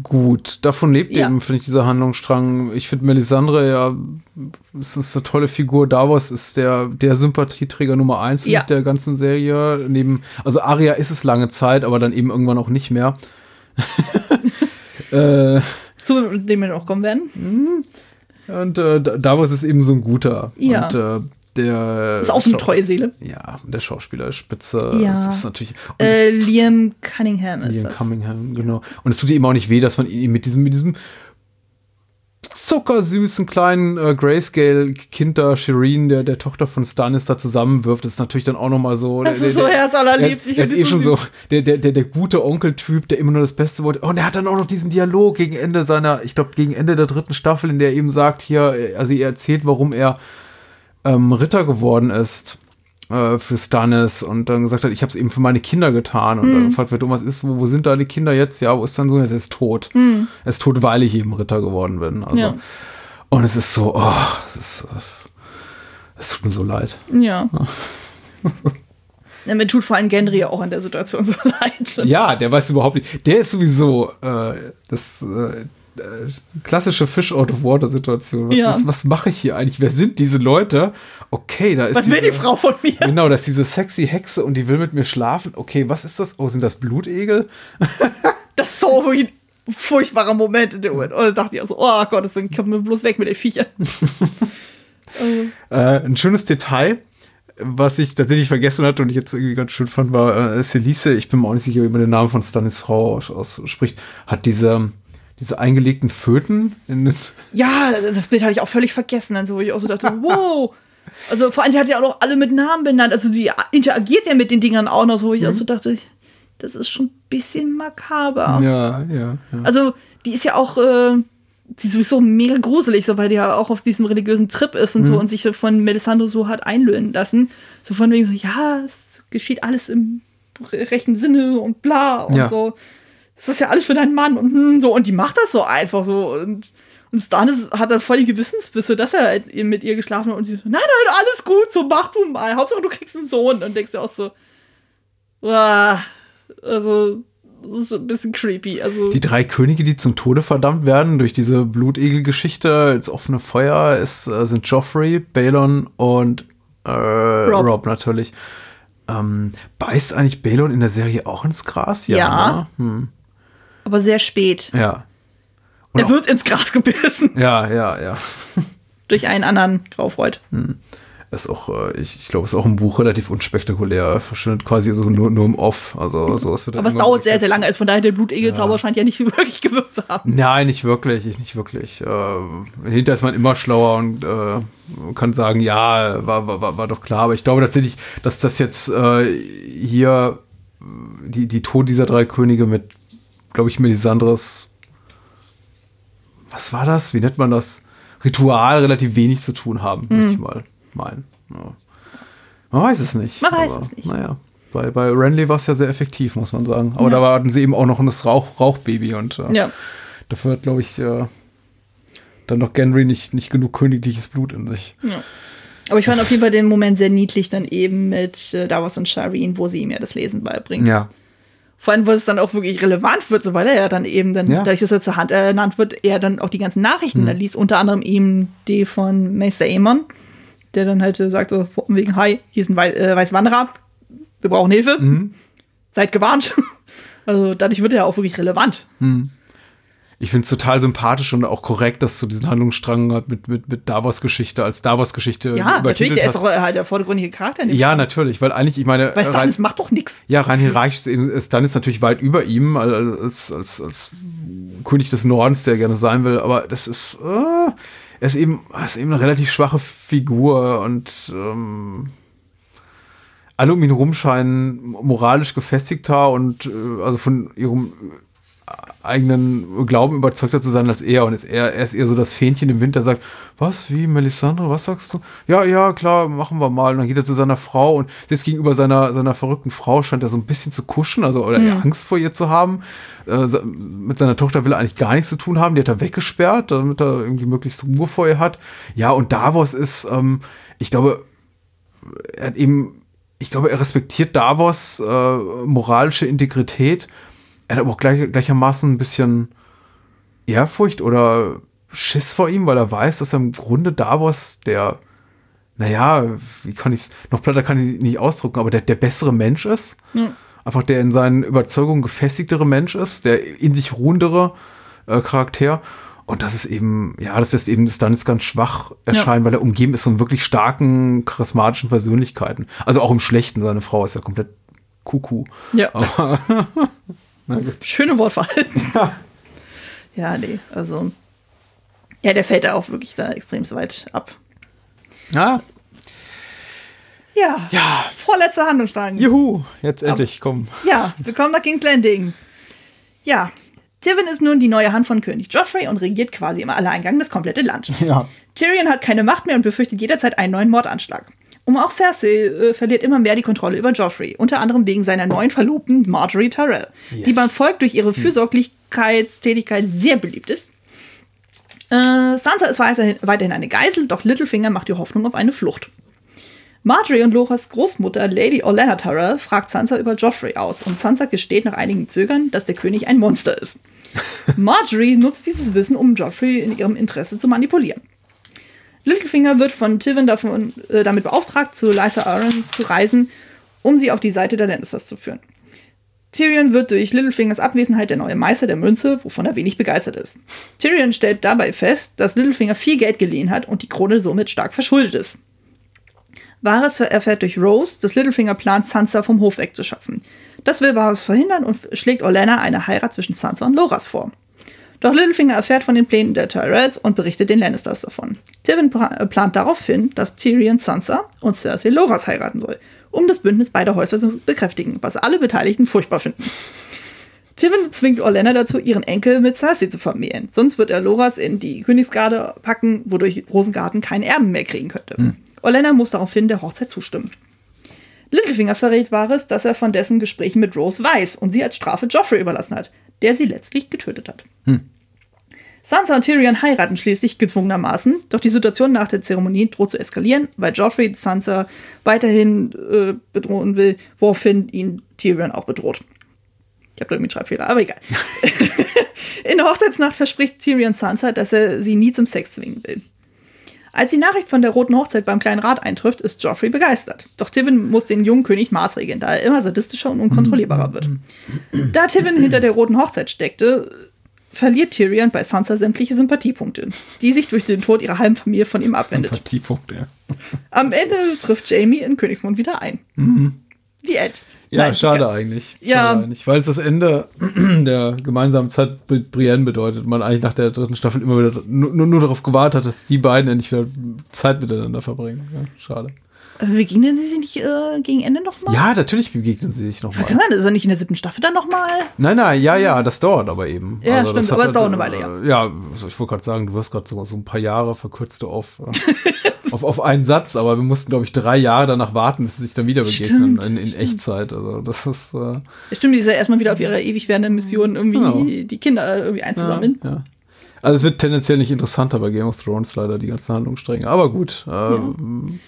gut. Davon lebt Ja. eben, finde ich, dieser Handlungsstrang. Ich finde Melisandre ja, es ist eine tolle Figur. Davos ist der, der Sympathieträger Nummer eins Ja. der ganzen Serie. Neben, also Arya ist es lange Zeit, aber dann eben irgendwann auch nicht mehr. <laughs> äh, Zu dem wir noch kommen werden. und äh, Da- Davos ist eben so ein guter. Ja. Und äh, der Ist auch so eine treue Seele. Ja, der Schauspieler ist spitze. Ja. Es ist natürlich. Äh, es- Liam Cunningham ist Liam das. Cunningham, genau. Und es tut ihm auch nicht weh, dass man ihn mit diesem, mit diesem zuckersüßen kleinen äh, Grayscale-Kind da, Shireen, der, der Tochter von Stannis, da zusammenwirft. Das ist natürlich dann auch noch mal so. Das der, ist so herzallerliebst. Er, Ich er ist eh schon so so der, der, der, der gute Onkeltyp, der immer nur das Beste wollte. Und er hat dann auch noch diesen Dialog gegen Ende seiner, ich glaube, gegen Ende der dritten Staffel, in der er eben sagt, hier, also er erzählt, warum er ähm, Ritter geworden ist äh, für Stannis und dann gesagt hat, ich habe es eben für meine Kinder getan und Hm. dann gefragt wird, um was ist, wo, wo sind deine Kinder jetzt? Ja, wo ist dein Sohn? Er ist tot. Er ist tot, weil ich eben Ritter geworden bin. Also Hm. Ja. und es ist so, oh, es ist, äh, es tut mir so leid. Ja. <laughs> ja. Mir tut vor allem Gendry auch in der Situation so <laughs> leid. Ja, der weiß überhaupt nicht. Der ist sowieso, äh, das, äh, klassische Fish out of water Situation. Was, Ja. was, was mache ich hier eigentlich? Wer sind diese Leute? Okay, da ist Was will diese, die Frau von mir? Genau, das ist diese sexy Hexe und die will mit mir schlafen. Okay, was ist das? Oh, sind das Blutegel? <laughs> Das ist so wirklich ein furchtbarer Moment in dem Moment. Und da dachte ich auch so, oh Gott, deswegen kommen wir bloß weg mit den Viechern. <laughs> Äh, ein schönes Detail, was ich tatsächlich vergessen hatte und ich jetzt irgendwie ganz schön fand, war äh, Celice, ich bin mir auch nicht sicher, wie man den Namen von Stannis Frau aus- ausspricht, hat diese, diese eingelegten Föten Ja, das Bild hatte ich auch völlig vergessen. Also, wo ich auch so dachte, <laughs> wow. Also, vor allem, die hat ja auch noch alle mit Namen benannt. Also, die interagiert ja mit den Dingern auch noch so, wo ich auch so dachte, das ist schon ein bisschen makaber. Ja, ja, ja. Also, die ist ja auch, äh, die ist sowieso mega gruselig, so weil die ja auch auf diesem religiösen Trip ist und so und sich so von Melisandre so hat einlösen lassen. So von wegen so, ja, es geschieht alles im rechten Sinne und bla und Ja. so. Das ist ja alles für deinen Mann und hm, so. Und die macht das so einfach so. Und, und Stannis hat dann voll die Gewissensbisse, dass er mit ihr geschlafen hat. Und die so, nein, nein, alles gut, so mach du mal. Hauptsache, du kriegst einen Sohn. Und denkst dir auch so, ah, also, das ist ein bisschen creepy. Also, Die drei Könige, die zum Tode verdammt werden durch diese Blutegel-Geschichte ins offene Feuer, ist, äh, sind Joffrey, Balon und äh, Rob. natürlich. Ähm, beißt eigentlich Balon in der Serie auch ins Gras? Ja. ne? Hm. Aber sehr spät. Ja. Und Er wird ins Gras gebissen Ja, ja, ja. <laughs> durch einen anderen Graufreud. Ist auch, äh, ich, ich glaube, ist auch im Buch relativ unspektakulär. Er verschwindet quasi so nur, nur im Off. Also, so, es wird Aber es dauert sehr, sehr lange. Also von daher, der Blutegelzauber scheint ja nicht <laughs> wirklich gewirkt zu haben. Nein, nicht wirklich, ich- nicht wirklich. Äh, hinter ist man immer schlauer und äh, kann sagen, ja, war, war, war- doch klar. Aber ich glaube tatsächlich, dass das jetzt äh, hier die, die Tod dieser drei Könige mit, glaube ich, Melisandres, was war das? Wie nennt man das? Ritual relativ wenig zu tun haben, würde ich mal meinen. Ja. Man weiß es nicht. Hm. Man weiß es nicht. Naja. Bei, bei Renly war es ja sehr effektiv, muss man sagen. Aber Ja. da hatten sie eben auch noch das Rauch, Rauchbaby und äh, Ja. Dafür hat, glaube ich, äh, dann noch Gendry nicht, nicht genug königliches Blut in sich. Aber ich fand auf jeden Fall den Moment sehr niedlich dann eben mit äh, Davos und Shireen, wo sie ihm ja das Lesen beibringen. Ja. Vor allem, wo es dann auch wirklich relevant wird, so weil er ja dann eben dann, Ja. dadurch, dass er zur Hand ernannt wird, er dann auch die ganzen Nachrichten dann liest, unter anderem eben die von Meister Aemon, der dann halt äh, sagt so, von wegen, hi, hier ist ein Wei äh, Weißwanderer, wir brauchen Hilfe, seid gewarnt. <laughs> Also dadurch wird er ja auch wirklich relevant. Ich finde es total sympathisch und auch korrekt, dass du diesen Handlungsstrang mit, mit, mit Davos-Geschichte als Davos-Geschichte Ja, natürlich, der ist hast. doch halt der vordergründige Charakter. Ja, Film. natürlich, weil eigentlich, ich meine, Weil rein, Stannis macht doch nichts. ja, rein hierarchisch ist, eben, ist Stannis natürlich weit über ihm als, als, als König des Nordens, der gerne sein will, aber das ist, äh, er ist eben, er ist eben eine relativ schwache Figur und ähm, alle um ihn herum scheinen moralisch gefestigter und äh, also von ihrem äh, eigenen Glauben überzeugter zu sein als er und ist er, er ist eher so das Fähnchen im Wind, der sagt, was, wie, Melisandre, was sagst du? Ja, ja, klar, machen wir mal. Und dann geht er zu seiner Frau und jetzt gegenüber seiner, seiner verrückten Frau scheint er so ein bisschen zu kuschen, also oder eher Angst vor ihr zu haben. Äh, mit seiner Tochter will er eigentlich gar nichts zu tun haben, die hat er weggesperrt, damit er irgendwie möglichst Ruhe vor ihr hat. Ja, und Davos ist, ähm, ich glaube, er hat eben, ich glaube, er respektiert Davos äh, moralische Integrität. Er hat aber auch gleich, gleichermaßen ein bisschen Ehrfurcht oder Schiss vor ihm, weil er weiß, dass er im Grunde Davos der, naja, wie kann ich es, noch platter kann ich es nicht ausdrücken, aber der, der bessere Mensch ist. Einfach der in seinen Überzeugungen gefestigtere Mensch ist, der in sich ruhendere äh, Charakter. Und das ist eben, ja, das ist eben Stannis ganz schwach erscheinen, weil er umgeben ist von wirklich starken, charismatischen Persönlichkeiten. Also auch im Schlechten, seine Frau ist ja komplett Kuckuck. Ja. Aber, <laughs> na gut. Schöne Wortverhalten. <laughs> Ja. nee, also. Ja, der fällt da auch wirklich da extrem weit ab. Ja, Ja. Ja. Vorletzter Handlungsstrang. juhu, jetzt endlich, komm. Ja, wir kommen nach King's Landing. Ja, Tywin ist nun die neue Hand von König Joffrey und regiert quasi im Alleingang das komplette Land. Ja. Tyrion hat keine Macht mehr und befürchtet jederzeit einen neuen Mordanschlag. Um auch Cersei äh, verliert immer mehr die Kontrolle über Joffrey, unter anderem wegen seiner neuen Verlobten Marjorie Tyrell, die beim Volk durch ihre Fürsorglichkeitstätigkeit sehr beliebt ist. Äh, Sansa ist weiterhin, eine Geisel, doch Littlefinger macht die Hoffnung auf eine Flucht. Marjorie und Loras Großmutter Lady Olenna Tyrell fragt Sansa über Joffrey aus und Sansa gesteht nach einigem Zögern, dass der König ein Monster ist. <laughs> Marjorie nutzt dieses Wissen, um Joffrey in ihrem Interesse zu manipulieren. Littlefinger wird von Tivin davon, äh, damit beauftragt, zu Lysa Arryn zu reisen, um sie auf die Seite der Lannisters zu führen. Tyrion wird durch Littlefingers Abwesenheit der neue Meister der Münze, wovon er wenig begeistert ist. Tyrion stellt dabei fest, dass Littlefinger viel Geld geliehen hat und die Krone somit stark verschuldet ist. Varys erfährt durch Rose, dass Littlefinger plant, Sansa vom Hof wegzuschaffen. Das will Varys verhindern und schlägt Olenna eine Heirat zwischen Sansa und Loras vor. Doch Littlefinger erfährt von den Plänen der Tyrells und berichtet den Lannisters davon. Tywin plant daraufhin, dass Tyrion Sansa und Cersei Loras heiraten soll, um das Bündnis beider Häuser zu bekräftigen, was alle Beteiligten furchtbar finden. Tywin zwingt Olenna dazu, ihren Enkel mit Cersei zu vermählen. Sonst wird er Loras in die Königsgarde packen, wodurch Rosengarten keinen Erben mehr kriegen könnte. Hm. Olenna muss daraufhin der Hochzeit zustimmen. Littlefinger verrät Varys, dass er von dessen Gesprächen mit Rose weiß und sie als Strafe Joffrey überlassen hat, der sie letztlich getötet hat. Hm. Sansa und Tyrion heiraten schließlich gezwungenermaßen, doch die Situation nach der Zeremonie droht zu eskalieren, weil Joffrey Sansa weiterhin äh, bedrohen will, woraufhin ihn Tyrion auch bedroht. Ich habe da irgendwie einen Schreibfehler, aber egal. <laughs> In der Hochzeitsnacht verspricht Tyrion Sansa, dass er sie nie zum Sex zwingen will. Als die Nachricht von der Roten Hochzeit beim Kleinen Rat eintrifft, ist Joffrey begeistert. Doch Tywin muss den jungen König maßregeln, da er immer sadistischer und unkontrollierbarer wird. Da Tywin hinter der Roten Hochzeit steckte, verliert Tyrion bei Sansa sämtliche Sympathiepunkte, die sich durch den Tod ihrer halben Familie von ihm abwendet. Sympathiepunkte, ja. Am Ende trifft Jamie in Königsmund wieder ein. Mhm. Die Ed. Ja, Nein, schade ich- eigentlich. Ja. Schade eigentlich, weil es das Ende <clears throat> der gemeinsamen Zeit mit Brienne bedeutet. Man eigentlich nach der dritten Staffel immer wieder nur, nur, nur darauf gewartet hat, dass die beiden endlich wieder Zeit miteinander verbringen. Ja, schade. Begegnen sie sich nicht äh, gegen Ende nochmal? Ja, natürlich begegnen sie sich Kann nochmal. sein, ist er nicht in der siebten Staffel dann nochmal? Nein, nein, ja, ja, das dauert aber eben. Also Ja, das stimmt, aber es dauert eine Weile, ja. äh, Ja, also ich wollte gerade sagen, du wirst gerade so, so ein paar Jahre verkürzt auf, äh, <laughs> auf, auf einen Satz, aber wir mussten, glaube ich, drei Jahre danach warten, bis sie sich dann wieder begegnen Stimmt, in, in Echtzeit. Also das ist äh, Ja, Stimmt, die ist ja erstmal wieder auf ihrer ewig währenden Mission, irgendwie Genau. die Kinder irgendwie einzusammeln. Ja. Also es wird tendenziell nicht interessanter bei Game of Thrones leider, die ganzen Handlungsstränge. Aber gut. Ähm,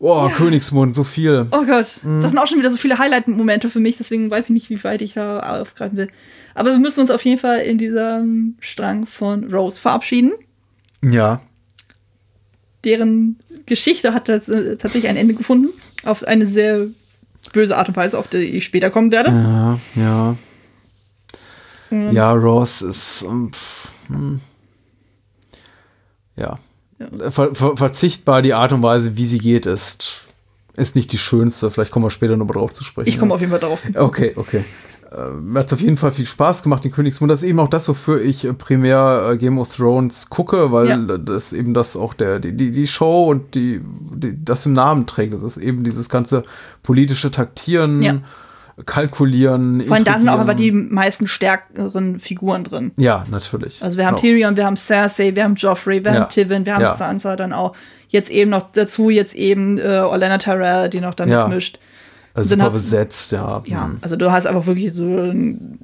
Oh, Königsmund, so viel. Oh Gott, Mhm. das sind auch schon wieder so viele Highlight-Momente für mich, deswegen weiß ich nicht, wie weit ich da aufgreifen will. Aber wir müssen uns auf jeden Fall in diesem Strang von Rose verabschieden. Ja. Deren Geschichte hat tats- tatsächlich ein Ende gefunden. Auf eine sehr böse Art und Weise, auf die ich später kommen werde. Ja, ja. Ja, Ross ist. ähm, pff, hm. Ja. Ver ver verzichtbar die Art und Weise, wie sie geht, ist, ist nicht die schönste. Vielleicht kommen wir später nochmal drauf zu sprechen. Ich komme auf jeden Fall darauf. Okay, okay. Äh, mir hat auf jeden Fall viel Spaß gemacht, den Königsmund. Das ist eben auch das, wofür ich äh, primär äh, Game of Thrones gucke, weil Ja. das eben das auch der, die, die, die Show und die, die, das im Namen trägt. Das ist eben dieses ganze politische Taktieren, Ja. Kalkulieren. Vor allem da sind auch aber die meisten stärkeren Figuren drin. Ja, natürlich. Also wir haben Genau. Tyrion, wir haben Cersei, wir haben Joffrey, wir Ja. haben Tywin, wir haben Ja. Sansa dann auch. Jetzt eben noch dazu, jetzt eben äh, Olenna Tyrell, die noch damit Ja. mischt. Also super hast- besetzt, ja. Ja, Hm. also du hast einfach wirklich so ein,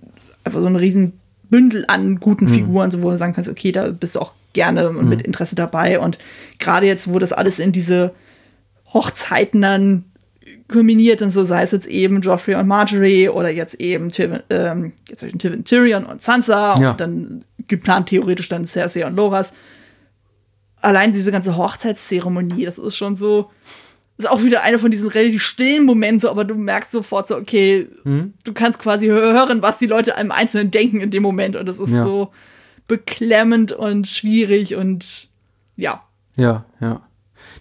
einfach so ein riesen Bündel an guten Hm. Figuren, so wo du sagen kannst, okay, da bist du auch gerne und mit Interesse dabei. Und gerade jetzt, wo das alles in diese Hochzeiten dann kulminiert und so, sei es jetzt eben Joffrey und Marjorie oder jetzt eben Tywin, ähm, jetzt Tywin, Tyrion und Sansa Ja. und dann geplant theoretisch dann Cersei und Loras. Allein diese ganze Hochzeitszeremonie, das ist schon so, ist auch wieder einer von diesen relativ stillen Momenten, aber du merkst sofort so, okay, du kannst quasi hören, was die Leute einem Einzelnen denken in dem Moment und das ist Ja. so beklemmend und schwierig und ja. Ja, ja.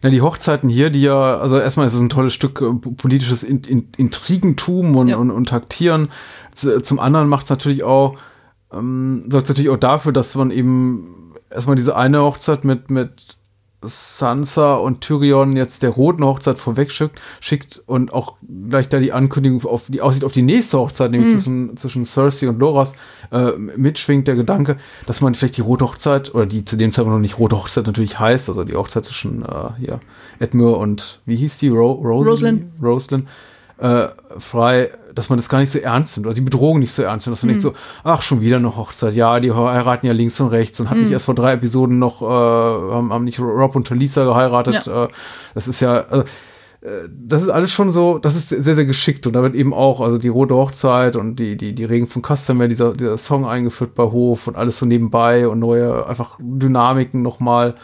Na, die Hochzeiten hier, die ja, also erstmal ist es ein tolles Stück äh, politisches in, in, Intrigentum und, Ja. und, und Taktieren. Z zum anderen macht es natürlich auch, ähm, sorgt es natürlich auch dafür, dass man eben erstmal diese eine Hochzeit mit, mit Sansa und Tyrion jetzt der roten Hochzeit vorweg schickt, schickt und auch gleich da die Ankündigung auf die Aussicht auf die nächste Hochzeit, nämlich zwischen, zwischen Cersei und Loras, äh, mitschwingt der Gedanke, dass man vielleicht die rote Hochzeit, oder die zu dem Zeitpunkt noch nicht rote Hochzeit natürlich heißt, also die Hochzeit zwischen äh, hier Edmure und wie hieß die? Ro Rosalie? Roslyn. Roslyn. Äh, frei, dass man das gar nicht so ernst nimmt, oder die Bedrohung nicht so ernst nimmt, dass man denkt so, ach, schon wieder eine Hochzeit, ja, die heiraten ja links und rechts und hat nicht erst vor drei Episoden noch, äh, haben, haben nicht Rob und Talisa geheiratet, Ja. äh, das ist ja, also, das ist alles schon so, das ist sehr, sehr geschickt und damit eben auch, also die Rote Hochzeit und die, die, die Regen von Customer, dieser, dieser Song eingeführt bei Hof und alles so nebenbei und neue einfach Dynamiken nochmal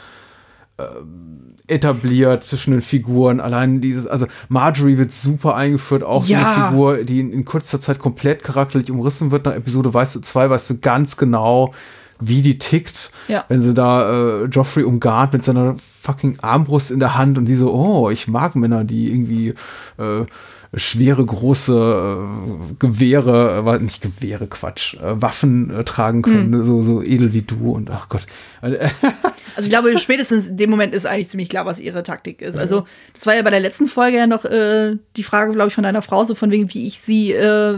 ähm, etabliert zwischen den Figuren. Allein dieses, also Marjorie wird super eingeführt, auch so Ja. eine Figur, die in, in kurzer Zeit komplett charakterlich umrissen wird. Nach Episode weißt du, zwei weißt du ganz genau, wie die tickt. Ja. Wenn sie da äh, Joffrey umgarnt mit seiner fucking Armbrust in der Hand und sie so, oh, ich mag Männer, die irgendwie äh, schwere, große äh, Gewehre, äh, nicht Gewehre, Quatsch, äh, Waffen äh, tragen können, so, so edel wie du und ach Gott. <laughs> <laughs> Also ich glaube, spätestens in dem Moment ist eigentlich ziemlich klar, was ihre Taktik ist. Also das war ja bei der letzten Folge ja noch äh, die Frage, glaube ich, von deiner Frau, so von wegen, wie ich sie äh,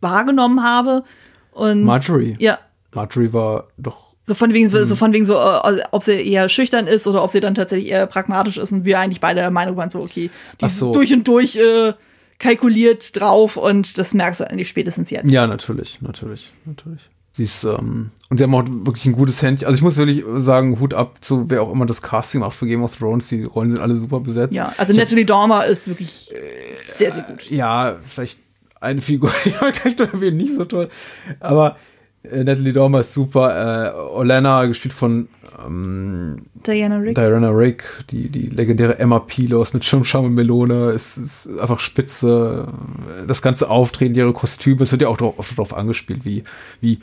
wahrgenommen habe. Und Marjorie. ja, Marjorie war doch so von wegen, Mhm. so von wegen so, äh, ob sie eher schüchtern ist oder ob sie dann tatsächlich eher pragmatisch ist und wir eigentlich beide der Meinung waren, so, okay, die ist so. durch und durch äh, kalkuliert drauf und das merkst du eigentlich spätestens jetzt. Ja, natürlich, natürlich, natürlich. Sie ist, ähm, und sie haben auch wirklich ein gutes Händchen. Also ich muss wirklich sagen, Hut ab zu wer auch immer das Casting macht für Game of Thrones. Die Rollen sind alle super besetzt. Ja, also Ich Natalie Dormer ist wirklich sehr, sehr gut. ja, vielleicht eine Figur, <laughs> die man gleich noch erwähnen, nicht so toll. Aber äh, Natalie Dormer ist super. Äh, Olenna, gespielt von ähm, Diana Rick. Diana Rick, die, die legendäre Emma Pilos mit Schirmscham und Melone, ist, ist einfach spitze. Das ganze Auftreten, ihre Kostüme, es wird ja auch drauf, oft darauf angespielt, wie, wie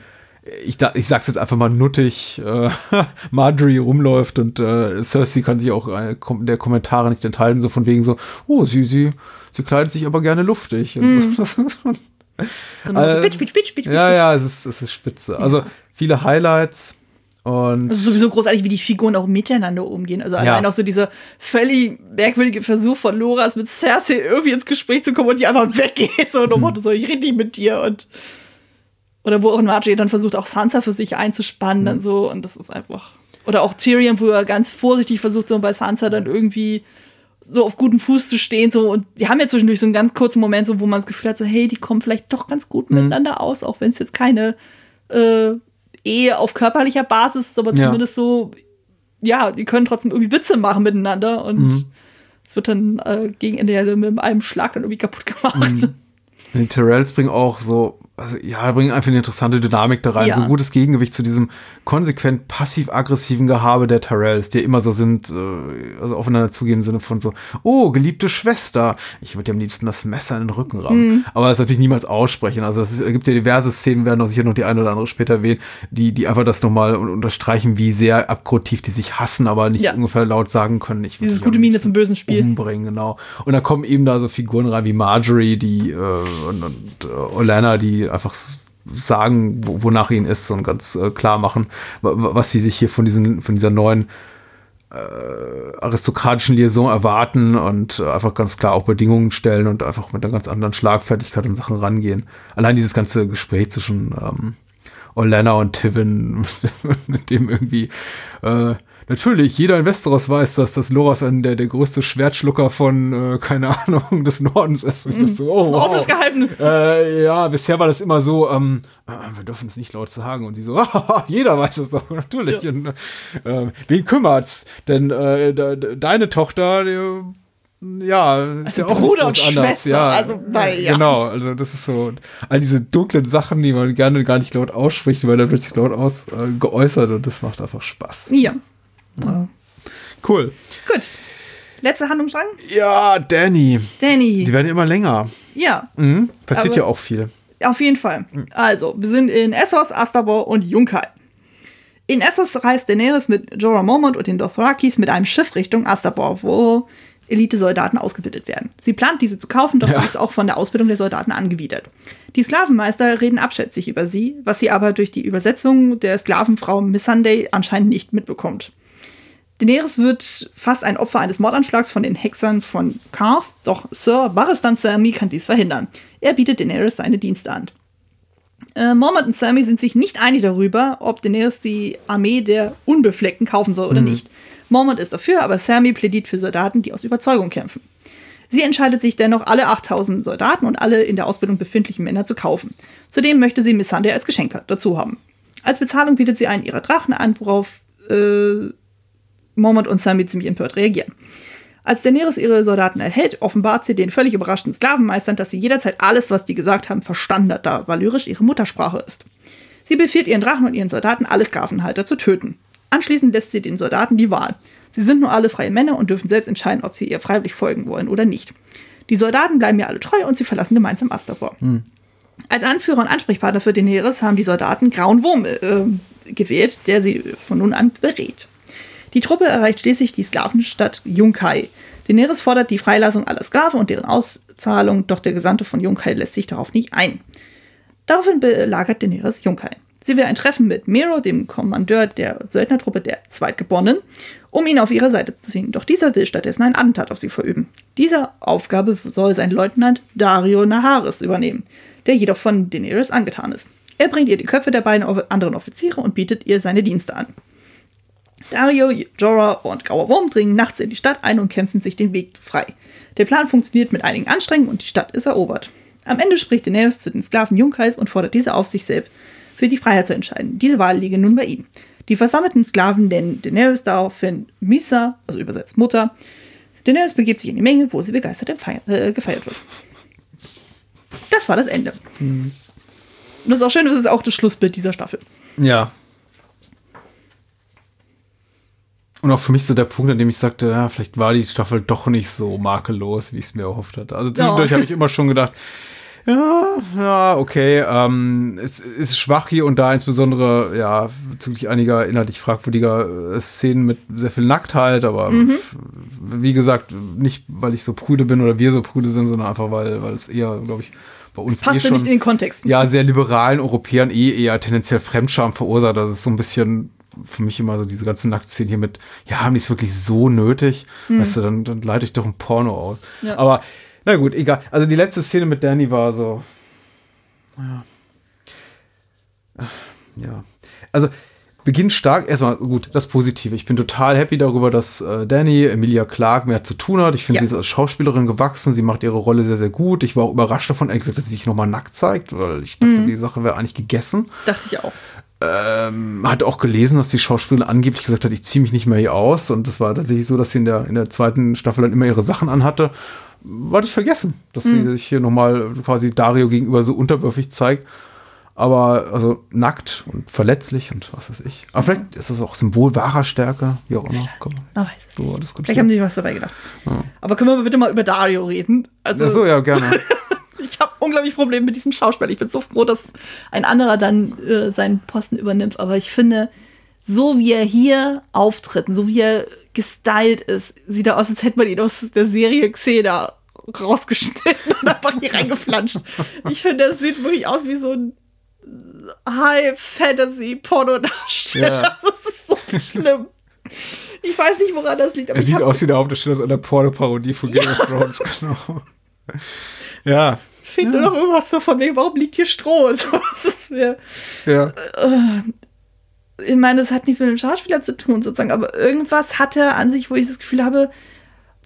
ich, ich sag's jetzt einfach mal nuttig, äh, <laughs> Marjorie rumläuft und äh, Cersei kann sich auch äh, der Kommentare nicht enthalten, so von wegen so, oh, sie, sie, sie kleidet sich aber gerne luftig. So. <laughs> Ist äh, ja, ja, es ist, es ist spitze. Also viele Highlights und Also sowieso großartig, wie die Figuren auch miteinander umgehen. Also allein auch so dieser völlig merkwürdige Versuch von Loras mit Cersei irgendwie ins Gespräch zu kommen und die einfach weggeht. <laughs> So, und Motto, so, ich rede nicht mit dir. Und oder wo auch Marjorie dann versucht, auch Sansa für sich einzuspannen und so. Und das ist einfach. Oder auch Tyrion, wo er ganz vorsichtig versucht, so bei Sansa dann irgendwie so auf guten Fuß zu stehen. So, und die haben ja zwischendurch so einen ganz kurzen Moment, so, wo man das Gefühl hat, so, hey, die kommen vielleicht doch ganz gut miteinander aus, auch wenn es jetzt keine äh, Ehe auf körperlicher Basis ist, aber Ja. zumindest so, ja, die können trotzdem irgendwie Witze machen miteinander und es wird dann äh, gegen Ende mit einem Schlag dann irgendwie kaputt gemacht. <laughs> Die Tyrells bringen auch so, also ja, bringen einfach eine interessante Dynamik da rein. Ja. So ein gutes Gegengewicht zu diesem konsequent passiv-aggressiven Gehabe der Tyrells, die immer so sind, äh, also aufeinander zugeben im Sinne von so, oh, geliebte Schwester, ich würde dir am liebsten das Messer in den Rücken rammen. Mhm. Aber das natürlich niemals aussprechen. Also es gibt ja diverse Szenen, werden auch sicher noch die eine oder andere später erwähnen, die, die einfach das nochmal un- unterstreichen, wie sehr abgrundtief die sich hassen, aber nicht Ja. ungefähr laut sagen können. Ich Dieses gute Miene zum bösen Spiel. Umbringen, genau. Und da kommen eben da so Figuren rein wie Marjorie, die äh, und, und äh, Olenna, die einfach sagen, wo, wonach ihnen ist und ganz äh, klar machen, wa- wa- was sie sich hier von diesen, von dieser neuen äh, aristokratischen Liaison erwarten und äh, einfach ganz klar auch Bedingungen stellen und einfach mit einer ganz anderen Schlagfertigkeit an Sachen rangehen. Allein dieses ganze Gespräch zwischen ähm, Olenna und Tivin, <laughs> mit dem irgendwie äh, Natürlich, jeder in Westeros weiß, dass das Loras ein, der, der größte Schwertschlucker von, äh, keine Ahnung, des Nordens ist. Dachte so, oh, wow. offenes Geheimnis. Äh, ja, bisher war das immer so, ähm, äh, wir dürfen es nicht laut sagen. Und die so, <laughs> jeder weiß es doch, natürlich. Ja. Und, äh, wen kümmert's? Denn äh, de, de, deine Tochter, die, ja, ist ja auch Bruder nicht und anders. Schwester, Ja, also, na ja. Genau, also das ist so, all diese dunklen Sachen, die man gerne gar nicht laut ausspricht, werden dann plötzlich laut aus äh, und das macht einfach Spaß. Ja. Cool. Gut. Letzter Handlungsstrang? Ja, Danny. Danny. Die werden immer länger. Ja, Mhm. Passiert Aber- ja auch viel. auf jeden Fall. Also, wir sind in Essos, Astabor und Junkai. In Essos reist Daenerys mit Jorah Mormont und den Dothrakis mit einem Schiff Richtung Astabor, wo Elite-Soldaten ausgebildet werden. Sie plant, diese zu kaufen, doch Ja. sie ist auch von der Ausbildung der Soldaten angewidert. Die Sklavenmeister reden abschätzig über sie, was sie aber durch die Übersetzung der Sklavenfrau Missandei anscheinend nicht mitbekommt. Daenerys wird fast ein Opfer eines Mordanschlags von den Hexern von Karth, doch Sir Barristan Selmy kann dies verhindern. Er bietet Daenerys seine Dienste an. Äh, Mormont und Sammy sind sich nicht einig darüber, ob Daenerys die Armee der Unbefleckten kaufen soll oder nicht. Mormont ist dafür, aber Sammy plädiert für Soldaten, die aus Überzeugung kämpfen. Sie entscheidet sich dennoch, alle 8000 Soldaten und alle in der Ausbildung befindlichen Männer zu kaufen. Zudem möchte sie Missandei als Geschenk dazu haben. Als Bezahlung bietet sie einen ihrer Drachen an, worauf äh, Mormont und Sammy ziemlich empört reagieren. Als Daenerys ihre Soldaten erhält, offenbart sie den völlig überraschten Sklavenmeistern, dass sie jederzeit alles, was die gesagt haben, verstanden hat, da Valyrisch ihre Muttersprache ist. Sie befiehlt ihren Drachen und ihren Soldaten, alle Sklavenhalter zu töten. Anschließend lässt sie den Soldaten die Wahl. Sie sind nur alle freie Männer und dürfen selbst entscheiden, ob sie ihr freiwillig folgen wollen oder nicht. Die Soldaten bleiben ihr alle treu und sie verlassen gemeinsam Astapor. Als Anführer und Ansprechpartner für Daenerys haben die Soldaten Grauen Wurm äh, gewählt, der sie von nun an berät. Die Truppe erreicht schließlich die Sklavenstadt Yunkai. Daenerys fordert die Freilassung aller Sklaven und deren Auszahlung, doch der Gesandte von Yunkai lässt sich darauf nicht ein. Daraufhin belagert Daenerys Yunkai. Sie will ein Treffen mit Mero, dem Kommandeur der Söldnertruppe der Zweitgeborenen, um ihn auf ihre Seite zu ziehen. Doch dieser will stattdessen ein Attentat auf sie verüben. Diese Aufgabe soll sein Leutnant Dario Naharis übernehmen, der jedoch von Daenerys angetan ist. Er bringt ihr die Köpfe der beiden anderen Offiziere und bietet ihr seine Dienste an. Dario, Jorah und Grauer Wurm dringen nachts in die Stadt ein und kämpfen sich den Weg frei. Der Plan funktioniert mit einigen Anstrengungen und die Stadt ist erobert. Am Ende spricht Daenerys zu den Sklaven Junkais und fordert diese auf, sich selbst für die Freiheit zu entscheiden. Diese Wahl liege nun bei ihm. Die versammelten Sklaven nennen Daenerys daraufhin Misa, also übersetzt Mutter. Daenerys begibt sich in die Menge, wo sie begeistert äh, gefeiert wird. Das war das Ende. Und das ist auch schön, das ist auch das Schlussbild dieser Staffel. Ja. Und auch für mich so der Punkt, an dem ich sagte, ja, vielleicht war die Staffel doch nicht so makellos, wie ich es mir erhofft hatte. Also zwischendurch Ja. habe ich immer schon gedacht, ja, ja, okay, ähm, es ist schwach hier und da, insbesondere, ja, bezüglich einiger inhaltlich fragwürdiger äh, Szenen mit sehr viel Nacktheit, aber f- wie gesagt, nicht, weil ich so prüde bin oder wir so prüde sind, sondern einfach, weil, weil es eher, glaube ich, bei uns eh Passt ja schon nicht in den Kontext. ja, sehr liberalen Europäern eh eher tendenziell Fremdscham verursacht. Das ist so ein bisschen für mich immer so diese ganzen Nacktszenen hier mit, ja, haben die es wirklich so nötig? Weißt du, dann, dann leite ich doch ein Porno aus. Ja. Aber, na gut, egal. Also die letzte Szene mit Danny war so, ja. Ja. Also, beginnt stark, erstmal gut, das Positive. Ich bin total happy darüber, dass äh, Danny, Emilia Clarke, mehr zu tun hat. Ich finde, Ja. sie ist als Schauspielerin gewachsen. Sie macht ihre Rolle sehr, sehr gut. Ich war auch überrascht davon, ehrlich gesagt, dass sie sich nochmal nackt zeigt, weil ich dachte, die Sache wäre eigentlich gegessen. Dachte ich auch. Ähm, hat auch gelesen, dass die Schauspielerin angeblich gesagt hat, ich ziehe mich nicht mehr hier aus. Und das war tatsächlich so, dass sie in der, in der zweiten Staffel dann immer ihre Sachen anhatte. Hatte ich vergessen, dass sie sich hier nochmal quasi Dario gegenüber so unterwürfig zeigt. Aber also nackt und verletzlich und was weiß ich. Aber vielleicht ist das auch Symbol wahrer Stärke, wie auch immer. Komm, Man weiß es diskutieren. Vielleicht haben die was dabei gedacht. Aber können wir bitte mal über Dario reden? Also, Ach so, ja, gerne. <laughs> ich habe unglaublich Probleme mit diesem Schauspieler. Ich bin so froh, dass ein anderer dann äh, seinen Posten übernimmt. Aber ich finde, so wie er hier auftritt, so wie er gestylt ist, sieht er aus, als hätte man ihn aus der Serie Xena rausgeschnitten und einfach hier reingeflanscht. Ich finde, das sieht wirklich aus wie so ein High-Fantasy-Porno-Darsteller. Ja. <laughs> Das ist so schlimm. Ich weiß nicht, woran das liegt. Aber Er sieht aus wie der Hauptdarsteller aus einer Porno-Parodie von Game of Thrones, genau. Ja, fehlt nur noch irgendwas so von wegen, warum liegt hier Stroh? <laughs> So, das ist mir, ja. ich meine, das hat nichts mit dem Schauspieler zu tun, sozusagen, aber irgendwas hat er an sich, wo ich das Gefühl habe,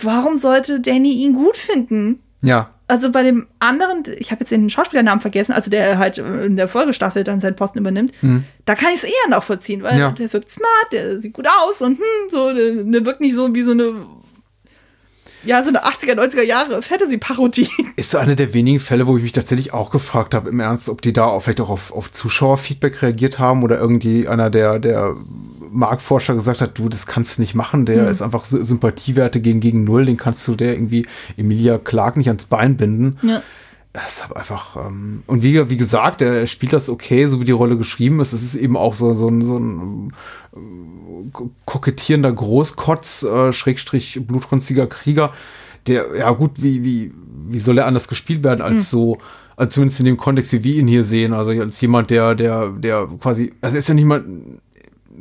warum sollte Danny ihn gut finden? Ja, Also bei dem anderen, ich habe jetzt den Schauspielernamen vergessen, also der halt in der Folgestaffel dann seinen Posten übernimmt, da kann ich es eher nachvollziehen, weil Ja. der wirkt smart, der sieht gut aus und hm, so, der, der wirkt nicht so wie so eine, ja, so eine 80er, 90er Jahre Fantasy-Parodie. ist so einer der wenigen Fälle, wo ich mich tatsächlich auch gefragt habe, im Ernst, ob die da auch vielleicht auch auf, auf Zuschauerfeedback reagiert haben oder irgendwie einer der, der Marktforscher gesagt hat, du, das kannst du nicht machen, der ist einfach Sy- Sympathiewerte gegen, gegen Null, den kannst du der irgendwie Emilia Clark nicht ans Bein binden. Ja. Das ist einfach, ähm, und wie, wie gesagt, er spielt das okay, so wie die Rolle geschrieben ist. Es ist eben auch so, so ein, so ein äh, ko- kokettierender Großkotz, äh, Schrägstrich blutrünstiger Krieger, der, ja gut, wie, wie, wie soll er anders gespielt werden als so, als zumindest in dem Kontext, wie wir ihn hier sehen, also als jemand, der, der, der quasi, also er ist ja nicht mal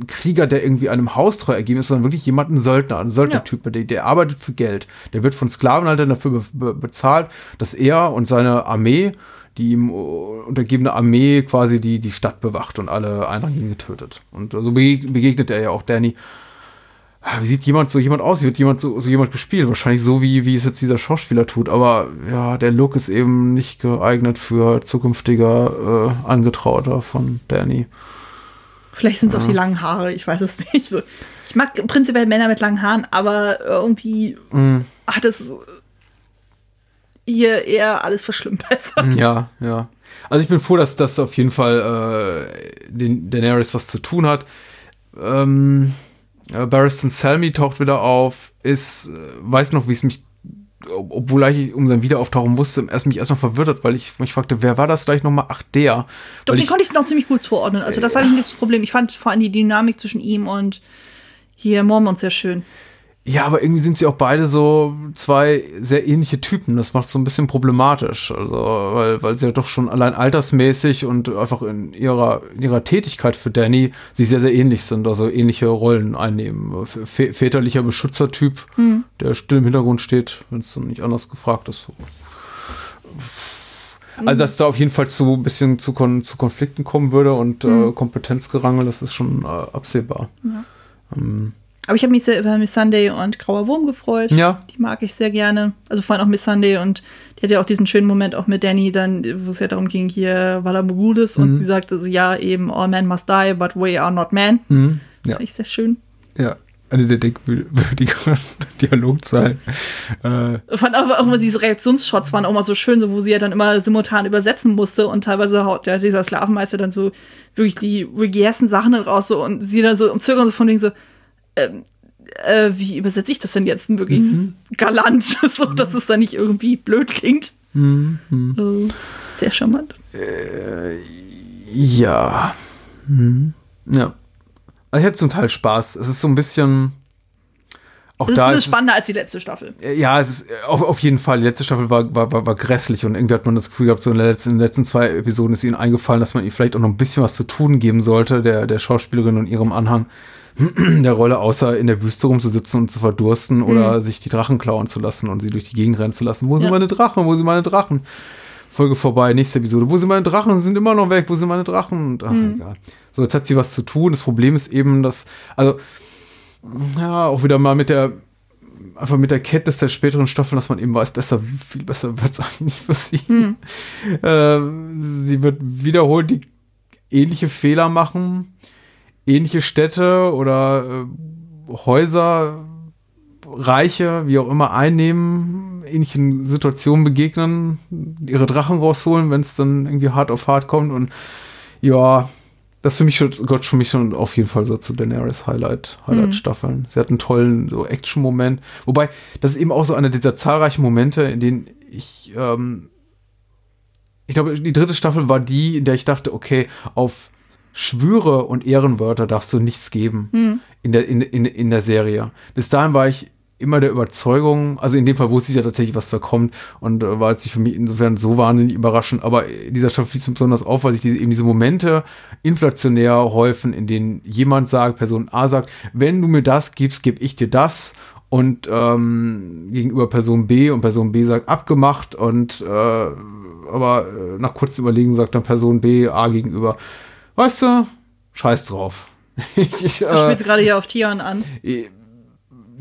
ein Krieger, der irgendwie einem Haustreu ergeben ist, sondern wirklich jemand, ein Söldner, ein Söldnertyp, der, der arbeitet für Geld. Der wird von Sklavenhaltern dafür be be bezahlt, dass er und seine Armee, die ihm untergebene Armee quasi die, die Stadt bewacht und alle Einrangigen getötet. Und so bege- begegnet er ja auch Danny. Ah, Wie sieht jemand so jemand aus? Wie wird jemand so, so jemand gespielt? Wahrscheinlich so, wie, wie es jetzt dieser Schauspieler tut. Aber ja, der Look ist eben nicht geeignet für zukünftiger äh, Angetrauter von Danny. Vielleicht sind es auch die langen Haare, ich weiß es <laughs> nicht. So. Ich mag prinzipiell Männer mit langen Haaren, aber irgendwie hat es hier eher alles verschlimmbessert. Ja, ja. Also ich bin froh, dass das auf jeden Fall äh, den Daenerys was zu tun hat. Ähm, äh, Barristan Selmy taucht wieder auf, ist, äh, weiß noch, wie es mich, obwohl ich um sein Wiederauftauchen wusste, erst mich erstmal verwirrt hat, weil ich mich fragte, wer war das gleich nochmal? Ach, der. Doch, den ich, konnte ich noch ziemlich gut zuordnen. Also das war nicht das Problem. Ich fand vor allem die Dynamik zwischen ihm und hier Mormont sehr schön. Ja, aber irgendwie sind sie auch beide so zwei sehr ähnliche Typen. Das macht so ein bisschen problematisch. Also, weil, weil sie ja doch schon allein altersmäßig und einfach in ihrer, in ihrer Tätigkeit für Danny sich sehr, sehr ähnlich sind, also ähnliche Rollen einnehmen. Vä väterlicher Beschützertyp, der still im Hintergrund steht, wenn es dann nicht anders gefragt ist. Also, dass es da auf jeden Fall zu ein bisschen zu, Kon zu Konflikten kommen würde und äh, Kompetenzgerangel, das ist schon äh, absehbar. Aber ich habe mich sehr über Miss Sunday und Grauer Wurm gefreut. Ja. Die mag ich sehr gerne. Also vor allem auch Miss Sunday und die hat ja auch diesen schönen Moment auch mit Danny, dann, wo es ja darum ging, hier Vala Mogulis und sie sagte so, ja, eben, all men must die, but we are not men. Mhm. Ja. Fand ich sehr schön. Ja, eine der denkwürdigeren <laughs> Dialogzeilen. Äh, fand aber auch immer diese Reaktionsshots waren auch mal so schön, so wo sie ja dann immer simultan übersetzen musste und teilweise haut ja dieser Sklavenmeister dann so wirklich die vulgärsten Sachen dann raus so und sie dann so im Zögern so von wegen so, ähm, äh, wie übersetze ich das denn jetzt wirklich galant, <laughs> so dass es dann nicht irgendwie blöd klingt. Äh, sehr charmant. ja. Mhm. Ja. Also ich hatte zum Teil Spaß. Es ist so ein bisschen. Auch Das ist da ist bisschen spannender als die letzte Staffel. es, ja, es ist auf, auf jeden Fall. Die letzte Staffel war, war, war, war grässlich und irgendwie hat man das Gefühl gehabt, so in, letzten, in den letzten zwei Episoden ist ihnen eingefallen, dass man ihr vielleicht auch noch ein bisschen was zu tun geben sollte, der, der Schauspielerin und ihrem Anhang <clears throat> der Rolle, außer in der Wüste rumzusitzen und zu verdursten oder sich die Drachen klauen zu lassen und sie durch die Gegend rennen zu lassen. Wo sind Ja. meine Drachen? Wo sind meine Drachen? Folge vorbei, nächste Episode. Wo sind meine Drachen? Sie sind immer noch weg. Wo sind meine Drachen? Und, ach, egal. So, jetzt hat sie was zu tun. Das Problem ist eben, dass, also, ja, auch wieder mal mit der, einfach mit der Kenntnis der späteren Staffeln, dass man eben weiß, besser, viel besser wird es <laughs> eigentlich für sie. Ähm, sie wird wiederholt die ähnliche Fehler machen, ähnliche Städte oder äh, Häuser, Reiche, wie auch immer, einnehmen, ähnlichen Situationen begegnen, ihre Drachen rausholen, wenn es dann irgendwie hart auf hart kommt und ja, das für mich schon- gehört für mich schon auf jeden Fall so zu Daenerys Highlight, Highlight-Staffeln. Sie hat einen tollen so Action-Moment. Wobei, das ist eben auch so einer dieser zahlreichen Momente, in denen ich, ähm, ich glaube, die dritte Staffel war die, in der ich dachte, okay, auf Schwüre und Ehrenwörter darfst du nichts geben in, der, in, in, in der Serie. Bis dahin war ich immer der Überzeugung, also in dem Fall wusste ich ja tatsächlich, was da kommt und äh, war jetzt nicht für mich insofern so wahnsinnig überraschend, aber in dieser Staffel fiel es mir besonders auf, weil sich diese, eben diese Momente inflationär häufen, in denen jemand sagt, Person A sagt, wenn du mir das gibst, gebe ich dir das und ähm, gegenüber Person B und Person B sagt abgemacht und äh, aber äh, nach kurzem Überlegen sagt dann Person B A gegenüber, weißt du, scheiß drauf. <laughs> ich, ich, Das äh, spielt sie gerade hier auf Tion an.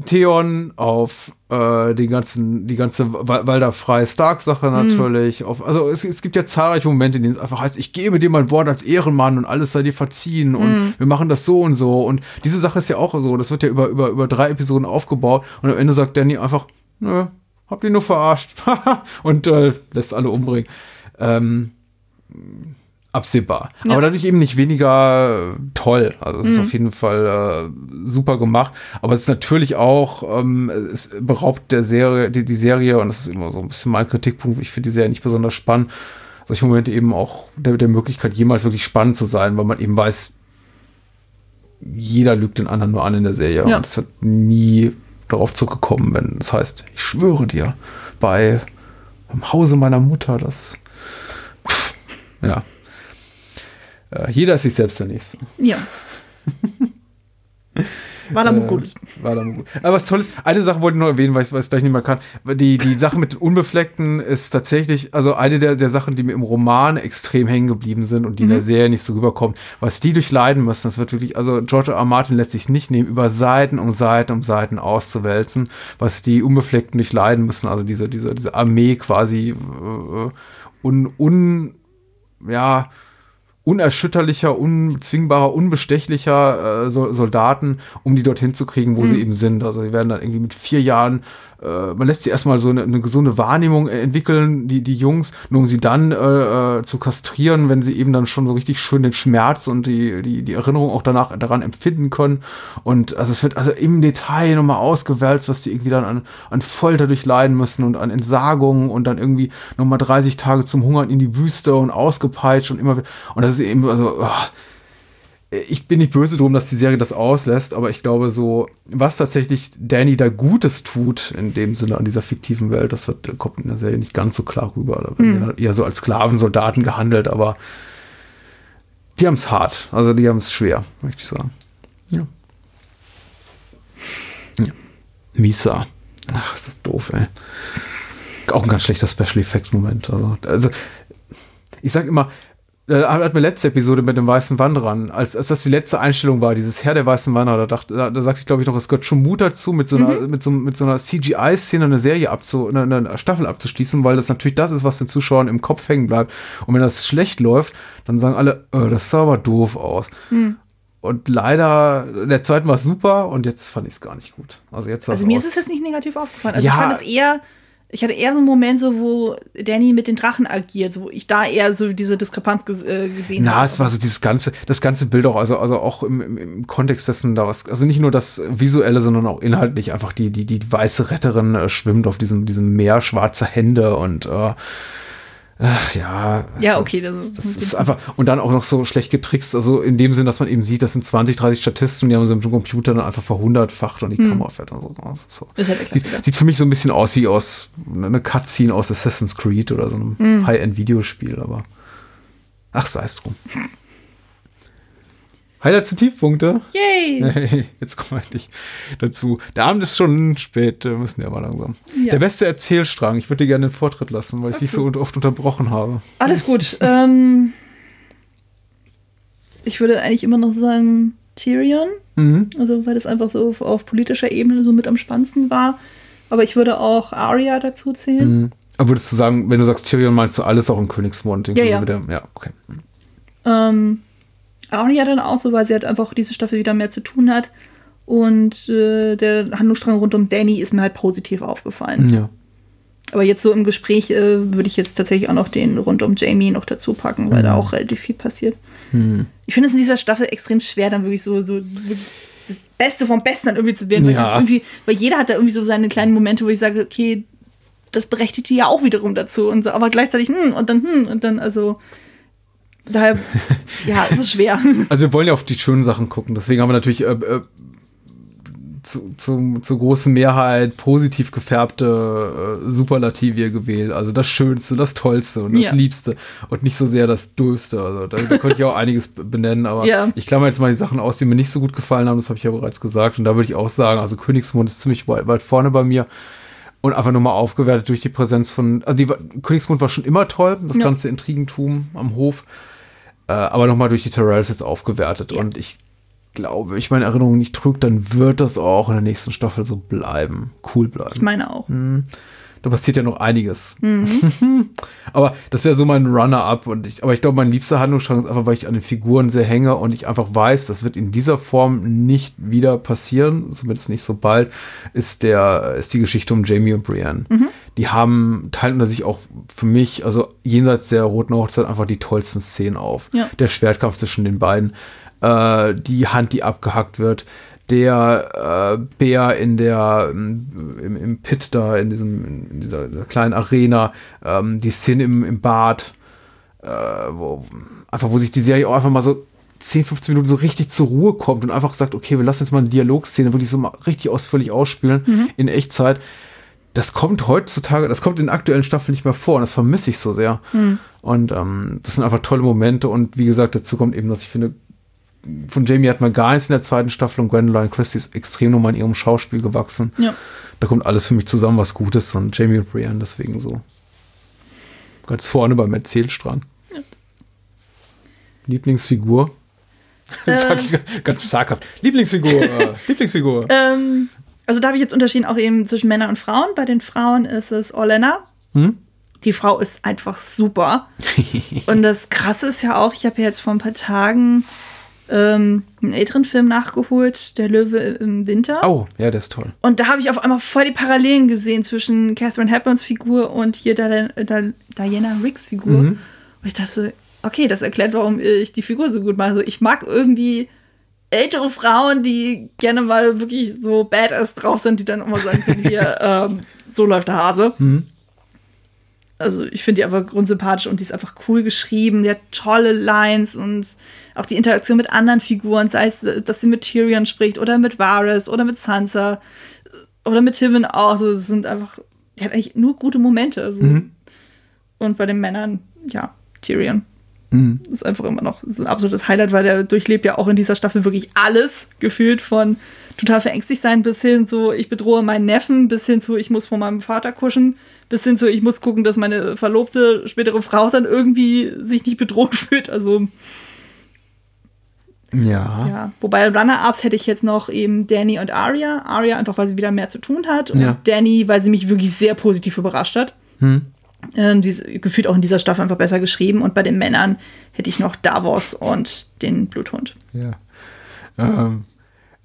Theon, auf äh, den ganzen, die ganze Wa- Walder freie Stark-Sache natürlich. Auf, also es, es gibt ja zahlreiche Momente, in denen es einfach heißt, ich gebe dir mein Wort als Ehrenmann und alles sei dir verziehen und wir machen das so und so. Und diese Sache ist ja auch so, das wird ja über, über, über drei Episoden aufgebaut und am Ende sagt Danny einfach, nö, habt ihr nur verarscht. <laughs> und äh, lässt alle umbringen. Ähm, absehbar. Ja. Aber dadurch eben nicht weniger äh, toll. Also es ist auf jeden Fall äh, super gemacht. Aber es ist natürlich auch, ähm, es beraubt der Serie, die, die Serie, und das ist immer so ein bisschen mein Kritikpunkt, ich finde die Serie nicht besonders spannend, solche Momente eben auch der, der Möglichkeit, jemals wirklich spannend zu sein, weil man eben weiß, jeder lügt den anderen nur an in der Serie. Ja. Und es wird nie darauf zurückgekommen, wenn es heißt, ich schwöre dir, bei im Hause meiner Mutter, das ja. Äh, jeder ist sich selbst der Nächste. Ja. War da gut. War dann gut. Aber was toll ist, eine Sache wollte ich noch erwähnen, weil ich es gleich nicht mehr kann. Die, die Sache mit den Unbefleckten ist tatsächlich, also eine der, der Sachen, die mir im Roman extrem hängen geblieben sind und die in der Serie nicht so rüberkommen, was die durchleiden müssen, das wird wirklich, also George R. R. Martin lässt sich nicht nehmen, über Seiten um Seiten um Seiten auszuwälzen, was die Unbefleckten durchleiden müssen, also diese, diese, diese Armee quasi äh, un, un, ja, unerschütterlicher, unbezwingbarer, unbestechlicher äh, so Soldaten, um die dorthin zu kriegen, wo sie eben sind. Also die werden dann irgendwie mit vier Jahren, äh, man lässt sie erstmal so eine, eine gesunde Wahrnehmung äh, entwickeln, die, die Jungs, nur um sie dann äh, äh, zu kastrieren, wenn sie eben dann schon so richtig schön den Schmerz und die, die, die Erinnerung auch danach daran empfinden können. Und also es wird also im Detail nochmal ausgewälzt, was sie irgendwie dann an, an Folter durchleiden müssen und an Entsagungen und dann irgendwie nochmal 30 Tage zum Hungern in die Wüste und ausgepeitscht und immer wieder. Und das ist eben, also, oh, ich bin nicht böse drum, dass die Serie das auslässt, aber ich glaube so, was tatsächlich Danny da Gutes tut, in dem Sinne an dieser fiktiven Welt, das wird, kommt in der Serie nicht ganz so klar rüber. Da werden Hm. die eher so als Sklavensoldaten gehandelt, aber die haben es hart. Also die haben es schwer, möchte ich sagen. Ja. ja. Misa. Ach, ist das doof, ey. Auch ein ganz schlechter Special Effects Moment. Also, also ich sag immer, äh, hatten wir letzte Episode mit dem weißen Wanderern, als, als das die letzte Einstellung war, dieses Herr der weißen Wanderer, da, dachte, da, da sagte ich, glaube ich, noch, es gehört schon Mut dazu, mit so einer, mit so, mit so einer CGI-Szene eine Serie abzu, eine, eine Staffel abzuschließen, weil das natürlich das ist, was den Zuschauern im Kopf hängen bleibt. Und wenn das schlecht läuft, dann sagen alle, äh, das sah aber doof aus. Und leider, in der zweiten war es super und jetzt fand ich es gar nicht gut. Also jetzt Also mir aus- ist es jetzt nicht negativ aufgefallen. Also Ja. ich fand es eher, ich hatte eher so einen Moment, so, wo Danny mit den Drachen agiert, so wo ich da eher so diese Diskrepanz ges äh, gesehen Na, habe. es war so dieses ganze, das ganze Bild auch, also, also auch im, im, im Kontext dessen da was, also nicht nur das Visuelle, sondern auch inhaltlich einfach die, die, die weiße Retterin äh, schwimmt auf diesem, diesem Meer schwarzer Hände und äh, ach, ja. Ja, also, okay, das, Das ist einfach, und dann auch noch so schlecht getrickst, also in dem Sinn, dass man eben sieht, das sind 20, 30 Statisten, die haben so im Computer dann einfach verhundertfacht und die Kamera fährt dann so raus. So. Halt Sieht, sieht für mich so ein bisschen aus wie aus eine Cutscene aus Assassin's Creed oder so einem Mhm. High-End-Videospiel, aber ach, sei es drum. <laughs> Highlights und Tiefpunkte. Yay! <laughs> Jetzt kommen wir endlich dazu. Der Abend ist schon spät, wir müssen ja mal langsam. Ja. Der beste Erzählstrang. Ich würde dir gerne den Vortritt lassen, weil ich dich so oft unterbrochen habe. Alles gut. ähm, ich würde eigentlich immer noch sagen Tyrion. Mhm. Also, weil das einfach so auf, auf politischer Ebene so mit am spannendsten war. Aber ich würde auch Arya dazu zählen. Mhm. Aber würdest du sagen, wenn du sagst Tyrion, meinst du alles auch in Königsmund? Ja, ja. Der, ja, okay. Ähm, Arya dann auch so, weil sie halt einfach diese Staffel wieder mehr zu tun hat. Und äh, der Handlungsstrang rund um Danny ist mir halt positiv aufgefallen. Ja. Aber jetzt so im Gespräch äh, würde ich jetzt tatsächlich auch noch den rund um Jamie noch dazu packen, weil da auch relativ viel passiert. Ich finde es in dieser Staffel extrem schwer, dann wirklich so, so wirklich das Beste vom Besten dann irgendwie zu werden. Weil, Ja. irgendwie, weil jeder hat da irgendwie so seine kleinen Momente, wo ich sage, okay, das berechtigt die ja auch wiederum dazu. Und so, aber gleichzeitig, hm, und dann, hm, und dann, also. Daher, <laughs> ja, es ist schwer. <laughs> Also wir wollen ja auf die schönen Sachen gucken. Deswegen haben wir natürlich äh, äh, zu, zu, zur großen Mehrheit positiv gefärbte äh, Superlative gewählt. Also das Schönste, das Tollste und das Ja. Liebste und nicht so sehr das Döfste. Also da, da könnte ich auch <laughs> einiges benennen, aber Ja. ich klammer jetzt mal die Sachen aus, die mir nicht so gut gefallen haben. Das habe ich ja bereits gesagt. Und da würde ich auch sagen, also Königsmund ist ziemlich weit, weit vorne bei mir. Und einfach nur mal aufgewertet durch die Präsenz von, also die, war- Königsmund war schon immer toll, das Ja. ganze Intrigentum am Hof. Äh, aber nochmal durch die Tyrells jetzt aufgewertet. Ja. Und ich glaube, wenn ich meine Erinnerung nicht trüge, dann wird das auch in der nächsten Staffel so bleiben. Cool bleiben. Ich meine auch. Da passiert ja noch einiges. Mhm. <laughs> aber das wäre so mein Runner-up. Und ich, aber ich glaube, mein liebster Handlungsstrang ist einfach, weil ich an den Figuren sehr hänge und ich einfach weiß, das wird in dieser Form nicht wieder passieren, zumindest nicht so bald, ist der, ist die Geschichte um Jamie und Brienne. Mhm. Die haben, teilen unter sich auch für mich, also jenseits der Roten Hochzeit, einfach die tollsten Szenen auf. Ja. Der Schwertkampf zwischen den beiden, äh, die Hand, die abgehackt wird, der äh, Bär in der ähm, im, im Pit da in diesem in dieser, dieser kleinen Arena, ähm, die Szene im, im Bad, äh, wo einfach wo sich die Serie auch einfach mal so 10, 15 Minuten so richtig zur Ruhe kommt und einfach sagt, okay, wir lassen jetzt mal eine Dialogszene wirklich so mal richtig ausführlich ausspielen in Echtzeit. Das kommt heutzutage, das kommt in aktuellen Staffeln nicht mehr vor und das vermisse ich so sehr. Und ähm, das sind einfach tolle Momente und wie gesagt, dazu kommt eben, dass ich finde, von Jamie hat man gar nichts in der zweiten Staffel und Gwendoline Christie ist extrem nochmal in ihrem Schauspiel gewachsen. Ja. Da kommt alles für mich zusammen, was Gutes und Jamie und Brienne deswegen so ganz vorne beim Erzählstrang. Lieblingsfigur? <laughs> Das sag ich ganz zaghaft. Lieblingsfigur, äh, <laughs> Lieblingsfigur. Ähm, also da habe ich jetzt unterschieden auch eben zwischen Männern und Frauen. Bei den Frauen ist es Olenna. Hm? die Frau ist einfach super. <laughs> Und das Krasse ist ja auch, ich habe ja jetzt vor ein paar Tagen ähm, einen älteren Film nachgeholt, Der Löwe im Winter. Oh, ja, das ist toll. Und da habe ich auf einmal voll die Parallelen gesehen zwischen Catherine Hepburns Figur und hier Diana, Diana Riggs Figur. Mhm. Und ich dachte, okay, das erklärt, warum ich die Figur so gut mache. Also ich mag irgendwie ältere Frauen, die gerne mal wirklich so badass drauf sind, die dann immer sagen können, <laughs> hier, ähm, so läuft der Hase. Also ich finde die einfach grundsympathisch und die ist einfach cool geschrieben, die hat tolle Lines und auch die Interaktion mit anderen Figuren, sei es, dass sie mit Tyrion spricht oder mit Varys oder mit Sansa oder mit Tywin auch. Also es sind einfach, die hat eigentlich nur gute Momente. Also. Und bei den Männern, ja, Tyrion. Ist einfach immer noch ein absolutes Highlight, weil der durchlebt ja auch in dieser Staffel wirklich alles gefühlt von total verängstigt sein bis hin zu ich bedrohe meinen Neffen, bis hin zu ich muss vor meinem Vater kuschen, bis hin zu ich muss gucken, dass meine verlobte spätere Frau dann irgendwie sich nicht bedroht <laughs> fühlt. Also Ja. ja, wobei Runner-Ups hätte ich jetzt noch eben Danny und Arya. Arya einfach, weil sie wieder mehr zu tun hat und Ja. Danny, weil sie mich wirklich sehr positiv überrascht hat. Ähm, die ist gefühlt auch in dieser Staffel einfach besser geschrieben. Und bei den Männern hätte ich noch Davos und den Bluthund. Ja. Ähm,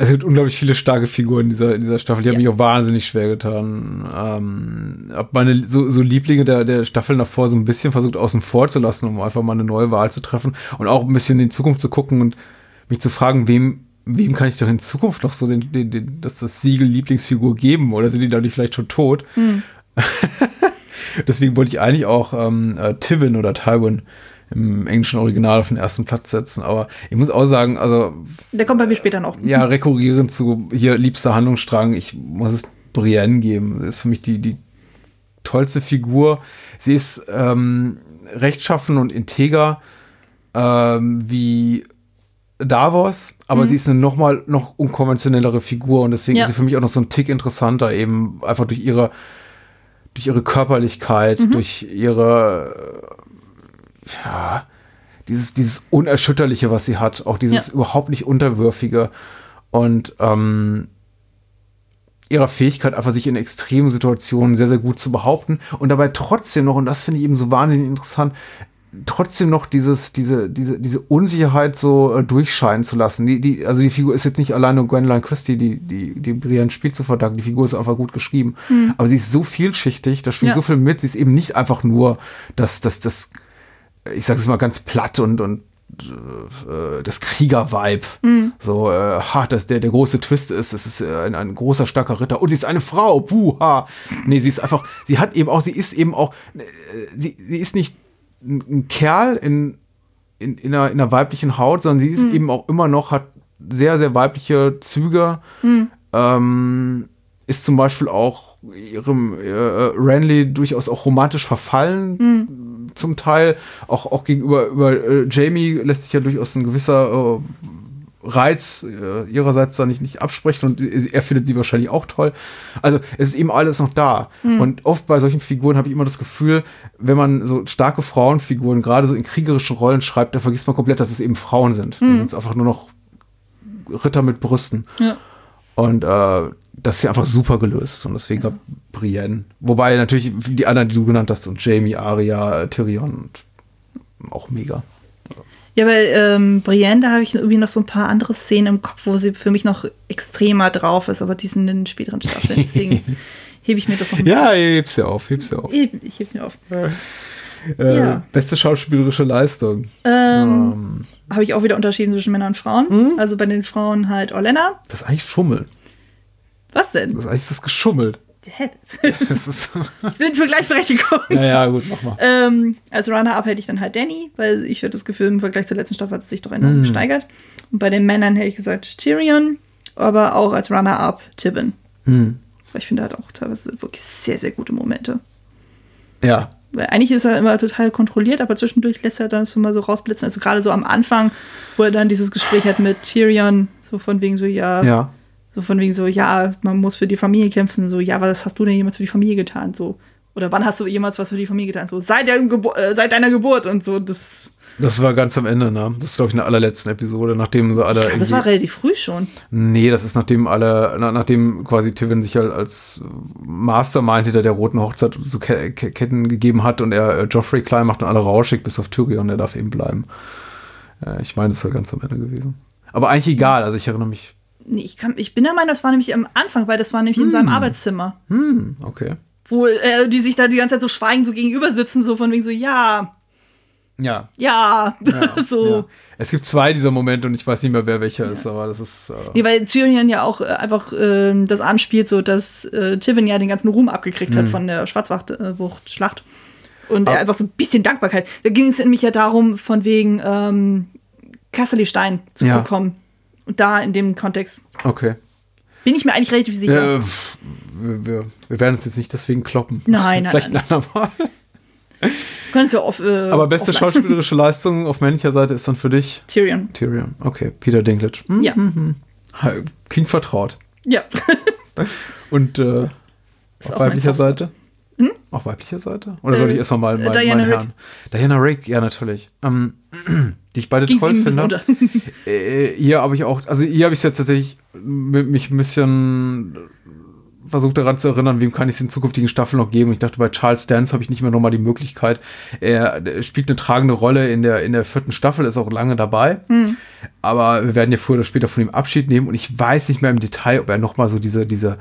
es gibt unglaublich viele starke Figuren in dieser, in dieser Staffel. Die haben Ja. mich auch wahnsinnig schwer getan. Ähm, hab meine so, so Lieblinge der, der Staffel davor so ein bisschen versucht außen vor zu lassen, um einfach mal eine neue Wahl zu treffen und auch ein bisschen in die Zukunft zu gucken und mich zu fragen, wem, wem kann ich doch in Zukunft noch so den, den, den, das, das Siegel Lieblingsfigur geben oder sind die dadurch vielleicht schon tot? <laughs> Deswegen wollte ich eigentlich auch ähm, äh, Tivin oder Tywin im englischen Original auf den ersten Platz setzen. Aber ich muss auch sagen, also Der kommt bei mir später noch. ja, rekurrierend zu hier liebster Handlungsstrang, ich muss es Brienne geben. Das ist für mich die, die tollste Figur. Sie ist ähm, rechtschaffen und integer ähm, wie Davos, aber sie ist eine noch mal noch unkonventionellere Figur und deswegen Ja. ist sie für mich auch noch so ein Tick interessanter, eben einfach durch ihre durch ihre Körperlichkeit, durch ihre ja, dieses, dieses Unerschütterliche, was sie hat, auch dieses Ja. überhaupt nicht Unterwürfige und ähm, ihrer Fähigkeit, einfach sich in extremen Situationen sehr, sehr gut zu behaupten und dabei trotzdem noch, und das finde ich eben so wahnsinnig interessant, trotzdem noch dieses, diese, diese, diese Unsicherheit so äh, durchscheinen zu lassen. Die, die, also die Figur ist jetzt nicht allein nur Gwendoline Christie, die, die, die Brienne spielt zu verdanken. Die Figur ist einfach gut geschrieben. Aber sie ist so vielschichtig, da schwingt Ja. so viel mit. Sie ist eben nicht einfach nur das, das, das, ich sage es mal ganz platt und, und äh, das Krieger-Vibe. So, äh, ha, dass der, der große Twist ist, es ist äh, ein, ein großer, starker Ritter und sie ist eine Frau, puha. Nee, sie ist einfach, sie hat eben auch, sie ist eben auch, äh, sie, sie ist nicht ein, ein Kerl in, in, in, einer, in einer weiblichen Haut, sondern sie ist eben auch immer noch, hat sehr, sehr weibliche Züge. Ähm, ist zum Beispiel auch ihrem äh, Renly durchaus auch romantisch verfallen zum Teil. Auch, auch gegenüber über, äh, Jamie lässt sich ja durchaus ein gewisser äh, Reiz äh, ihrerseits da nicht, nicht absprechen und er findet sie wahrscheinlich auch toll. Also es ist eben alles noch da. Und oft bei solchen Figuren habe ich immer das Gefühl, wenn man so starke Frauenfiguren gerade so in kriegerischen Rollen schreibt, da vergisst man komplett, dass es eben Frauen sind. Dann sind es einfach nur noch Ritter mit Brüsten. Ja. Und äh, das ist ja einfach super gelöst. Und deswegen gab Brienne. Wobei natürlich die anderen, die du genannt hast, und Jamie, Arya, äh, Tyrion und auch mega. Ja, bei ähm, Brienne, da habe ich irgendwie noch so ein paar andere Szenen im Kopf, wo sie für mich noch extremer drauf ist, aber die sind in den späteren Staffeln. Deswegen <laughs> hebe ich mir das noch Ja, heb's dir auf, heb's dir auf. Ich, ich heb's mir auf. Äh, Ja. Beste schauspielerische Leistung. Ähm, Habe ich auch wieder unterschieden zwischen Männern und Frauen. Mhm. Also bei den Frauen halt Orlena. Das ist eigentlich Schummeln. Was denn? Das ist das geschummelt. Hä? <laughs> Das ist. Ich bin für Gleichberechtigung. naja, gut, mach mal. Ähm, als Runner-Up hätte ich dann halt Danny, weil ich hatte das Gefühl, im Vergleich zur letzten Staffel hat es sich doch enorm Mhm. gesteigert. Und bei den Männern hätte ich gesagt Tyrion, aber auch als Runner-Up Tywin. Hm. Weil ich finde, hat auch teilweise wirklich sehr, sehr gute Momente. Ja. Weil eigentlich ist er immer total kontrolliert, aber zwischendurch lässt er dann so mal so rausblitzen. Also gerade so am Anfang, wo er dann dieses Gespräch hat mit Tyrion, so von wegen so, ja, Ja. So von wegen so, ja, man muss für die Familie kämpfen, so, ja, was hast du denn jemals für die Familie getan? So, Oder wann hast du jemals was für die Familie getan? So, seit, äh, seit deiner Geburt und so. Das, Das war ganz am Ende, ne? Das ist, glaube ich, in der allerletzten Episode, nachdem sie alle ich glaub, das war relativ früh schon. Nee, das ist nachdem alle, na, nachdem quasi Tywin sich halt als Mastermind hinter der roten Hochzeit so Ke Ke Ketten gegeben hat und er äh, Joffrey klein macht und alle rausschickt, bis auf Tyrion, der darf eben bleiben. Äh, ich meine, das war ganz am Ende gewesen. Aber eigentlich egal, also ich erinnere mich. Nee, ich, kann, ich bin der Meinung, das war nämlich am Anfang, weil das war nämlich in seinem Arbeitszimmer. Hm, okay. Wo äh, die sich da die ganze Zeit so schweigend so gegenüber sitzen, so von wegen so, ja, Ja. ja, <laughs> so. ja. Es gibt zwei dieser Momente und ich weiß nicht mehr, wer welcher ist, aber das ist. Äh, Nee, weil Tyrion ja auch äh, einfach ähm, das anspielt, so dass äh, Tywin ja den ganzen Ruhm abgekriegt hat von der Schwarzwacht-Schlacht. Und er Ah. einfach so ein bisschen Dankbarkeit. Da ging es nämlich ja darum, von wegen ähm, Casterly Stein zu Ja. bekommen. Und da in dem Kontext okay. bin ich mir eigentlich relativ sicher. Äh, wir, wir, wir werden uns jetzt nicht deswegen kloppen. Nein, nein, Vielleicht nein. ein andermal. Könntest du auf. Äh, Aber beste offline. schauspielerische Leistung auf männlicher Seite ist dann für dich Tyrion. Tyrion. Okay, Peter Dinklage. Hm? Ja. Ha- Klingt vertraut. Ja. Und äh, auf weiblicher Softspot. Seite? Auf weiblicher Seite? Oder soll Äh, ich erstmal mal meinen Diana mein Rigg. Herrn? Diana Rick, ja, natürlich. Ähm, <clears throat> die ich beide Ging's toll finde. <laughs> Äh, hier habe ich auch, also hier habe ich es jetzt tatsächlich m- mich ein bisschen versucht daran zu erinnern, wem kann ich es in zukünftigen Staffeln noch geben. Ich dachte, bei Charles Dance habe ich nicht mehr nochmal die Möglichkeit. Er, spielt eine tragende Rolle in der, in der vierten Staffel, ist auch lange dabei. Aber wir werden ja früher oder später von ihm Abschied nehmen und ich weiß nicht mehr im Detail, ob er nochmal so diese, diese,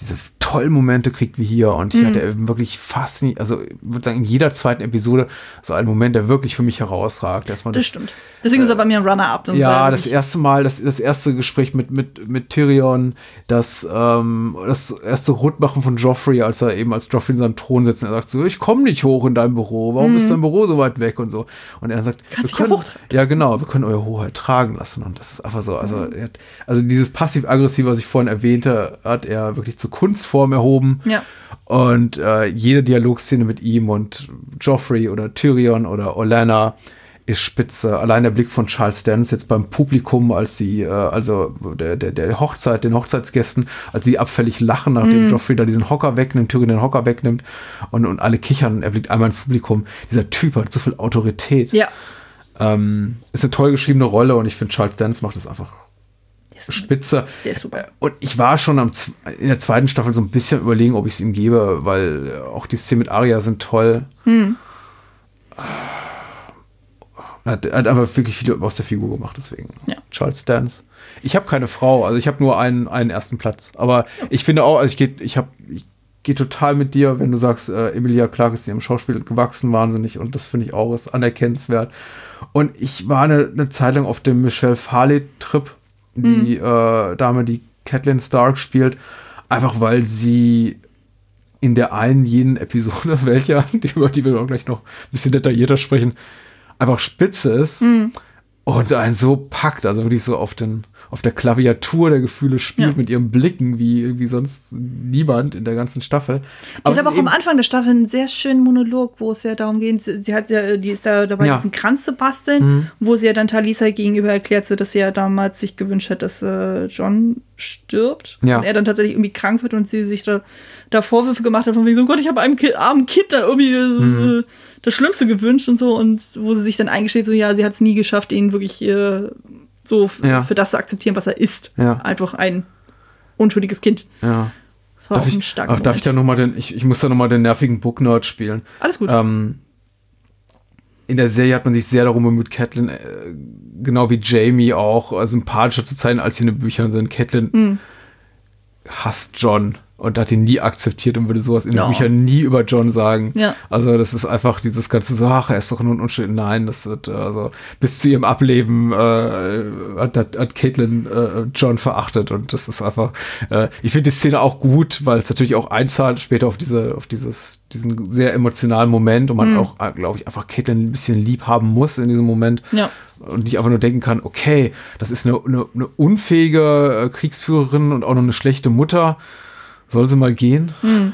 diese tollen Momente kriegt wie hier. Und Mhm. ich hatte eben wirklich fast nie, also ich würde sagen, in jeder zweiten Episode so einen Moment, der wirklich für mich herausragt. Erstmal Das stimmt. Deswegen ist er bei mir ein Runner-up. Ja, das erste Mal, das, das erste Gespräch mit, mit, mit Tyrion, das, ähm, das erste Rundmachen von Joffrey, als er eben als Joffrey in seinem Thron sitzt und er sagt so, ich komme nicht hoch in dein Büro, warum ist dein Büro so weit weg und so. Und er sagt, Mhm. Kannst wir können, ja genau, wir können eure Hoheit tragen lassen und das ist einfach so, also, Mhm. hat, also dieses passiv-aggressive, was ich vorhin erwähnte, hat er wirklich zur Kunstform erhoben. Ja. Und äh, jede Dialogszene mit ihm und Joffrey oder Tyrion oder Olenna ist spitze. Allein der Blick von Charles Dance jetzt beim Publikum, als sie, äh, also der, der, der Hochzeit, den Hochzeitsgästen, als sie abfällig lachen, nachdem Joffrey da diesen Hocker wegnimmt, Tyrion den Hocker wegnimmt und, und alle kichern, er blickt einmal ins Publikum. Dieser Typ hat so viel Autorität. Ja. Ähm, ist eine toll geschriebene Rolle und ich finde, Charles Dance macht das einfach spitze. Der ist super. Und ich war schon am, in der zweiten Staffel so ein bisschen überlegen, ob ich es ihm gebe, weil äh, auch die Szenen mit Arya sind toll. Hm. Er hat, hat einfach wirklich viel aus der Figur gemacht, deswegen. Ja. Charles Dance. Ich habe keine Frau, also ich habe nur einen, einen ersten Platz. Aber ich finde auch, also ich gehe ich hab, ich geh total mit dir, wenn du sagst, äh, Emilia Clarke ist ihrem Schauspiel gewachsen, wahnsinnig. Und das finde ich auch ist anerkennenswert. Und ich war eine, eine Zeit lang auf dem Michelle Farley-Trip, die äh, Dame, die Catelyn Stark spielt, einfach weil sie in der einen jeden Episode, <laughs> welcher, die, über die wir gleich noch ein bisschen detaillierter sprechen, einfach spitze ist und einen so packt, also wirklich so auf den auf der Klaviatur der Gefühle spielt Ja. mit ihren Blicken wie irgendwie sonst niemand in der ganzen Staffel. Aber aber ist auch am Anfang der Staffel einen sehr schönen Monolog, wo es ja darum geht, sie hat ja, die ist da dabei, Ja. Mhm. diesen Kranz zu basteln, wo sie ja dann Talisa gegenüber erklärt, so, dass sie ja damals sich gewünscht hat, dass äh, John stirbt. Ja. Und er dann tatsächlich irgendwie krank wird und sie sich da, da Vorwürfe gemacht hat, von wegen so, Gott, ich habe einem Ki armen Kind da irgendwie Mhm. äh, das Schlimmste gewünscht und so. Und wo sie sich dann eingesteht, so, ja, sie hat es nie geschafft, ihn wirklich äh, so Ja. für das zu akzeptieren, was er ist. Ja. Einfach ein unschuldiges Kind. ja. War Darf ich, ach, darf ich da noch mal den, ich, ich muss da noch mal den nervigen Book-Nerd spielen. Alles gut. Ähm, in der Serie hat man sich sehr darum bemüht, Catelyn, äh, genau wie Jamie auch, äh, sympathischer zu zeigen, als sie in den Büchern sind. Catelyn Hm. hasst John und hat ihn nie akzeptiert und würde sowas in den Ja. Büchern nie über John sagen. Ja. Also das ist einfach dieses ganze so, ach, er ist doch nur ein Unschuld. Nein, das wird, äh, also bis zu ihrem Ableben äh, hat, hat, hat Caitlin äh, John verachtet und das ist einfach, äh, ich finde die Szene auch gut, weil es natürlich auch einzahlt später auf diese, auf dieses, diesen sehr emotionalen Moment und man auch, glaube ich, einfach Caitlin ein bisschen lieb haben muss in diesem Moment Ja. und nicht einfach nur denken kann, okay, das ist eine, eine, eine unfähige äh, Kriegsführerin und auch noch eine schlechte Mutter. Soll sie mal gehen? <laughs>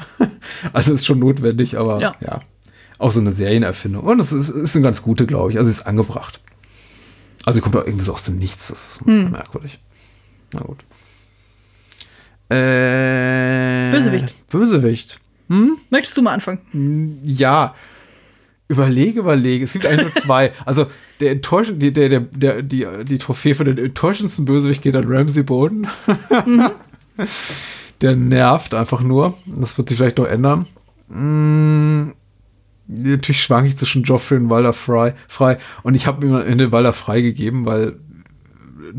Also ist schon notwendig, aber ja. Ja. Auch so eine Serienerfindung. Und es ist, ist eine ganz gute, glaube ich. Also sie ist angebracht. Also sie kommt auch irgendwie so aus dem Nichts. Das ist ein bisschen merkwürdig. Na gut. Äh, Bösewicht. Bösewicht. Möchtest du mal anfangen? Ja. Überlege, überlege. Es gibt eigentlich nur zwei. <laughs> Also der enttäuschend, die, der, der, der, die, die Trophäe für den enttäuschendsten Bösewicht geht an Ramsey Bolton. <laughs> der nervt einfach nur. Das wird sich vielleicht noch ändern. Mm, natürlich schwank ich zwischen Joffrey und Walder frei. frei. Und ich habe ihm am Ende Walder frei gegeben, weil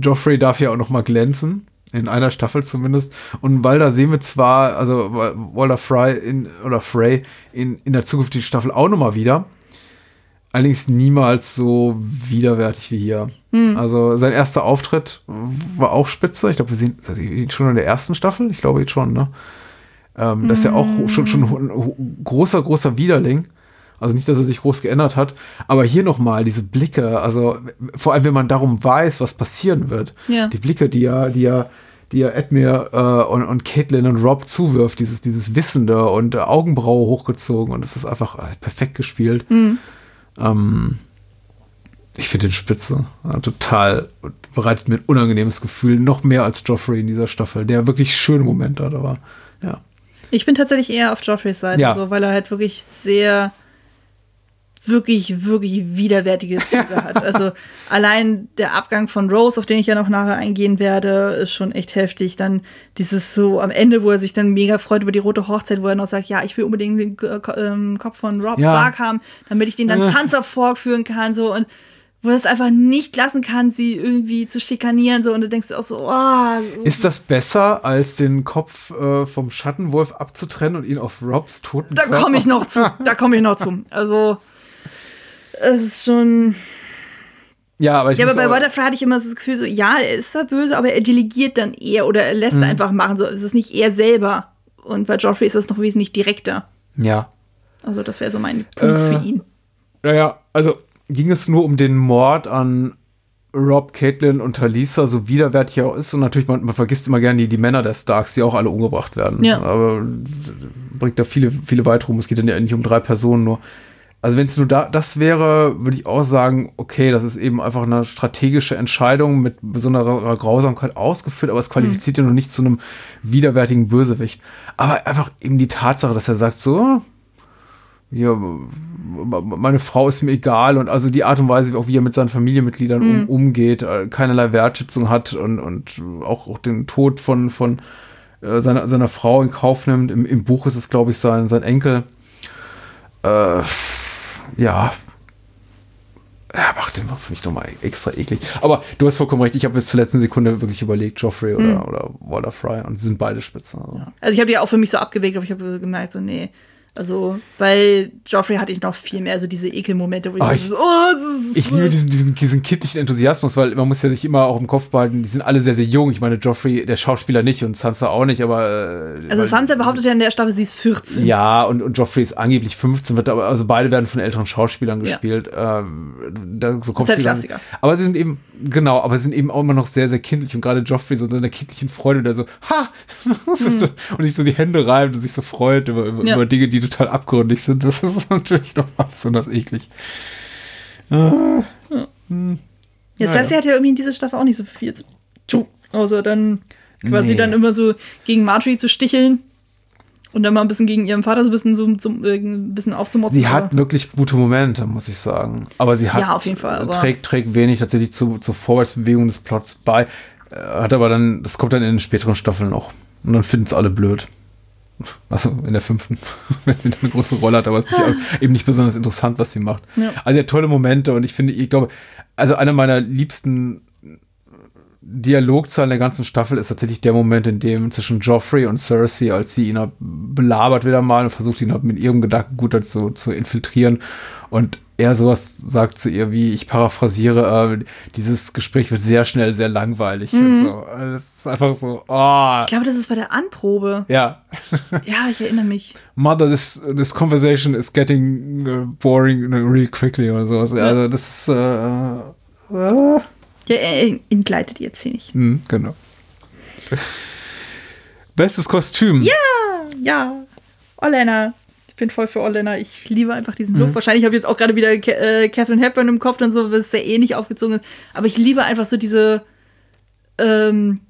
Joffrey darf ja auch noch mal glänzen. In einer Staffel zumindest. Und Walder sehen wir zwar, also Walder Fry in, oder Frey in, in der zukünftigen Staffel auch noch mal wieder. Allerdings niemals so widerwärtig wie hier. Also sein erster Auftritt war auch spitze. Ich glaube, wir sehen ihn schon in der ersten Staffel. Ich glaube jetzt schon, ne? Ähm, das ist ja auch schon, schon ein großer, großer Widerling. Also nicht, dass er sich groß geändert hat, aber hier nochmal diese Blicke, also vor allem, wenn man darum weiß, was passieren wird. Ja. Die Blicke, die er, die er, die er Edmure äh, und, und Caitlin und Rob zuwirft, dieses, dieses Wissende und äh, Augenbraue hochgezogen und es ist einfach äh, perfekt gespielt. Ähm, ich finde den spitze. Ja, total. Bereitet mir ein unangenehmes Gefühl, noch mehr als Joffrey in dieser Staffel, der wirklich schöne Momente hat, aber ja. Ich bin tatsächlich eher auf Joffreys Seite, Ja. so, weil er halt wirklich sehr, wirklich, wirklich widerwärtige Züge hat. <laughs> Also allein der Abgang von Rose, auf den ich ja noch nachher eingehen werde, ist schon echt heftig. Dann dieses so am Ende, wo er sich dann mega freut über die rote Hochzeit, wo er noch sagt, ja, ich will unbedingt den äh, Ko- Kopf von Rob Ja. Stark haben, damit ich den dann Äh. Sansa vorführen kann, so und wo er es einfach nicht lassen kann, sie irgendwie zu schikanieren, so und du denkst auch so, oh, Ist das besser, als den Kopf äh, vom Schattenwolf abzutrennen und ihn auf Robs toten Da komme ich noch zu. <laughs> Da komme ich noch zu. Also, es ist schon. Ja, aber ich Ja, aber bei Butterfly hatte ich immer das Gefühl, so, ja, er ist zwar böse, aber er delegiert dann eher oder er Mhm. lässt einfach machen. So, es ist nicht er selber. Und bei Joffrey ist das noch wesentlich direkter. Ja. Also, das wäre so mein Punkt Äh, für ihn. Naja, also ging es nur um den Mord an Rob, Caitlin und Talisa, so widerwärtig er auch ist. Und natürlich, man, man vergisst immer gerne die, die Männer der Starks, die auch alle umgebracht werden. Ja. Aber bringt da viele, viele weitere rum. Es geht dann ja nicht um drei Personen nur. Also wenn es nur da, das wäre, würde ich auch sagen, okay, das ist eben einfach eine strategische Entscheidung mit besonderer Grausamkeit ausgeführt, aber es qualifiziert ja noch nicht zu einem widerwärtigen Bösewicht. Aber einfach eben die Tatsache, dass er sagt so, ja, meine Frau ist mir egal und also die Art und Weise, auch wie er mit seinen Familienmitgliedern um, umgeht, äh, keinerlei Wertschätzung hat und, und auch, auch den Tod von, von äh, seiner, seiner Frau in Kauf nimmt. Im, im Buch ist es, glaube ich, sein, sein Enkel. Äh, ja. Ja, macht den für mich nochmal extra eklig. Aber du hast vollkommen recht, ich habe bis zur letzten Sekunde wirklich überlegt, Joffrey oder, oder Walter Fry und sie sind beide spitze. Also. Also, ich habe die auch für mich so abgewegt, aber ich habe gemerkt, so, nee. Also, bei Joffrey hatte ich noch viel mehr so diese Ekelmomente, wo ich, Ah, so, ich- oh, das ist Ich liebe diesen, diesen, diesen kindlichen Enthusiasmus, weil man muss ja sich immer auch im Kopf behalten, die sind alle sehr, sehr jung. Ich meine, Joffrey, der Schauspieler nicht und Sansa auch nicht, aber. Äh, Also, Sansa behauptet ja in der Staffel, sie ist 14. Ja, und, und Joffrey ist angeblich 15, wird aber, also beide werden von älteren Schauspielern Ja. gespielt. Ähm, da, so kommt sie dann. Klassiker. Aber sie sind eben, genau, aber sie sind eben auch immer noch sehr, sehr kindlich und gerade Joffrey so in seiner kindlichen Freude, der so, ha! <laughs> und sich so die Hände reibt und sich so freut über, über, Hm. Ja. über Dinge, die total abgründig sind. Das ist <laughs> natürlich noch besonders eklig. Ja, Naja. Cersei hat ja irgendwie in dieser Staffel auch nicht so viel zu tun. Also dann quasi Nee. dann immer so gegen Marjorie zu sticheln und dann mal ein bisschen gegen ihren Vater so ein bisschen, so, so, äh, ein bisschen aufzumotzen. Sie hat wirklich gute Momente, muss ich sagen. Aber sie hat Ja, auf jeden Fall, trägt, trägt wenig tatsächlich zu, zur Vorwärtsbewegung des Plots bei. Äh, Hat aber dann, das kommt dann in den späteren Staffeln noch. Und dann finden es alle blöd. <laughs> Also in der fünften, <laughs> wenn sie dann eine große Rolle hat, aber es ist nicht, <laughs> eben nicht besonders interessant, was sie macht. Ja. Also sie hat tolle Momente und ich finde, ich glaube, also einer meiner liebsten Dialogzeilen der ganzen Staffel ist tatsächlich der Moment, in dem zwischen Joffrey und Cersei, als sie ihn belabert wieder mal und versucht, ihn mit ihrem Gedankengut halt so zu infiltrieren und er sowas sagt zu ihr, wie ich paraphrasiere, äh, dieses Gespräch wird sehr schnell sehr langweilig und so. Also Das ist einfach so, oh, Ich glaube, das ist bei der Anprobe. ja. <laughs> Ja, ich erinnere mich. Mother, this, this conversation is getting uh, boring real quickly oder sowas. Also das ist, äh, äh, Ja, er entgleitet jetzt hier nicht. hm, genau. Bestes Kostüm. Ja, ja. Olena. Ich bin voll für Olena. Ich liebe einfach diesen Mhm. Look. Wahrscheinlich habe ich jetzt auch gerade wieder äh, Catherine Hepburn im Kopf und so, was sehr ähnlich aufgezogen ist. Aber ich liebe einfach so diese, ähm,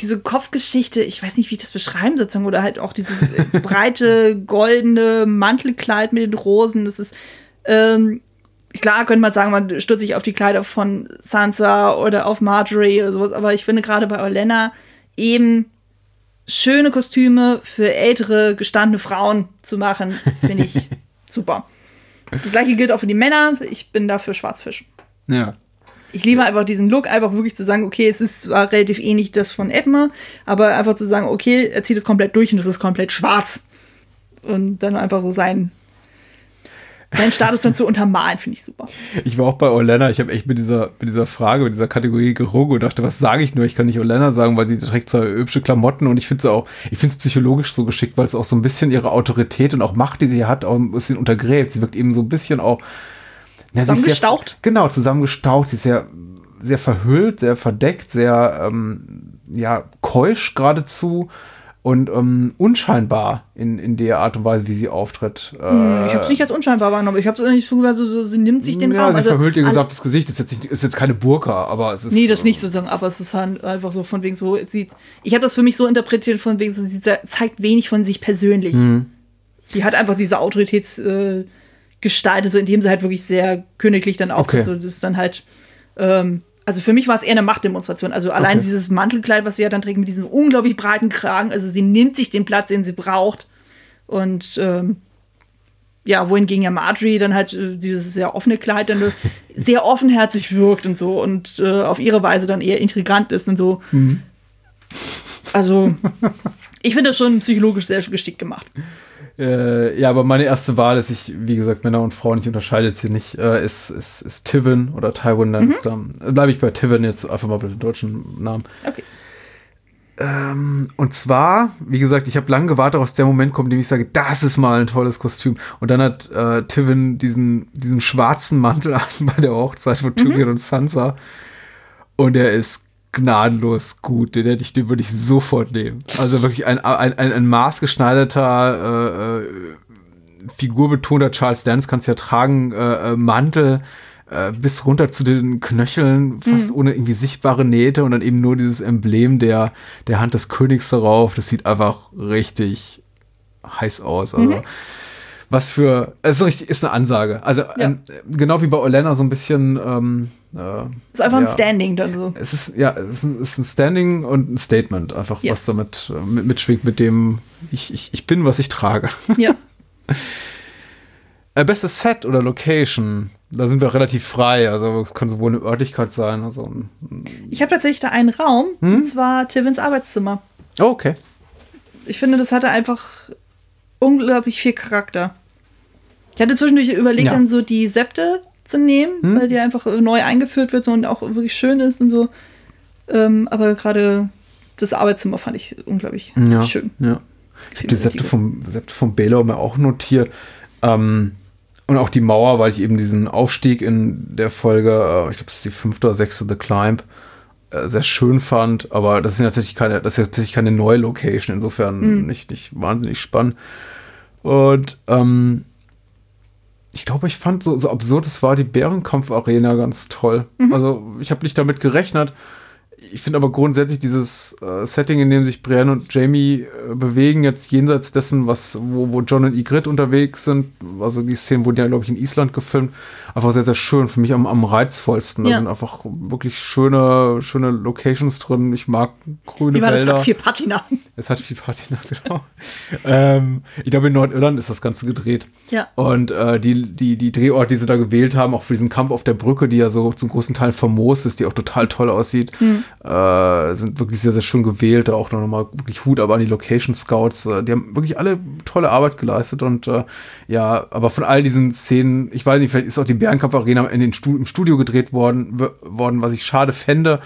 diese Kopfgeschichte, ich weiß nicht, wie ich das beschreiben sozusagen, oder halt auch dieses äh, breite, <laughs> goldene Mantelkleid mit den Rosen, das ist, ähm, klar könnte man sagen, man stürzt sich auf die Kleider von Sansa oder auf Marjorie oder sowas, aber ich finde gerade bei Olenna eben schöne Kostüme für ältere, gestandene Frauen zu machen, finde ich <laughs> super. Das gleiche gilt auch für die Männer. Ich bin dafür Schwarzfisch. Ja. Ich liebe einfach diesen Look, einfach wirklich zu sagen, okay, es ist zwar relativ ähnlich das von Edmund, aber einfach zu sagen, okay, er zieht es komplett durch und es ist komplett schwarz. Und dann einfach so sein, seinen Status dann zu untermalen, finde ich super. Ich war auch bei Olena, ich habe echt mit dieser, mit dieser Frage, mit dieser Kategorie gerungen und dachte, was sage ich nur? Ich kann nicht Olena sagen, weil sie trägt zwar hübsche Klamotten und ich finde es auch, ich finde es psychologisch so geschickt, weil es auch so ein bisschen ihre Autorität und auch Macht, die sie hat, auch ein bisschen untergräbt. Sie wirkt eben so ein bisschen auch sie ist sehr- Zusammengestaucht? Genau, zusammengestaucht. Sie ist sehr, sehr verhüllt, sehr verdeckt, sehr ähm, ja, keusch geradezu und ähm, unscheinbar in, in der Art und Weise, wie sie auftritt. ich habe es nicht als unscheinbar wahrgenommen. Ich habe es nicht so, so, so, sie nimmt sich den ja, Raum. sie Also, verhüllt ihr gesamtes Gesicht. Ist jetzt, nicht, ist jetzt keine Burka, aber es ist. Nee, das nicht sozusagen, aber es ist halt einfach so von wegen so, sie, ich habe das für mich so interpretiert, von wegen so, sie ze- zeigt wenig von sich persönlich. Mhm. Sie hat einfach diese Autoritätsgestalt, äh, so indem sie halt wirklich sehr königlich dann auftritt. Okay. So, das ist dann halt, ähm, also für mich war es eher eine Machtdemonstration. Also allein Okay. dieses Mantelkleid, was sie ja dann trägt mit diesem unglaublich breiten Kragen, also sie nimmt sich den Platz, den sie braucht. Und ähm, ja, wohingegen ja Marjorie dann halt äh, dieses sehr offene Kleid dann <laughs> sehr offenherzig wirkt und so und äh, auf ihre Weise dann eher intrigant ist und so. Also, ich finde das schon psychologisch sehr geschickt gemacht. Äh, ja, aber meine erste Wahl ist, ich, wie gesagt, Männer und Frauen, ich unterscheide jetzt hier nicht, äh, ist, ist, ist Tivin oder Tywin Lannister. Äh, Bleibe ich bei Tivin jetzt einfach mal bei den deutschen Namen. Okay. Ähm, und zwar, wie gesagt, ich habe lange gewartet, aus der Moment kommt, in dem ich sage, das ist mal ein tolles Kostüm. Und dann hat äh, Tivin diesen, diesen schwarzen Mantel <laughs> an bei der Hochzeit von Tyrion und Sansa. Und der ist gnadenlos gut. Den hätte ich, den würde ich sofort nehmen. Also wirklich ein, ein, ein, ein maßgeschneiderter, äh, äh, figurbetonter Charles Dance kannst ja tragen, äh, äh, Mantel äh, bis runter zu den Knöcheln, fast ohne irgendwie sichtbare Nähte und dann eben nur dieses Emblem der, der Hand des Königs darauf. Das sieht einfach richtig heiß aus. Also, was für, es ist, richtig, ist eine Ansage. Also, ein, genau wie bei Olena so ein bisschen, ähm, äh, Ist einfach Ja. ein Standing dann so. es ist, ja, es ist ein, es ist ein Standing und ein Statement, einfach Ja. was damit äh, mit, mitschwingt, mit dem ich, ich, ich bin, was ich trage. <laughs> Ja. Äh, bestes Set oder Location, da sind wir relativ frei. Also es kann sowohl eine Örtlichkeit sein, also ein, Ich habe tatsächlich da einen Raum, Hm? und zwar Tivins Arbeitszimmer. oh, okay. Ich finde, das hatte einfach unglaublich viel Charakter. Ich hatte zwischendurch überlegt, Ja. dann so die Septe zu nehmen, weil die einfach neu eingeführt wird so und auch wirklich schön ist und so. Ähm, aber gerade das Arbeitszimmer fand ich unglaublich Ja, schön. ja. Ich habe die Septe vom, Septe vom Baylor mir auch notiert. Ähm, und auch die Mauer, weil ich eben diesen Aufstieg in der Folge, äh, ich glaube, es ist die fünfte oder sechste The Climb, sehr schön fand. Aber das ist tatsächlich keine, das ist tatsächlich keine neue Location, insofern nicht, nicht wahnsinnig spannend. Und ähm, ich glaube, ich fand so, so absurd es war die Bärenkampf-Arena ganz toll. Also ich habe nicht damit gerechnet. Ich finde aber grundsätzlich dieses äh, Setting, in dem sich Brienne und Jamie äh, bewegen, jetzt jenseits dessen, was, wo, wo John und Ygritte unterwegs sind, also die Szenen wurden ja, glaube ich, in Island gefilmt, einfach sehr, sehr schön. Für mich am, am reizvollsten. Da Ja. sind einfach wirklich schöne, schöne Locations drin. Ich mag grüne Wie war das? Wälder. Hat viel Patina. <laughs> Es hat viel Patina, genau. ähm, ich glaube, in Nordirland ist das Ganze gedreht. Ja. Und äh, die, die, die Drehorte, die sie da gewählt haben, auch für diesen Kampf auf der Brücke, die ja so zum großen Teil famos ist, die auch total toll aussieht, äh, sind wirklich sehr, sehr schön gewählt. Auch noch mal wirklich Hut aber an die Location Scouts. Äh, die haben wirklich alle tolle Arbeit geleistet. Und äh, ja, aber von all diesen Szenen, ich weiß nicht, vielleicht ist auch die Bärenkampf-Arena in den Stu im Studio gedreht worden, worden, was ich schade fände.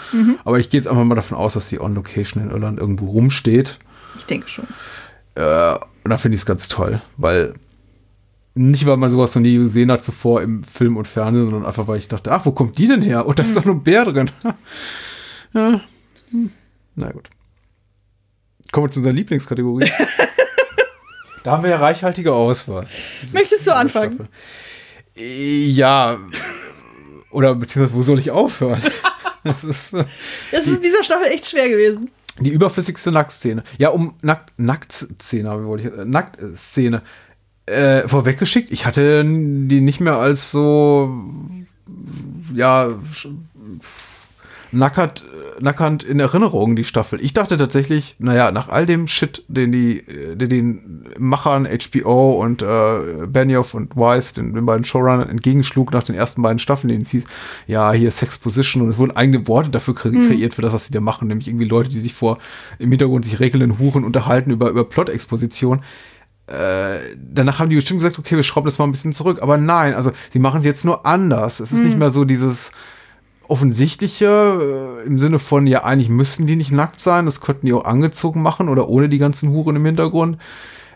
Aber ich gehe jetzt einfach mal davon aus, dass die On-Location in Irland irgendwo rumsteht. Ich denke schon. Äh, und da finde ich es ganz toll, weil nicht, weil man sowas noch nie gesehen hat zuvor im Film und Fernsehen, sondern einfach, weil ich dachte, ach, wo kommt die denn her? Und da ist doch nur ein Bär drin. <laughs> ja. Hm. Na gut. Kommen wir zu unserer Lieblingskategorie. <laughs> da haben wir ja reichhaltige Auswahl. Dieses- Möchtest du anfangen? Staffel. Ja. Oder beziehungsweise, wo soll ich aufhören? <laughs> das ist, äh, Es ist in dieser Staffel echt schwer gewesen. Die überflüssigste Nacktszene. Ja, um Nackt, Nacktszene, wie wollte ich, äh, Nacktszene äh, vorweggeschickt. Ich hatte die nicht mehr als so, ja, nackert, nackernd in Erinnerung, die Staffel. Ich dachte tatsächlich, naja, nach all dem Shit, den die, äh, den den Machern HBO und äh, Benioff und Weiss, den, den beiden Showrunnern entgegenschlug nach den ersten beiden Staffeln, denen es hieß, ja, hier Sexposition und es wurden eigene Worte dafür kre kreiert für das, was sie da machen, nämlich irgendwie Leute, die sich vor im Hintergrund sich regelnden Huren unterhalten über, über Plot-Exposition Äh, danach haben die bestimmt gesagt, okay, wir schrauben das mal ein bisschen zurück. Aber nein, also sie machen es jetzt nur anders. Es ist nicht mehr so dieses offensichtliche äh, im Sinne von, ja, eigentlich müssten die nicht nackt sein, das könnten die auch angezogen machen oder ohne die ganzen Huren im Hintergrund.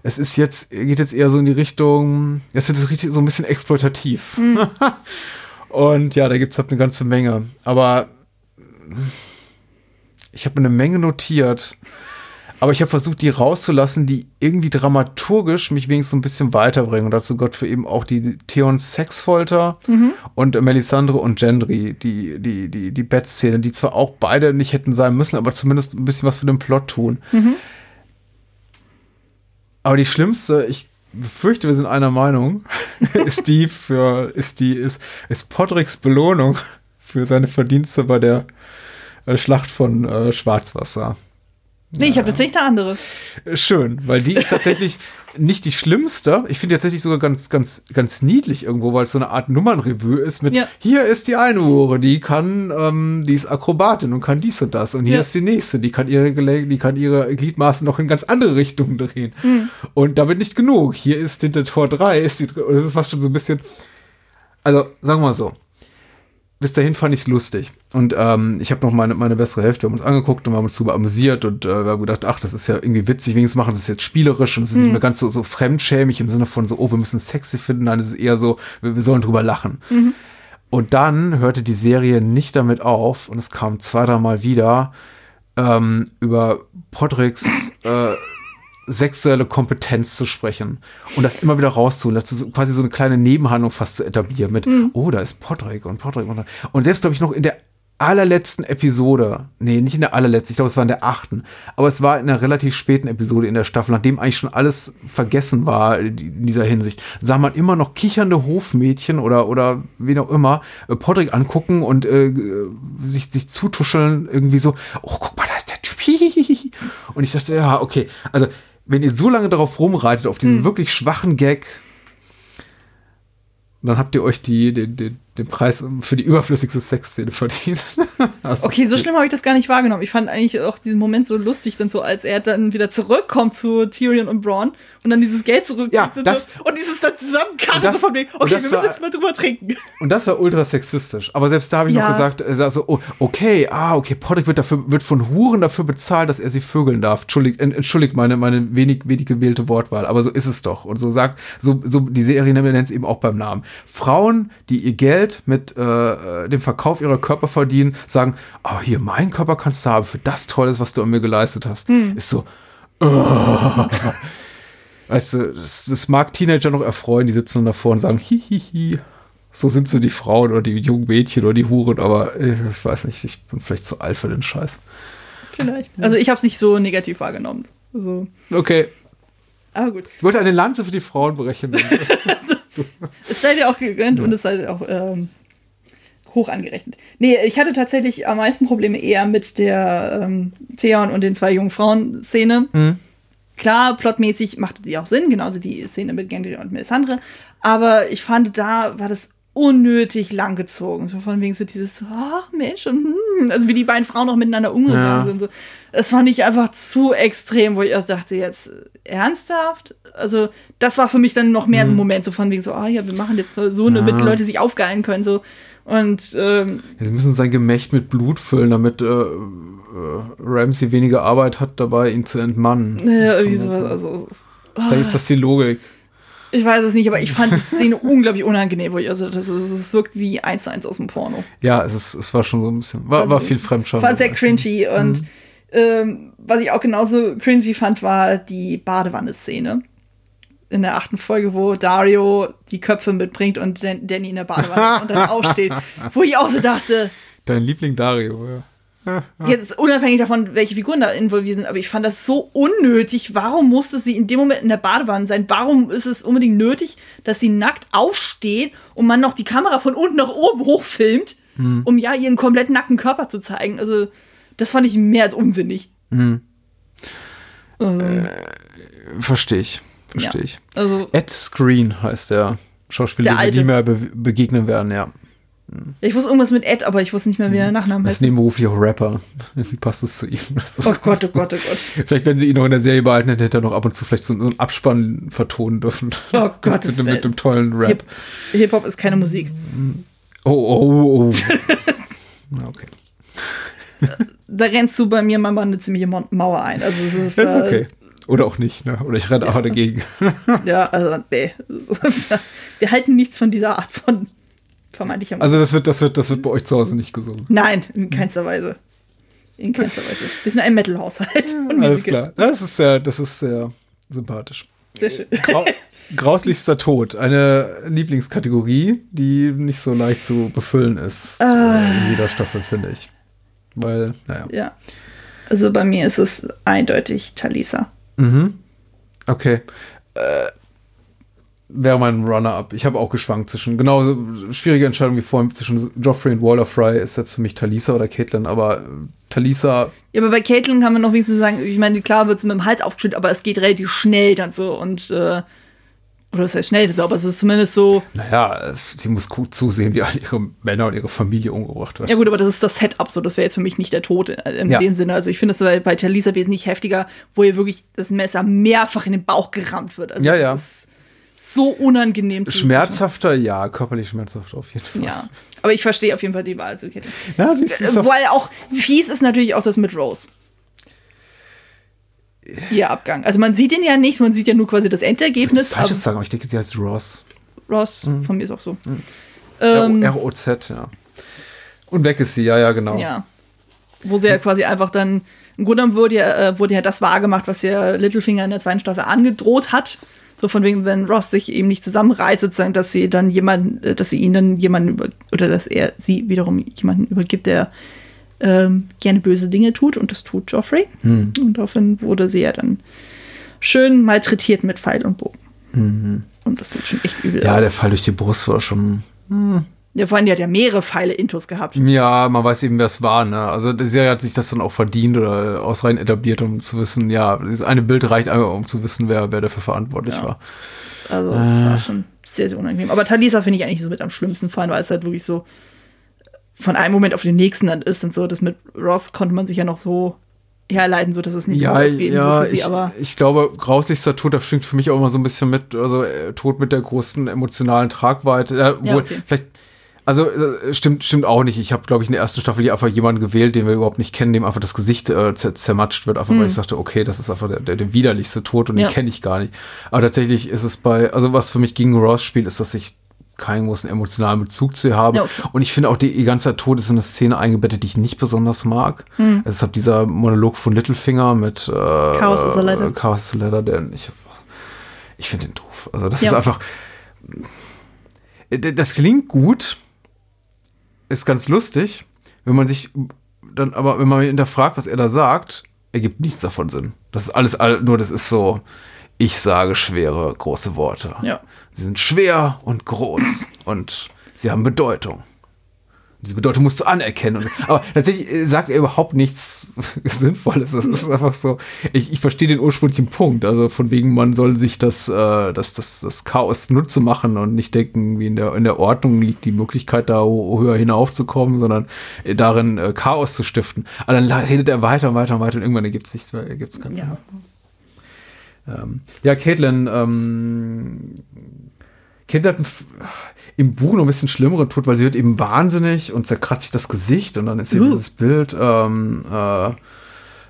Es ist jetzt, geht jetzt eher so in die Richtung, jetzt wird es richtig so ein bisschen exploitativ. <laughs> Und ja, da gibt es halt eine ganze Menge. Aber ich habe eine Menge notiert. Aber ich habe versucht, die rauszulassen, die irgendwie dramaturgisch mich wenigstens so ein bisschen weiterbringen. Und dazu gehört für eben auch die Theon Sexfolter und Melisandre und Gendry, die, die, die, die Bettszene, die zwar auch beide nicht hätten sein müssen, aber zumindest ein bisschen was für den Plot tun. Aber die schlimmste, ich befürchte, wir sind einer Meinung, <laughs> ist die für, ist die, ist, ist Podricks Belohnung für seine Verdienste bei der äh, Schlacht von äh, Schwarzwasser. Nee, ich habe tatsächlich eine andere. Schön, weil die ist tatsächlich <laughs> nicht die schlimmste. Ich finde die tatsächlich sogar ganz, ganz, ganz niedlich irgendwo, weil es so eine Art Nummernrevue ist mit Ja. hier ist die eine Hure, die kann, ähm, die ist Akrobatin und kann dies und das. Und hier Ja. ist die nächste, die kann ihre Gelenk, die kann ihre Gliedmaßen noch in ganz andere Richtungen drehen. Hm. Und damit nicht genug. Hier ist hinter Tor 3, ist die, das ist fast schon so ein bisschen. Also, sagen wir mal so. Bis dahin fand ich es lustig. Und ähm, ich habe noch meine, meine bessere Hälfte, wir haben uns angeguckt und wir haben uns darüber amüsiert und äh, wir haben gedacht, ach, das ist ja irgendwie witzig, wenigstens machen sie es jetzt spielerisch und es ist nicht mehr ganz so, so fremdschämig im Sinne von so, oh, wir müssen es sexy finden, nein, es ist eher so, wir, wir sollen drüber lachen. Und dann hörte die Serie nicht damit auf und es kam zwei, dreimal wieder ähm, über Podricks äh, sexuelle Kompetenz zu sprechen und das immer wieder rauszuholen, dazu quasi so eine kleine Nebenhandlung fast zu etablieren mit, oh, da ist Podrick und Podrick und, und selbst glaube ich noch in der allerletzten Episode, nee, nicht in der allerletzten, ich glaube, es war in der achten, aber es war in einer relativ späten Episode in der Staffel, nachdem eigentlich schon alles vergessen war in dieser Hinsicht, sah man immer noch kichernde Hofmädchen oder, oder wen auch immer äh, Podrick angucken und äh, äh, sich, sich zutuscheln, irgendwie so, oh, guck mal, da ist der Typ. <laughs> Und ich dachte, ja, okay, also wenn ihr so lange darauf rumreitet, auf diesen wirklich schwachen Gag, dann habt ihr euch die, den, den, den Preis für die überflüssigste Sexszene verdient. <laughs> Also, Okay, so schlimm habe ich das gar nicht wahrgenommen. Ich fand eigentlich auch diesen Moment so lustig, dann so, als er dann wieder zurückkommt zu Tyrion und Braun und dann dieses Geld zurückgibt Ja, und, das- und dieses dann zusammenkarren von wegen, und okay, wir müssen war- jetzt mal drüber trinken. Und das war ultra sexistisch. Aber selbst da habe ich Ja. noch gesagt, er sagt so, oh, okay, ah, okay, Podrick wird dafür, wird von Huren dafür bezahlt, dass er sie vögeln darf. Entschuldigt, ent- entschuldigt meine, meine wenig, wenig gewählte Wortwahl, aber so ist es doch. Und so sagt, so, so, die Serie nennt es eben auch beim Namen. Frauen, die ihr Geld mit äh, dem Verkauf ihrer Körper verdienen, sagen, oh, hier, mein Körper kannst du haben für das Tolles, was du an mir geleistet hast. Ist so, oh. <laughs> Weißt du, das, das mag Teenager noch erfreuen, die sitzen dann davor und sagen, hihihi. So sind so die Frauen oder die jungen Mädchen oder die Huren, aber äh, ich weiß nicht, ich bin vielleicht zu alt für den Scheiß. Vielleicht. Also ich habe es nicht so negativ wahrgenommen. Also, Okay, aber gut. ich wollte eine Lanze für die Frauen brechen. <laughs> <laughs> <laughs> Es sei dir auch gegönnt und es sei dir auch ähm, hoch angerechnet. Nee, ich hatte tatsächlich am meisten Probleme eher mit der ähm, Theon und den zwei jungen Frauen-Szene. Mhm. Klar, plotmäßig machte die auch Sinn, genauso die Szene mit Gendry und Melisandre. Aber ich fand, da war das unnötig langgezogen. So von wegen so dieses, ach Mensch, und, hm, also wie die beiden Frauen noch miteinander umgegangen Ja. sind. So. Das fand ich einfach zu extrem, wo ich erst dachte, jetzt ernsthaft? Also, das war für mich dann noch mehr so ein Moment, so von wegen so, ah ja, wir machen jetzt so, eine, damit die Leute sich aufgeilen können. So. Und ähm, Sie müssen sein Gemächt mit Blut füllen, damit äh, äh, Ramsey weniger Arbeit hat, dabei ihn zu entmannen. ist irgendwie so- sowas. Also, Vielleicht ist das die Logik. Ich weiß es nicht, aber ich fand die <laughs> Szene unglaublich unangenehm, wo ich, also das, ist- das wirkt wie eins zu eins aus dem Porno. Ja, es, ist, es war schon so ein bisschen, war, war Also, viel Fremdscham. War sehr cringy und Mhm. ähm, was ich auch genauso cringy fand, war die Badewanne-Szene. In der achten Folge, wo Dario die Köpfe mitbringt und Dan Danny in der Badewanne <laughs> und dann aufsteht. Wo ich auch so dachte, Dein Liebling Dario, ja. <laughs> Jetzt unabhängig davon, welche Figuren da involviert sind, aber ich fand das so unnötig. Warum musste sie in dem Moment in der Badewanne sein? Warum ist es unbedingt nötig, dass sie nackt aufsteht und man noch die Kamera von unten nach oben hochfilmt, Hm. um ja ihren komplett nackten Körper zu zeigen? Also, das fand ich mehr als unsinnig. Hm. Also, Verstehe ich. Verstehe Ja. ich. also Ed Screen heißt der Schauspieler, Der wir nie mehr be begegnen werden, ja. Ich wusste irgendwas mit Ed, aber ich wusste nicht mehr, wie der Nachname Das heißt. ist nebenberuflich auch Rapper. <laughs> Wie passt es zu ihm? Das Oh Gott, oh Gott, oh Gott. Vielleicht, wenn sie ihn noch in der Serie behalten hätten, hätte er noch ab und zu vielleicht so, so einen Abspann vertonen dürfen. Oh Gottes <laughs> mit, mit dem tollen Rap. Hip- Hip-Hop ist keine Musik. Oh, oh, oh. <laughs> Na, okay. Da rennst du bei mir manchmal eine ziemliche Mauer ein. Also es ist, Das ist äh, okay. Oder auch nicht, ne? Oder ich renne einfach dagegen. Ja, also nee. Wir halten nichts von dieser Art von vermeintlicher Also das wird, das wird, das wird bei euch zu Hause nicht gesungen. Nein, in keinster Weise. In keinster Weise. Wir sind ein Metal-Haushalt. Alles klar. Das ist sehr, das ist sehr sympathisch. Sehr schön. Grau Grauslichster Tod, eine Lieblingskategorie, die nicht so leicht zu befüllen ist äh, in jeder Staffel, finde ich. Weil, naja. Ja. Also bei mir ist es eindeutig Talisa. Mhm. Okay. Äh, wäre mein Runner-up. Ich habe auch geschwankt zwischen, genauso schwierige Entscheidung wie vorhin, zwischen Joffrey und Waller Fry ist jetzt für mich Talisa oder Caitlin, aber äh, Talisa, Ja, aber bei Caitlyn kann man noch wenigstens sagen, ich meine, klar wird es mit dem Hals aufgeschüttet, aber es geht relativ schnell dann so und äh, oder das heißt schnell, so, aber es ist zumindest so, naja, sie muss gut zusehen, wie all ihre Männer und ihre Familie umgebracht werden. ja gut, aber das ist das Setup so, das wäre jetzt für mich nicht der Tod in, Ja. dem Sinne. Also ich finde es bei, Talisa wesentlich heftiger, wo ihr wirklich das Messer mehrfach in den Bauch gerammt wird. Also Ja, ja. ist so unangenehm. zu- Schmerzhafter, ja, körperlich schmerzhafter auf jeden Fall. Ja, aber ich verstehe auf jeden Fall die Wahl zu Caitlyn. Ja, sie ist, sie ist Äh, Weil auch fies ist natürlich auch das mit Rose. Ihr Abgang. Also man sieht ihn ja nicht, man sieht ja nur quasi das Endergebnis. Falsches aber sagen, aber ich denke, sie heißt Ross. Ross, von mir ist auch so. Ähm, R-O-Z, ja. Und weg ist sie, ja, ja, genau. ja. Wo sie ja quasi einfach dann, im Grunde genommen wurde ja, äh, wurde ja das wahrgemacht, was ja Littlefinger in der zweiten Staffel angedroht hat. So von wegen, wenn Ross sich eben nicht zusammenreißt, sozusagen, dass sie dann jemanden, äh, dass sie ihn dann jemanden über, oder dass er sie wiederum jemanden übergibt, der ähm, gerne böse Dinge tut und das tut Joffrey. Und daraufhin wurde sie ja dann schön malträtiert mit Pfeil und Bogen. Und das sieht schon echt übel Ja, aus. der Fall durch die Brust war schon. Ja, vor allem, die hat ja mehrere Pfeile Intus gehabt. Ja, man weiß eben, wer es war, ne? Also die Serie hat sich das dann auch verdient oder ausreichend etabliert, um zu wissen, ja, dieses eine Bild reicht einfach, um zu wissen, wer, wer dafür verantwortlich Ja. war. Also es war schon sehr, sehr unangenehm. Aber Talisa finde ich eigentlich so mit am schlimmsten Fall, weil es halt wirklich so von einem Moment auf den nächsten dann ist und so. Das mit Ross konnte man sich ja noch so herleiten, so dass es nicht Ja, ausgehen ja, sie, ich, aber ich glaube, grauslichster Tod, das schwingt für mich auch immer so ein bisschen mit, also äh, Tod mit der großen emotionalen Tragweite. Äh, Ja, okay. vielleicht, also äh, stimmt, stimmt auch nicht. Ich habe, glaube ich, in der ersten Staffel hier einfach jemanden gewählt, den wir überhaupt nicht kennen, dem einfach das Gesicht äh, zer zermatscht wird, einfach weil ich sagte, okay, das ist einfach der, der, der widerlichste Tod und Hm. Ja. den kenne ich gar nicht. Aber tatsächlich ist es bei, also was für mich gegen Ross spielt, ist, dass ich keinen großen emotionalen Bezug zu ihr habe. Ja, okay. Und ich finde auch, die, ihr ganzer Tod ist in eine Szene eingebettet, die ich nicht besonders mag. Hm. Deshalb dieser Monolog von Littlefinger mit äh, Chaos is a Letter. äh, Chaos is a Letter, der ich, ich finde den doof. Also das Ja. ist einfach. äh, Das klingt gut, ist ganz lustig, wenn man sich dann aber, wenn man hinterfragt, was er da sagt, ergibt nichts davon Sinn. Das ist alles, all- nur das ist so, ich sage schwere, große Worte. Ja. Sie sind schwer und groß und sie haben Bedeutung. Diese Bedeutung musst du anerkennen. Aber tatsächlich äh, sagt er überhaupt nichts <laughs> Sinnvolles. Das ist einfach so. Ich, ich verstehe den ursprünglichen Punkt. Also von wegen, man soll sich das, äh, das, das, das Chaos nutze machen und nicht denken, wie in der, in der Ordnung liegt die Möglichkeit, da höher hinaufzukommen, sondern äh, darin äh, Chaos zu stiften. Aber dann redet er weiter und weiter und weiter und irgendwann ergibt es nichts mehr. Ergibt's keinen ja. ähm, ja, Caitlin, ähm, Caitlin hat im Buch noch ein bisschen schlimmeren Tod, weil sie wird eben wahnsinnig und zerkratzt sich das Gesicht und dann ist hier Uh. dieses Bild, ähm, äh,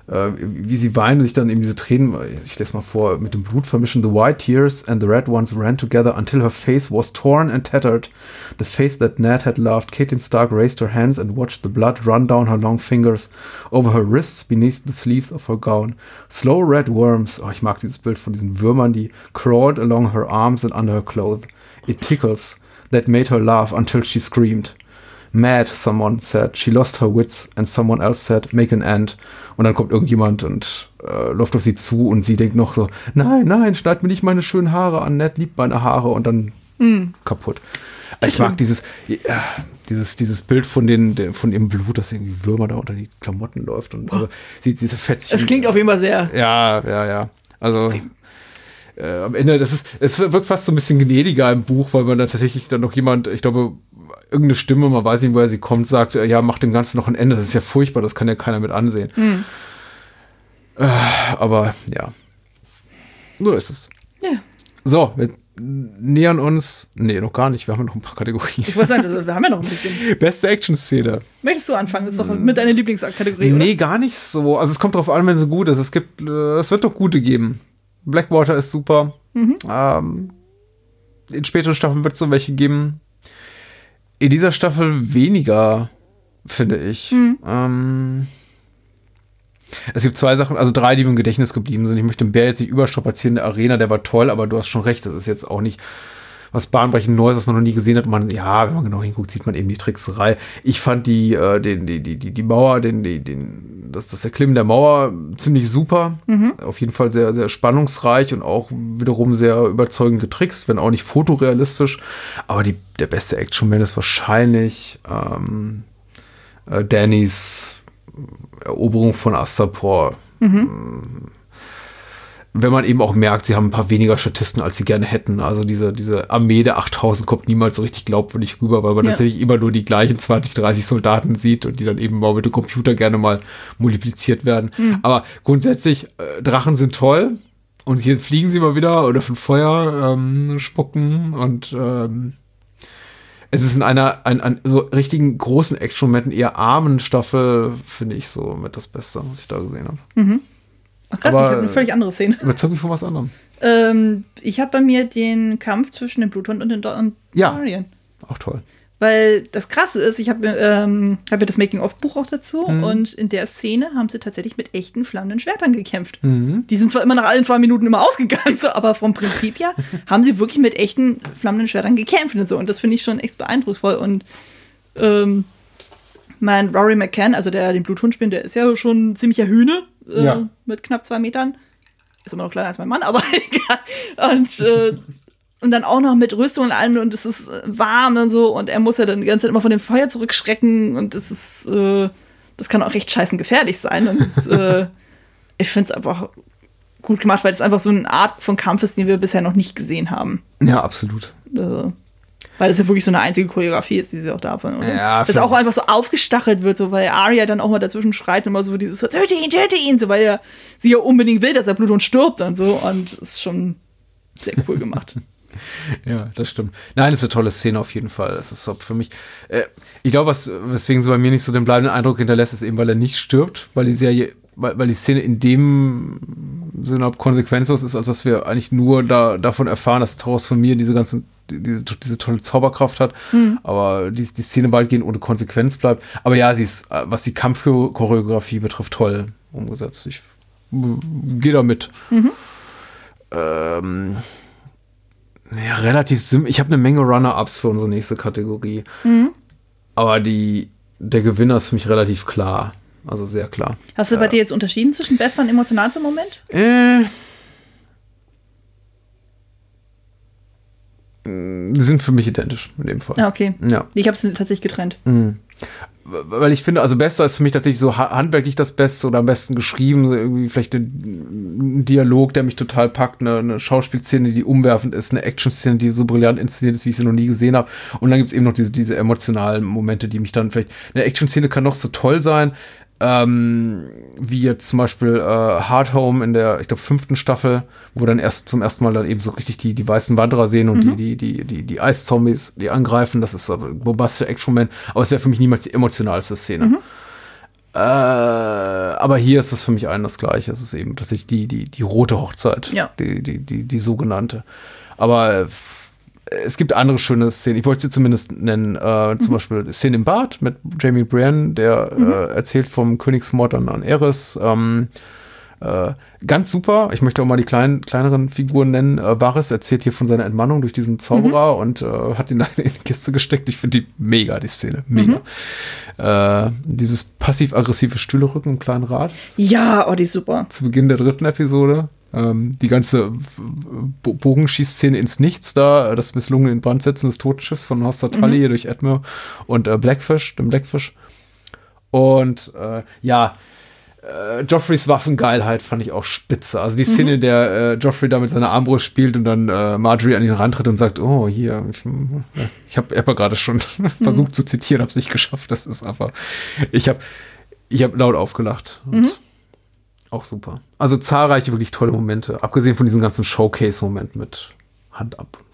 äh, wie sie weinen und sich dann eben diese Tränen, ich lese mal vor, mit dem Blut vermischen. The white tears and the red ones ran together until her face was torn and tattered. The face that Ned had loved. Caitlin Stark raised her hands and watched the blood run down her long fingers, over her wrists, beneath the sleeve of her gown. Slow red worms, oh, ich mag dieses Bild von diesen Würmern, die crawled along her arms and under her clothes. It tickles. That made her laugh until she screamed. mad, someone said. She lost her wits and someone else said, make an end. Und dann kommt irgendjemand und äh, läuft auf sie zu und sie denkt noch so, nein, nein, schneid mir nicht meine schönen Haare an, Ned liebt meine Haare und dann kaputt. Ich mag dieses, ja, dieses, dieses Bild von, den, von ihrem Blut, das irgendwie Würmer da unter die Klamotten läuft und also, sie, diese Fetzchen. Das klingt auf jeden Fall sehr. Ja, ja, ja. Also äh, am Ende, das ist, es wirkt fast so ein bisschen gnädiger im Buch, weil man dann tatsächlich dann noch jemand, ich glaube, irgendeine Stimme, man weiß nicht, woher sie kommt, sagt, äh, ja, mach dem Ganzen noch ein Ende. Das ist ja furchtbar, das kann ja keiner mit ansehen. Äh, aber ja. Nur ist es. Ja. So, wir nähern uns. Nee, noch gar nicht. Wir haben noch ein paar Kategorien. Ich wollte sagen, das- wir haben ja noch ein bisschen. <laughs> Beste Action-Szene. Möchtest du anfangen? Das ist doch mit deiner Lieblingskategorie, oder? Nee, gar nicht so. Also es kommt drauf an, wenn sie gut ist. Es gibt, äh, es wird doch gute geben. Blackwater ist super. Ähm, in späteren Staffeln wird es so welche geben. In dieser Staffel weniger, finde ich. Ähm, es gibt zwei Sachen, also drei, die mir im Gedächtnis geblieben sind. Ich möchte den Bär jetzt nicht überstrapazieren. Der Arena, der war toll, aber du hast schon recht. Das ist jetzt auch nicht was bahnbrechend Neues, was man noch nie gesehen hat. Man, ja, wenn man genau hinguckt, sieht man eben die Trickserei. Ich fand die, äh, den, die, die, die, Mauer, den, die, den, das, das Erklimmen der Mauer ziemlich super. Auf jeden Fall sehr, sehr spannungsreich und auch wiederum sehr überzeugend getrickst, wenn auch nicht fotorealistisch. Aber die, der beste Action-Man ist wahrscheinlich ähm, äh, Dannys Eroberung von Astapor. Wenn man eben auch merkt, sie haben ein paar weniger Statisten, als sie gerne hätten. Also diese, diese Armee der 8000 kommt niemals so richtig glaubwürdig rüber, weil man Ja. tatsächlich immer nur die gleichen 20, 30 Soldaten sieht und die dann eben mal mit dem Computer gerne mal multipliziert werden. Aber grundsätzlich, äh, Drachen sind toll. Und hier fliegen sie mal wieder oder von Feuer ähm, spucken und ähm, es ist in einer ein, ein, so richtigen großen Action-Momenten eher armen Staffel, finde ich so mit das Beste, was ich da gesehen habe. Ach, krass, aber- ich habe eine völlig andere Szene. Überzeugt mich von was anderem. Ähm, ich habe bei mir den Kampf zwischen dem Bluthund und den Ja. Dorian. Auch toll. Weil das Krasse ist, ich habe ähm, hab ja das Making-of-Buch auch dazu Mhm. und in der Szene haben sie tatsächlich mit echten flammenden Schwertern gekämpft. Mhm. Die sind zwar immer nach allen zwei Minuten immer ausgegangen, so, <laughs> aber vom Prinzip her haben sie wirklich mit echten flammenden Schwertern gekämpft und so. Und das finde ich schon echt beeindrucksvoll. Und ähm, mein Rory McCann, also der den Bluthund spielt, der ist ja schon ein ziemlicher Hühne äh, Ja. mit knapp zwei Metern. Ist immer noch kleiner als mein Mann, aber <laughs> egal. Und, äh, und dann auch noch mit Rüstung und allem und es ist äh, warm und so und er muss ja dann die ganze Zeit immer von dem Feuer zurückschrecken und es ist, äh, das kann auch recht scheißen gefährlich sein. Und es, äh, <laughs> ich finde es einfach gut gemacht, weil es einfach so eine Art von Kampf ist, den wir bisher noch nicht gesehen haben. Ja, absolut. Äh, weil es ja wirklich so eine einzige Choreografie ist, die sie auch davon. Und Ja, das auch einfach so aufgestachelt wird, so weil Arya dann auch mal dazwischen schreit und immer so dieses töte ihn, töte ihn, so weil er sie ja unbedingt will, dass er Blut und stirbt und so. Und es ist schon sehr cool gemacht. <laughs> Ja, das stimmt. Nein, ist eine tolle Szene auf jeden Fall. Das ist so für mich. Äh, ich glaube, was, weswegen sie bei mir nicht so den bleibenden Eindruck hinterlässt, ist eben, weil er nicht stirbt, weil die Serie, weil, weil die Szene in dem Sinne konsequenzlos ist, als dass wir eigentlich nur da, davon erfahren, dass Taurus von mir diese ganzen, die- diese, diese tolle Zauberkraft hat, aber die, die Szene weitgehend ohne Konsequenz bleibt. Aber ja, sie ist, äh, was die Kampfchoreografie betrifft, toll umgesetzt. Ich äh, gehe da mit. Ähm, ja, relativ simpel. Ich habe eine Menge Runner-Ups für unsere nächste Kategorie. Aber die, der Gewinner ist für mich relativ klar. Also sehr klar. Hast du bei dir jetzt unterschieden zwischen bester und emotionalster Moment? Äh. Die sind für mich identisch in dem Fall. Ja, okay. Ja. Ich habe es tatsächlich getrennt. Weil ich finde, also besser ist für mich tatsächlich so ha- handwerklich das Beste oder am besten geschrieben, so irgendwie vielleicht ein, ein Dialog, der mich total packt, eine, eine Schauspielszene, die umwerfend ist, eine Action-Szene, die so brillant inszeniert ist, wie ich sie noch nie gesehen habe. Und dann gibt es eben noch diese, diese emotionalen Momente, die mich dann vielleicht. Eine Action-Szene kann noch so toll sein, ähm, wie jetzt zum Beispiel äh, Hard Home in der, ich glaube, fünften Staffel, wo dann erst zum ersten Mal dann eben so richtig die, die weißen Wanderer sehen und die, die, die, die, die Eiszombies, die angreifen. Das ist aber bombastischer Action-Man, aber es wäre für mich niemals die emotionalste Szene. Äh, aber hier ist es für mich allen das Gleiche. Es ist eben tatsächlich die, die, die rote Hochzeit, Ja. die, die, die, die sogenannte. Aber äh, es gibt andere schöne Szenen. Ich wollte sie zumindest nennen. Äh, zum Beispiel die Szene im Bad mit Jamie Brienne, der äh, erzählt vom Königsmord an, an Eris. Ähm, Äh, ganz super. Ich möchte auch mal die kleinen, kleineren Figuren nennen. Äh, Varys erzählt hier von seiner Entmannung durch diesen Zauberer und äh, hat ihn <laughs> in die Kiste gesteckt. Ich finde die mega, die Szene. Mega. Äh, dieses passiv-aggressive Stühlerücken im kleinen Rad Ja, oh, die ist super. zu Beginn der dritten Episode. Ähm, die ganze Bo Bogenschießszene ins Nichts da, das misslungene Inbrandsetzen des Totenschiffs von Hoster Tully durch Edmure und äh, Blackfish, dem Blackfish. Und äh, ja, äh, Joffreys Waffengeilheit fand ich auch spitze. Also die Szene, in der äh, Joffrey da mit seiner Armbrust spielt und dann äh, Marjorie an ihn rantritt und sagt, oh, hier, ich, ich habe Epper gerade schon <laughs> versucht zu zitieren, habe es nicht geschafft. Das ist einfach, ich habe ich hab laut aufgelacht. Und Auch super. Also zahlreiche wirklich tolle Momente, abgesehen von diesen ganzen Showcase-Momenten mit Hand ab und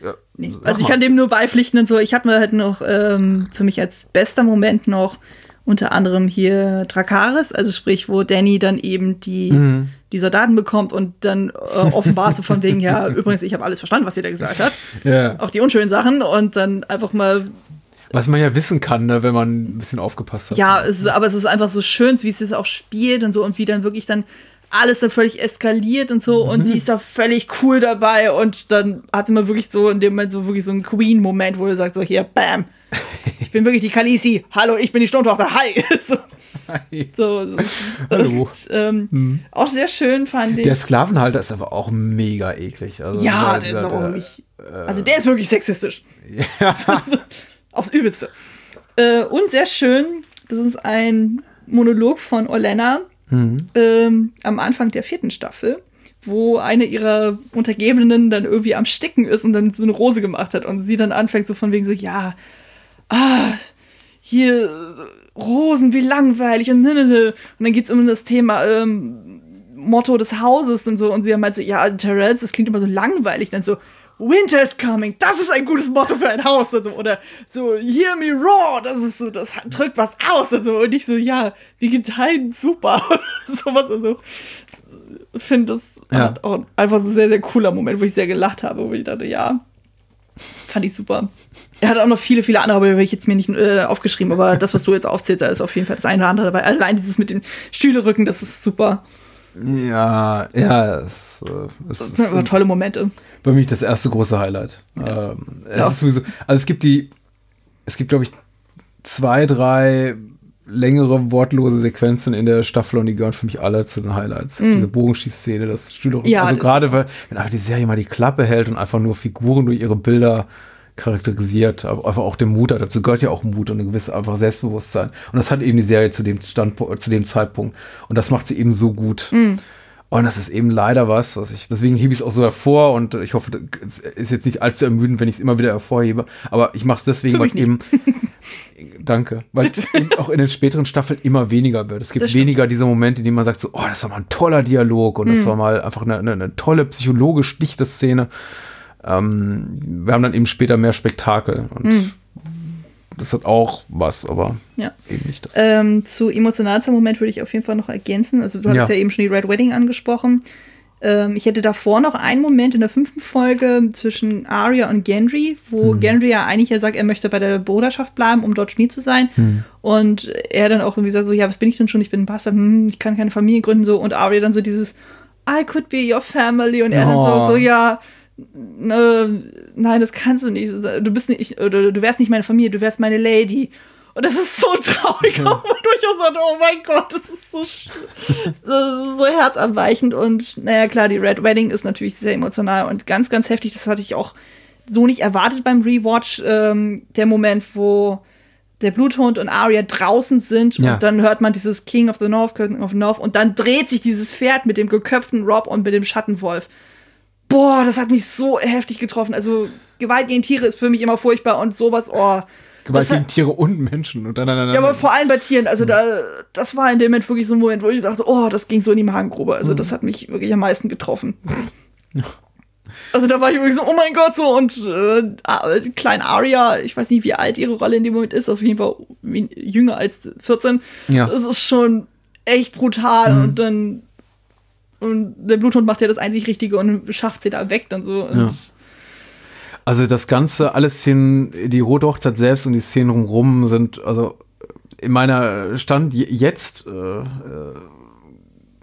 so. Ja, Nee. Also ich kann dem nur beipflichten und so. Ich habe mir halt noch ähm, für mich als bester Moment noch unter anderem hier Drakaris, also sprich, wo Danny dann eben die, Mhm. die Soldaten bekommt und dann äh, offenbart so von wegen, ja, <laughs> übrigens, ich habe alles verstanden, was ihr da gesagt hat. Ja. Auch die unschönen Sachen und dann einfach mal, Was man ja wissen kann, ne, wenn man ein bisschen aufgepasst hat. ja, es ist, aber es ist einfach so schön, wie es das auch spielt und so und wie dann wirklich dann alles dann völlig eskaliert und so und sie ist da völlig cool dabei und dann hat sie mal wirklich so in dem Moment so wirklich so einen Queen-Moment, wo er sagt so, hier, bam, ich bin wirklich die Khaleesi, hallo, ich bin die Sturmtochter, hi. <laughs> so, so, so. Hallo. Und, ähm, Auch sehr schön fand ich. Der Sklavenhalter ist aber auch mega eklig. Also ja, dieser- der ist auch der- wirklich, also der ist wirklich sexistisch. <laughs> <laughs> Aufs Übelste. Äh, und sehr schön, das ist ein Monolog von Olenna ähm, am Anfang der vierten Staffel, wo eine ihrer Untergebenen dann irgendwie am Sticken ist und dann so eine Rose gemacht hat und sie dann anfängt so von wegen so, ja, ah, hier Rosen, wie langweilig und ne, ne, ne. Und dann geht es um das Thema ähm, Motto des Hauses und so und sie haben halt so, ja, Terrells, das klingt immer so langweilig, dann so, Winter is coming, das ist ein gutes Motto für ein Haus so. Oder so, hear me roar, das ist so, das drückt was aus und so. Und ich so, ja, wie geteilt, super. <laughs> Und sowas und so. Ich finde das Ja. auch einfach ein sehr, sehr cooler Moment, wo ich sehr gelacht habe, wo ich dachte, ja, fand ich super. Er hat auch noch viele, viele andere, aber die habe ich jetzt mir nicht äh, aufgeschrieben, aber das, was du jetzt aufzählst, da ist auf jeden Fall das eine oder andere dabei. Allein dieses mit dem Stühlerücken, das ist super. Ja, ja, es, äh, es Das <laughs> ist sind aber tolle Momente. bei mir das erste große Highlight. Ähm, es Ja. ist sowieso, also es gibt die, es gibt, glaube ich, zwei, drei längere wortlose Sequenzen in der Staffel und die gehören für mich alle zu den Highlights. Diese Bogenschießszene, das. Mhm. Ja, also gerade, weil, wenn einfach die Serie mal die Klappe hält und einfach nur Figuren durch ihre Bilder charakterisiert, aber einfach auch den Mut hat. Dazu gehört ja auch Mut und ein gewisses einfach Selbstbewusstsein. Und das hat eben die Serie zu dem Standpunkt, zu dem Zeitpunkt. Und das macht sie eben so gut. Mhm. Und das ist eben leider was, was ich, deswegen hebe ich es auch so hervor und ich hoffe, es ist jetzt nicht allzu ermüdend, wenn ich es immer wieder hervorhebe, aber ich mache es deswegen, weil es eben, <laughs> danke, weil es auch in den späteren Staffeln immer weniger wird. Es gibt weniger diese Momente, in denen man sagt so, oh, das war mal ein toller Dialog und Mhm. das war mal einfach eine, eine, eine tolle psychologisch dichte Szene. Ähm, wir haben dann eben später mehr Spektakel und Mhm. das hat auch was, aber Ja. eben nicht das. Ähm, zu emotionalster Moment würde ich auf jeden Fall noch ergänzen. Also du Ja. ja eben schon die Red Wedding angesprochen. Ähm, ich hätte davor noch einen Moment in der fünften Folge zwischen Arya und Gendry, wo Hm. Gendry ja eigentlich ja sagt, er möchte bei der Bruderschaft bleiben, um dort Schmied zu sein. Hm. Und er dann auch irgendwie sagt so, ja, was bin ich denn schon? Ich bin ein Bastard, hm, ich kann keine Familie gründen so. Und Arya dann so dieses, I could be your family. Und er dann Oh. so, so ja, nein, das kannst du nicht. Du bist nicht, oder du wärst nicht meine Familie, du wärst meine Lady. Und das ist so traurig, Mhm. auch durchaus so, oh mein Gott, das ist so, so, so herzabweichend. Und naja, klar, die Red Wedding ist natürlich sehr emotional und ganz, ganz heftig. Das hatte ich auch so nicht erwartet beim Rewatch. Ähm, der Moment, wo der Bluthund und Arya draußen sind Ja. und dann hört man dieses King of the North, King of the North und dann dreht sich dieses Pferd mit dem geköpften Rob und mit dem Schattenwolf. Boah, das hat mich so heftig getroffen. Also Gewalt gegen Tiere ist für mich immer furchtbar und sowas, oh. Gewalt gegen Tiere und Menschen und dann, dann, dann, ja, aber vor allem bei Tieren. Also da, das war in dem Moment wirklich so ein Moment, wo ich dachte, oh, das ging so in die Magengrube. Also das hat mich wirklich am meisten getroffen. <laughs> Also da war ich wirklich so, oh mein Gott, so und äh, klein Aria, ich weiß nicht, wie alt ihre Rolle in dem Moment ist, auf jeden Fall jünger als 14. Ja. Das ist schon echt brutal und dann und der Bluthund macht ja das einzig Richtige und schafft sie da weg dann so. Ja. Also das Ganze, alle Szenen, die Rote Hochzeit selbst und die Szenen drumherum sind, also in meiner Stand je- jetzt äh,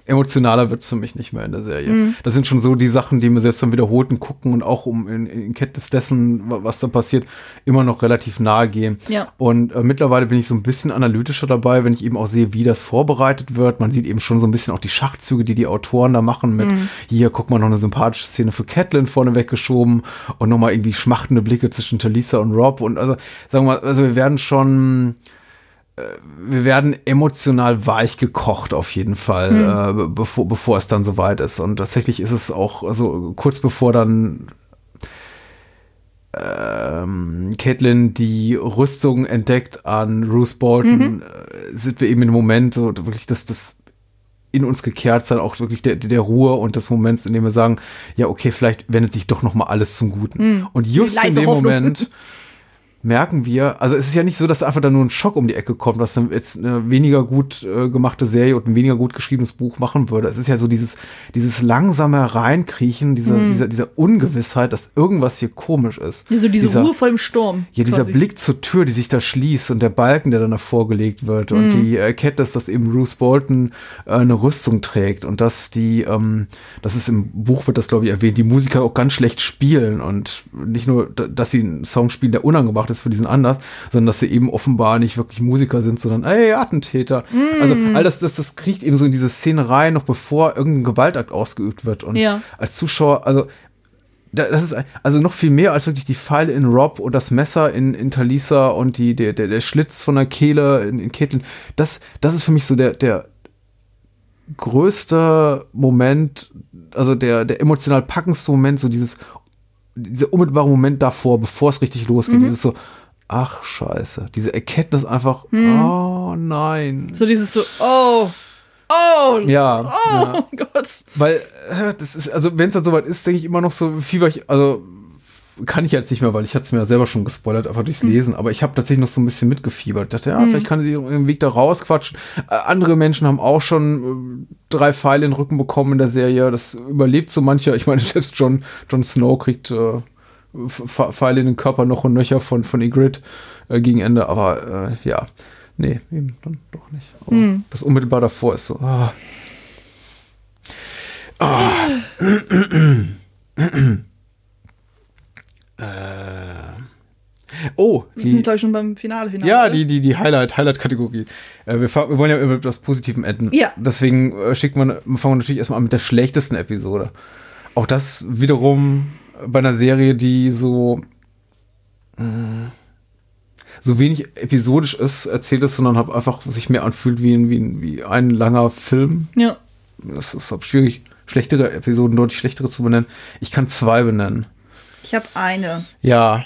emotionaler wird's für mich nicht mehr in der Serie. Mhm. Das sind schon so die Sachen, die mir selbst beim Wiederholten gucken und auch um in, in Kenntnis dessen, wa- was da passiert, immer noch relativ nahe gehen. Ja. Und äh, mittlerweile bin ich so ein bisschen analytischer dabei, wenn ich eben auch sehe, wie das vorbereitet wird. Man sieht eben schon so ein bisschen auch die Schachzüge, die die Autoren da machen mit, hier, guck mal, noch eine sympathische Szene für Catelyn vorne weggeschoben und nochmal irgendwie schmachtende Blicke zwischen Talisa und Rob. Und also, sagen wir mal, also wir werden schon, wir werden emotional weich gekocht auf jeden Fall, äh, be- bevor, bevor es dann soweit ist. Und tatsächlich ist es auch, also kurz bevor dann ähm, Caitlin die Rüstung entdeckt an Bruce Bolton, äh, sind wir eben im Moment so wirklich das, das in uns gekehrt sein, auch wirklich der, der Ruhe und des Moments, in dem wir sagen, ja, okay, vielleicht wendet sich doch noch mal alles zum Guten. Und just in dem Hoffnung. Moment <laughs> merken wir, also es ist ja nicht so, dass einfach da nur ein Schock um die Ecke kommt, was dann jetzt eine weniger gut äh, gemachte Serie und ein weniger gut geschriebenes Buch machen würde. Es ist ja so dieses, dieses langsame Reinkriechen, diese, dieser, dieser Ungewissheit, dass irgendwas hier komisch ist. Ja, so diese dieser, Ruhe vor dem Sturm. ja, dieser quasi. Blick zur Tür, die sich da schließt und der Balken, der dann davor gelegt wird und die Erkenntnis, dass eben Bruce Bolton äh, eine Rüstung trägt und dass die, ähm, das ist im Buch wird das glaube ich erwähnt, die Musiker auch ganz schlecht spielen und nicht nur, da- dass sie einen Song spielen, der unangebracht ist für diesen Anlass, sondern dass sie eben offenbar nicht wirklich Musiker sind, sondern ey, Attentäter. Also all das, das, das kriegt eben so in diese Szene rein, noch bevor irgendein Gewaltakt ausgeübt wird und Ja. als Zuschauer, also da- das ist also noch viel mehr als wirklich die Pfeile in Rob und das Messer in, in Talisa und die, der, der, der Schlitz von der Kehle in, in Caitlin. Das, das ist für mich so der, der größte Moment, also der, der emotional packendste Moment, so dieses, dieser unmittelbare Moment davor, bevor es richtig losgeht. Dieses so, ach scheiße, diese Erkenntnis einfach, oh nein. So dieses so, oh, oh, Ja, oh ja. Gott. Weil, äh, das ist, also wenn es dann soweit ist, denke ich immer noch so fieber ich, also kann ich jetzt nicht mehr, weil ich hatte es mir ja selber schon gespoilert, einfach durchs Lesen, aber ich habe tatsächlich noch so ein bisschen mitgefiebert. Ich dachte, ja, vielleicht kann sie ihren Weg da rausquatschen. Äh, andere Menschen haben auch schon äh, drei Pfeile in den Rücken bekommen in der Serie. Das überlebt so mancher. Ich meine, <laughs> selbst Jon, Jon Snow kriegt äh, Pf- Pfeile in den Körper noch und nöcher von, von Ygritte äh, gegen Ende, aber äh, ja, nee, eben dann doch nicht. Aber das unmittelbar davor ist so, ah. Oh, <clears throat> <clears throat> <clears throat> Wir sind, glaube ich, schon beim Finale. Finale ja, die, die, die Highlight, Highlight-Kategorie. Äh, wir, wir wollen ja immer mit etwas Positivem enden. Ja. Deswegen äh, schickt man, fangen wir natürlich erstmal an mit der schlechtesten Episode. Auch das wiederum bei einer Serie, die so, mh, so wenig episodisch ist, erzählt ist, sondern hab einfach sich mehr anfühlt wie ein, wie ein, wie ein langer Film. Ja. Das ist schwierig, schlechtere Episoden, deutlich schlechtere zu benennen. Ich kann zwei benennen. Ich habe eine, Ja,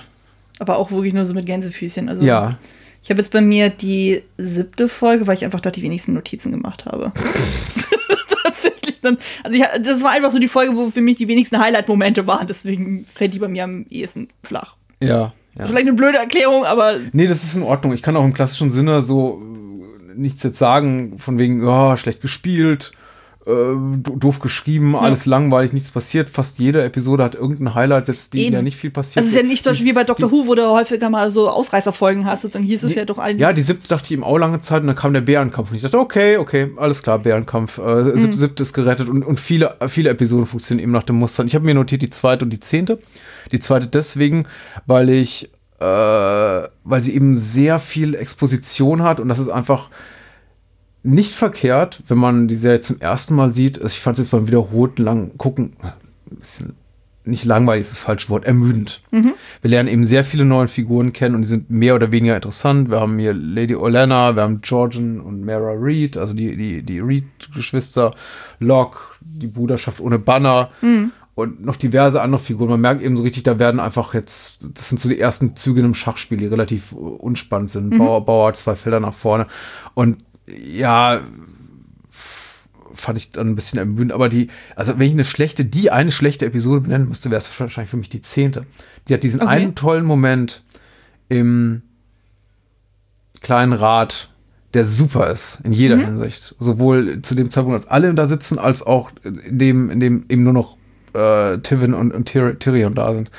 aber auch wirklich nur so mit Gänsefüßchen. Also ja. Ich habe jetzt bei mir die siebte Folge, weil ich einfach da die wenigsten Notizen gemacht habe. <laughs> Tatsächlich dann. Also ich, das war einfach so die Folge, wo für mich die wenigsten Highlight-Momente waren. Deswegen fällt die bei mir am ehesten flach. Ja. ja. Vielleicht eine blöde Erklärung, aber Nee, das ist in Ordnung. Ich kann auch im klassischen Sinne so äh, nichts jetzt sagen, von wegen, ja, schlecht gespielt, doof geschrieben, alles langweilig, nichts passiert. Fast jede Episode hat irgendein Highlight, selbst die, in Eben. der nicht viel passiert. also es ist ja nicht so wie bei Doctor Who, wo du häufiger mal so Ausreißerfolgen hast. Sozusagen. Hier ist es ja doch eigentlich. Ja, die siebte dachte ich eben auch lange Zeit und dann kam der Bärenkampf und ich dachte, okay, okay, alles klar, Bärenkampf. Äh, Mhm. sieb, siebte ist gerettet und, und viele, viele Episoden funktionieren eben nach dem Muster. Ich habe mir notiert die zweite und die zehnte. Die zweite deswegen, weil ich, äh, weil sie eben sehr viel Exposition hat und das ist einfach nicht verkehrt, wenn man die Serie zum ersten Mal sieht. Also ich fand es jetzt beim wiederholten lang gucken nicht langweilig ist das falsche Wort, ermüdend. Wir lernen eben sehr viele neue Figuren kennen und die sind mehr oder weniger interessant. Wir haben hier Lady Olenna, wir haben Georgian und Mara Reed, also die, die, die Reed-Geschwister, Locke, die Bruderschaft ohne Banner und noch diverse andere Figuren. Man merkt eben so richtig, da werden einfach jetzt, das sind so die ersten Züge in einem Schachspiel, die relativ äh, unspannend sind. Bauer, Bauer hat zwei Felder nach vorne und ja, fand ich dann ein bisschen ermüdend. Aber die, also wenn ich eine schlechte, die eine schlechte Episode benennen müsste, wäre es wahrscheinlich für mich die zehnte. Die hat diesen Okay. einen tollen Moment im kleinen Rat, der super ist, in jeder Hinsicht. Sowohl zu dem Zeitpunkt, als alle da sitzen, als auch in dem, in dem eben nur noch äh, Tivin und, und Tyr- Tyrion da sind.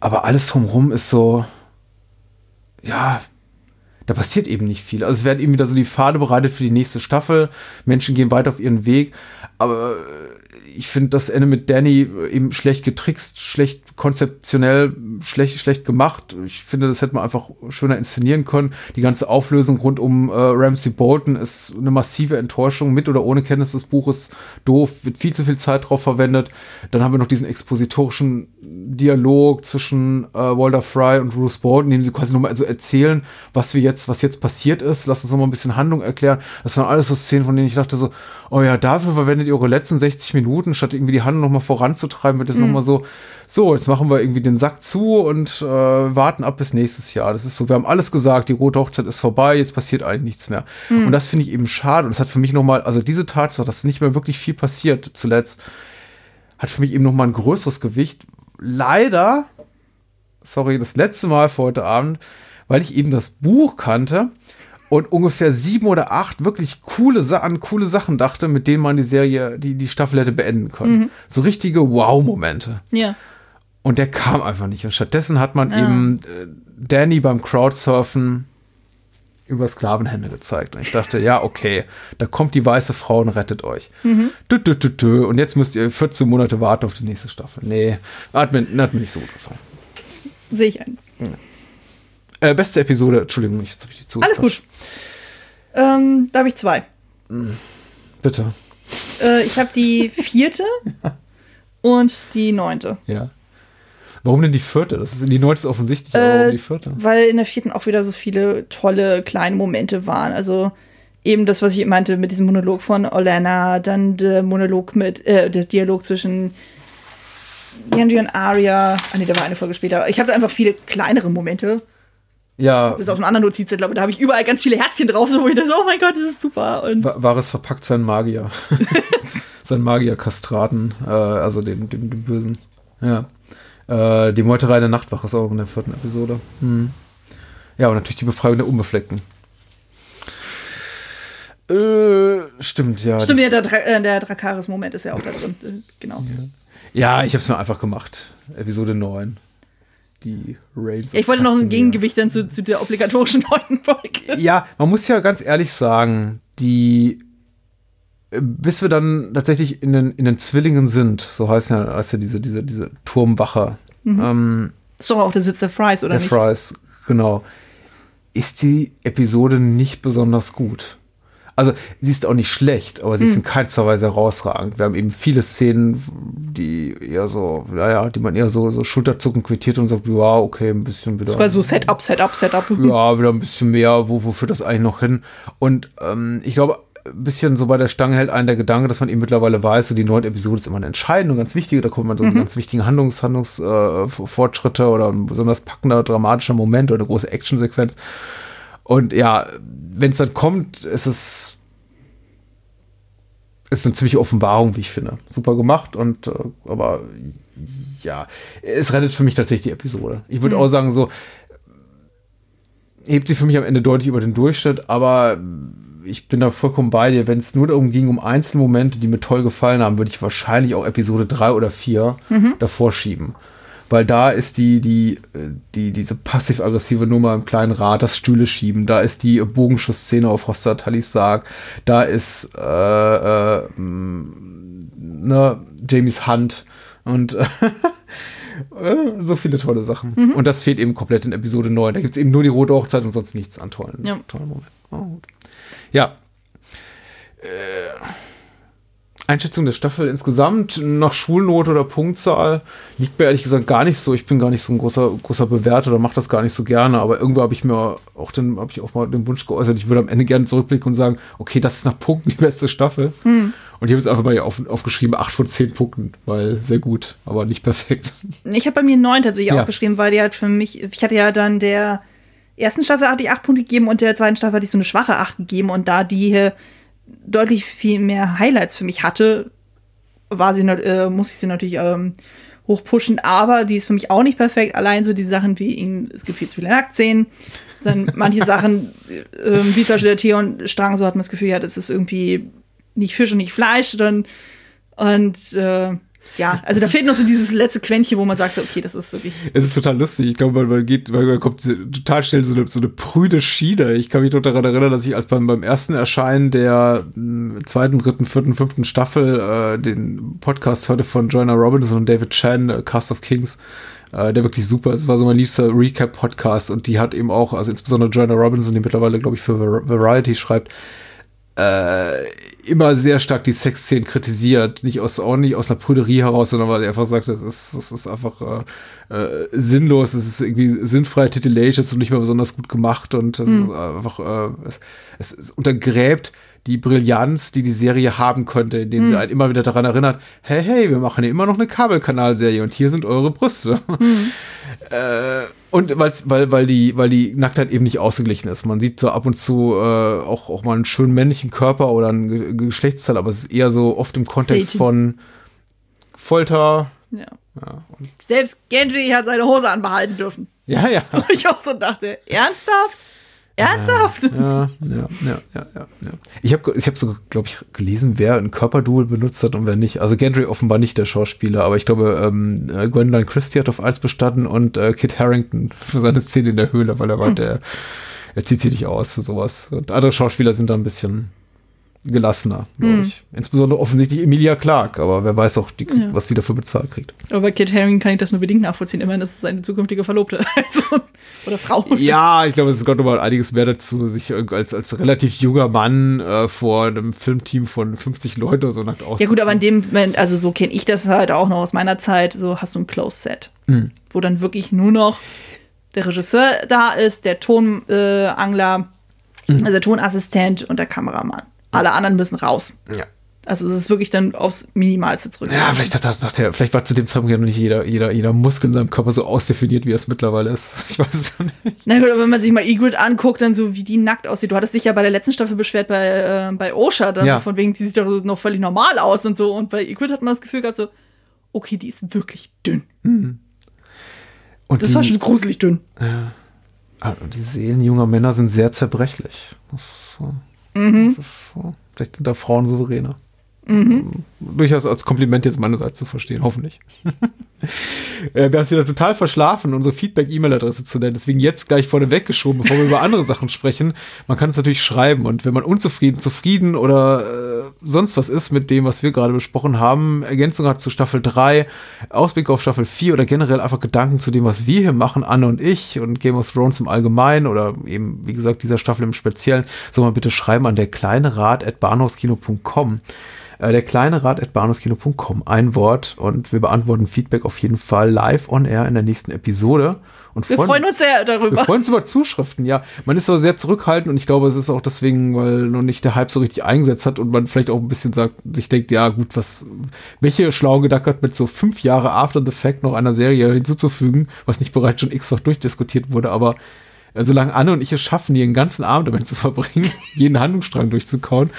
Aber alles drumherum ist so, ja, da passiert eben nicht viel. Also es werden eben wieder so die Pfade bereitet für die nächste Staffel. Menschen gehen weiter auf ihren Weg. Aber äh, ich finde das Ende mit Danny eben schlecht getrickst, schlecht konzeptionell, schlecht, schlecht gemacht. Ich finde, das hätte man einfach schöner inszenieren können. Die ganze Auflösung rund um äh, Ramsey Bolton ist eine massive Enttäuschung, mit oder ohne Kenntnis des Buches. Doof, wird viel zu viel Zeit drauf verwendet. Dann haben wir noch diesen expositorischen Dialog zwischen äh, Walter Fry und Bruce Bolton, in dem sie quasi nochmal so erzählen, was wir jetzt, was jetzt passiert ist. Lass uns nochmal ein bisschen Handlung erklären. Das waren alles so Szenen, von denen ich dachte so, oh ja, dafür verwendet ihr eure letzten 60 Minuten, statt irgendwie die Handlung nochmal voranzutreiben, wird jetzt mhm. nochmal so, so, jetzt machen wir irgendwie den Sack zu und äh, warten ab bis nächstes Jahr. Das ist so, wir haben alles gesagt, die rote Hochzeit ist vorbei, jetzt passiert eigentlich nichts mehr. Mhm. Und das finde ich eben schade. Und das hat für mich nochmal, also diese Tatsache, dass nicht mehr wirklich viel passiert zuletzt, hat für mich eben nochmal ein größeres Gewicht. Leider, sorry, das letzte Mal für heute Abend, weil ich eben das Buch kannte und ungefähr sieben oder acht wirklich coole, an coole Sachen dachte, mit denen man die Serie, die, die Staffel hätte beenden können. Mhm. So richtige Wow-Momente. Ja. Und der kam einfach nicht. Und stattdessen hat man ah. eben äh, Danny beim Crowdsurfen über Sklavenhände gezeigt. Und ich dachte, ja, okay, da kommt die weiße Frau und rettet euch. Mhm. Dü, dü, dü, und jetzt müsst ihr 14 Monate warten auf die nächste Staffel. Nee, hat mir, hat mir nicht so gut gefallen. Sehe ich ein. Ja. Äh, beste Episode, Entschuldigung, jetzt habe ich die zu. Alles gut. Ähm, da habe ich zwei. Bitte. Äh, ich habe die vierte und die neunte. Ja. Warum denn die vierte? Das ist die neunte offensichtlich, aber äh, warum die vierte? Weil in der vierten auch wieder so viele tolle kleine Momente waren. Also eben das, was ich meinte mit diesem Monolog von Olena, dann der Monolog mit, äh, der Dialog zwischen Gendry und Arya. Ah nee, da war eine Folge später. Ich habe einfach viele kleinere Momente. Ja. Das ist auf einer anderen Notiz, glaube ich, da habe ich überall ganz viele Herzchen drauf, so wo ich dachte, oh mein Gott, das ist super. Und war, war es verpackt sein Magier. <laughs> sein Magier-Kastraten, äh, also den, den, den Bösen. Ja. Äh, die Meuterei der Nachtwache ist auch in der vierten Episode. Hm. Ja, und natürlich die Befreiung der Unbefleckten. Äh, stimmt, ja. Stimmt, ja, der, Dra äh, der Drakaris-Moment ist ja auch da drin. Äh, genau. Ja, ja ich habe es nur einfach gemacht. Episode 9 die Reigns. Ich wollte noch ein Gegengewicht dann zu, zu der obligatorischen <laughs> neunten Folge. Ja, man muss ja ganz ehrlich sagen, die bis wir dann tatsächlich in den, in den Zwillingen sind, so heißt ja, heißt ja diese, diese, diese Turmwache. Mhm. Ähm, doch auch der Sitz der Fries, oder der nicht? Fries, genau. Ist die Episode nicht besonders gut. Also, sie ist auch nicht schlecht, aber sie ist in keinster Weise herausragend. Wir haben eben viele Szenen, die eher so, naja, die man eher so, so Schulterzucken quittiert und sagt, ja, okay, ein bisschen wieder. Das war so Setup, Setup, Setup. <laughs> Ja, wieder ein bisschen mehr, wo, führt das eigentlich noch hin? Und ähm, ich glaube, ein bisschen so bei der Stange hält einen der Gedanke, dass man eben mittlerweile weiß, so die neunte Episode ist immer eine entscheidende und ganz wichtige, da kommt man so mhm. ganz wichtigen Handlungs, Handlungsfortschritte äh, oder ein besonders packender, dramatischer Moment oder eine große Actionsequenz. Und ja, wenn es dann kommt, ist es ist eine ziemliche Offenbarung, wie ich finde. Super gemacht und äh, aber ja, es rettet für mich tatsächlich die Episode. Ich würde mhm. auch sagen, so hebt sie für mich am Ende deutlich über den Durchschnitt, aber ich bin da vollkommen bei dir. Wenn es nur darum ging, um einzelne Momente, die mir toll gefallen haben, würde ich wahrscheinlich auch Episode 3 oder 4 mhm. davor schieben. Weil da ist die, die, die, diese passiv-aggressive Nummer im kleinen Rad, das Stühle schieben, da ist die Bogenschuss-Szene auf Hoster Tallis Sarg, da ist äh, äh, ne, Jamies Hand und <laughs> so viele tolle Sachen. Mhm. Und das fehlt eben komplett in Episode 9. Da gibt es eben nur die rote Hochzeit und sonst nichts an tollen, ja. tollen Momenten. Oh, ja. Äh, Einschätzung der Staffel insgesamt nach Schulnote oder Punktzahl liegt mir ehrlich gesagt gar nicht so. Ich bin gar nicht so ein großer, großer Bewerter oder mache das gar nicht so gerne, aber irgendwo habe ich mir auch den, habe ich auch mal den Wunsch geäußert, ich würde am Ende gerne zurückblicken und sagen, okay, das ist nach Punkten die beste Staffel. Hm. Und ich habe jetzt einfach mal hier auf, aufgeschrieben, 8 von 10 Punkten, weil sehr gut, aber nicht perfekt. Ich habe bei mir 9 tatsächlich ja. aufgeschrieben, weil die halt für mich, ich hatte ja dann der ersten Staffel hatte ich 8 Punkte gegeben und der zweiten Staffel hatte ich so eine schwache 8 gegeben und da die hier deutlich viel mehr Highlights für mich hatte, war sie, äh, muss ich sie natürlich ähm, hochpushen, aber die ist für mich auch nicht perfekt. Allein so die Sachen wie ihm, es gibt viel zu viele Nacktszenen, dann manche Sachen, <laughs> äh, wie zum Beispiel der Theon Strang, so hat man das Gefühl, ja, das ist irgendwie nicht Fisch und nicht Fleisch, dann und äh, ja, also da fehlt noch so dieses letzte Quäntchen, wo man sagt, okay, das ist wirklich. Es ist total lustig. Ich glaube, man, man geht, man, man kommt total schnell so eine, so eine prüde Schiene. Ich kann mich noch daran erinnern, dass ich als beim, beim ersten Erscheinen der mh, zweiten, dritten, vierten, fünften Staffel äh, den Podcast hörte von Joanna Robinson und David Chan, äh, Cast of Kings, äh, der wirklich super ist. Es war so mein liebster Recap-Podcast und die hat eben auch, also insbesondere Joanna Robinson, die mittlerweile, glaube ich, für Var- Variety schreibt, äh, immer sehr stark die Sexszenen kritisiert. Nicht aus, auch nicht aus einer Prüderie heraus, sondern weil er einfach sagt, das ist, das ist einfach äh, äh, sinnlos, es ist irgendwie sinnfreie Titillations und nicht mehr besonders gut gemacht. Und das ist einfach, äh, es, es, es untergräbt die Brillanz, die die Serie haben könnte, indem sie einen immer wieder daran erinnert, hey, hey, wir machen ja immer noch eine Kabelkanalserie und hier sind eure Brüste. <laughs> Äh, und weil's, weil, weil, die, weil die Nacktheit eben nicht ausgeglichen ist. Man sieht so ab und zu äh, auch, auch mal einen schönen männlichen Körper oder ein Ge Geschlechtsteil, aber es ist eher so oft im Kontext Selten. von Folter. Ja. Selbst Gendry hat seine Hose anbehalten dürfen. Ja, ja. <laughs> Wo ich auch so dachte, ernsthaft? Ernsthaft? Ja, ja, ja, ja, ja. ja. Ich habe ich hab so, glaube ich, gelesen, wer ein Körperdouble benutzt hat und wer nicht. Also Gendry offenbar nicht der Schauspieler, aber ich glaube, ähm, äh, Gwendolyn Christie hat auf eins bestanden und äh, Kit Harrington für seine Szene in der Höhle, weil er meinte, er, er zieht sich nicht aus für sowas. Und andere Schauspieler sind da ein bisschen gelassener, glaube ich. Insbesondere offensichtlich Emilia Clarke, aber wer weiß auch, die, Ja. was sie dafür bezahlt kriegt. Aber bei Kit Harington kann ich das nur bedingt nachvollziehen. Immerhin ist es seine zukünftige Verlobte. <laughs> Also, oder Frau. Ja, ich glaube, es kommt nochmal einiges mehr dazu, sich als, als relativ junger Mann äh, vor einem Filmteam von 50 Leuten oder so nackt auszuziehen. Ja gut, aber in dem Moment, also so kenne ich das halt auch noch aus meiner Zeit, so hast du ein Closed Set, Mhm. wo dann wirklich nur noch der Regisseur da ist, der Tonangler, äh, Mhm. also der Tonassistent und der Kameramann. Alle anderen müssen raus. Ja. Also es ist wirklich dann aufs Minimalste zurück. Ja, vielleicht hat, hat, hat er, vielleicht war zu dem Zeitpunkt ja noch nicht jeder, jeder, jeder Muskel in seinem Körper so ausdefiniert, wie er es mittlerweile ist. <laughs> Ich weiß es ja nicht. Na gut, aber wenn man sich mal Egrid anguckt, dann so wie die nackt aussieht. Du hattest dich ja bei der letzten Staffel beschwert bei, äh, bei Osha, dann Ja. so von wegen, die sieht doch noch völlig normal aus und so. Und bei Egrid hat man das Gefühl gehabt, so, okay, die ist wirklich dünn. Und Das die, war schon gruselig dünn. ah, und die Seelen junger Männer sind sehr zerbrechlich. Das, ist so- Mhm. das ist so. Vielleicht sind da Frauen souveräner. Durchaus als Kompliment jetzt meinerseits zu verstehen, hoffentlich. <laughs> <laughs> Äh, wir haben es wieder total verschlafen, unsere Feedback-E-Mail-Adresse zu nennen. Deswegen jetzt gleich vorne weggeschoben, bevor wir über andere Sachen sprechen. Man kann es natürlich schreiben und wenn man unzufrieden, zufrieden oder äh, sonst was ist mit dem, was wir gerade besprochen haben, Ergänzung hat zu Staffel 3, Ausblick auf Staffel 4 oder generell einfach Gedanken zu dem, was wir hier machen, Anne und ich und Game of Thrones im Allgemeinen oder eben, wie gesagt, dieser Staffel im Speziellen, soll man bitte schreiben an der kleine Rat at bahnhofskino.com. Äh, der kleine Rat at bahnhofskino.com. Ein Wort und wir beantworten Feedback auf jeden Fall live on air in der nächsten Episode. Und Wir freuen uns sehr darüber. Wir freuen uns über Zuschriften, ja. Man ist so sehr zurückhaltend und ich glaube, es ist auch deswegen, weil noch nicht der Hype so richtig eingesetzt hat und man vielleicht auch ein bisschen sagt, sich denkt, ja gut, was, welche schlaue Gedanke hat mit so fünf Jahre after the fact noch einer Serie hinzuzufügen, was nicht bereits schon x-fach durchdiskutiert wurde, aber äh, solange Anne und ich es schaffen, hier den ganzen Abend damit zu verbringen, <laughs> jeden Handlungsstrang durchzukauen,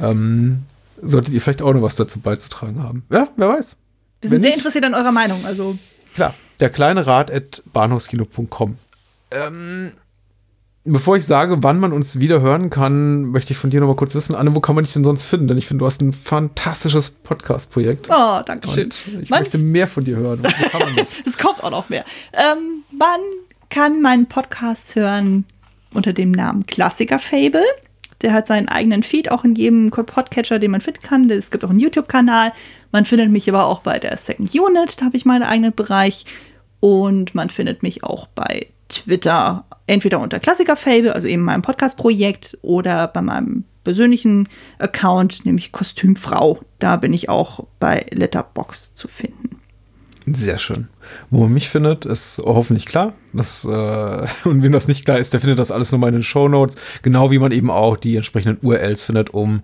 ähm, solltet ihr vielleicht auch noch was dazu beizutragen haben. Ja, wer weiß. Wir Wenn sind sehr interessiert an eurer Meinung. Also, Klar, der kleine Rat at bahnhofskino.com. Ähm, bevor ich sage, wann man uns wieder hören kann, möchte ich von dir noch mal kurz wissen, Anne, wo kann man dich denn sonst finden? Denn ich finde, du hast ein fantastisches Podcast-Projekt. oh, danke schön. Ich Man- möchte mehr von dir hören. Wo kann man das? <laughs> Es kommt auch noch mehr. Ähm, man kann meinen Podcast hören unter dem Namen Klassiker Fable. Der hat seinen eigenen Feed, auch in jedem Podcatcher, den man finden kann. Es gibt auch einen YouTube-Kanal. Man findet mich aber auch bei der Second Unit, da habe ich meinen eigenen Bereich. Und man findet mich auch bei Twitter, entweder unter Klassiker Fable, also eben meinem Podcast-Projekt, oder bei meinem persönlichen Account, nämlich Kostümfrau. Da bin ich auch bei Letterbox zu finden. Sehr schön. Wo man mich findet, ist hoffentlich klar. Das, äh, <laughs> und wem das nicht klar ist, der findet das alles nochmal in den Shownotes. Genau wie man eben auch die entsprechenden URLs findet, um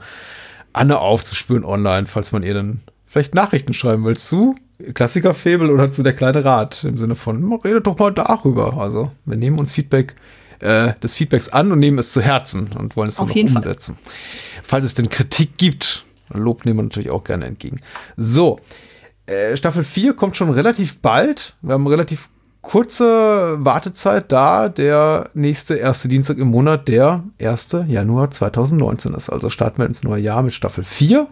Anne aufzuspüren online, falls man ihr dann vielleicht Nachrichten schreiben will zu Klassikerfebel oder zu der kleine Rat. Im Sinne von, "Na, redet doch mal darüber. Also, wir nehmen uns Feedback äh, des Feedbacks an und nehmen es zu Herzen und wollen es dann Auf noch jeden Fall. umsetzen. Falls es denn Kritik gibt, Lob nehmen wir natürlich auch gerne entgegen. So, äh, Staffel 4 kommt schon relativ bald. Wir haben relativ kurze Wartezeit da. Der nächste erste Dienstag im Monat, der 1. Januar 2019 ist. Also starten wir ins neue Jahr mit Staffel 4.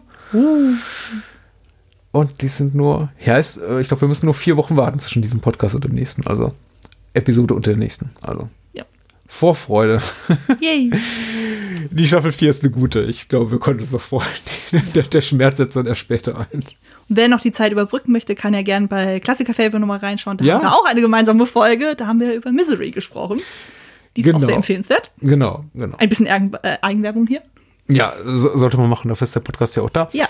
Und die sind nur, ja, ist, äh, ich glaube, wir müssen nur vier Wochen warten zwischen diesem Podcast und dem nächsten. Also Episode und der nächsten. Also Ja. Vorfreude. <laughs> Yay. Die Staffel 4 ist eine gute. Ich glaube, wir konnten uns noch freuen. <laughs> Der, der Schmerz setzt dann erst später ein. Und wer noch die Zeit überbrücken möchte, kann ja gern bei Klassiker Fable nochmal reinschauen. Da Ja. haben wir auch eine gemeinsame Folge. Da haben wir über Misery gesprochen. Die ist Genau. auch sehr empfehlenswert. Genau, genau. Ein bisschen äh, Eigenwerbung hier. Ja, so, sollte man machen. Dafür ist der Podcast ja auch da. Ja.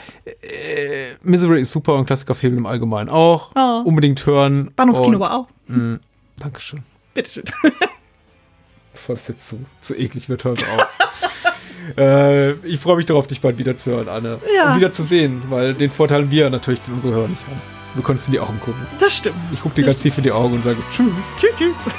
Misery ist super und Klassikerfilm im Allgemeinen auch. Oh. Unbedingt hören. Bahnhofskino war auch. Dankeschön. Bitteschön. <laughs> Bevor das jetzt zu, zu eklig wird, hören wir auf. äh, ich freue mich darauf, dich bald wieder zu hören, Anne. Ja. Und wieder zu sehen, weil den Vorteil haben wir natürlich, unsere Hörer nicht haben. Du konntest in die Augen gucken. Das stimmt. Ich gucke dir ganz tief in die Augen und sage Tschüss. Tschüss, tschüss.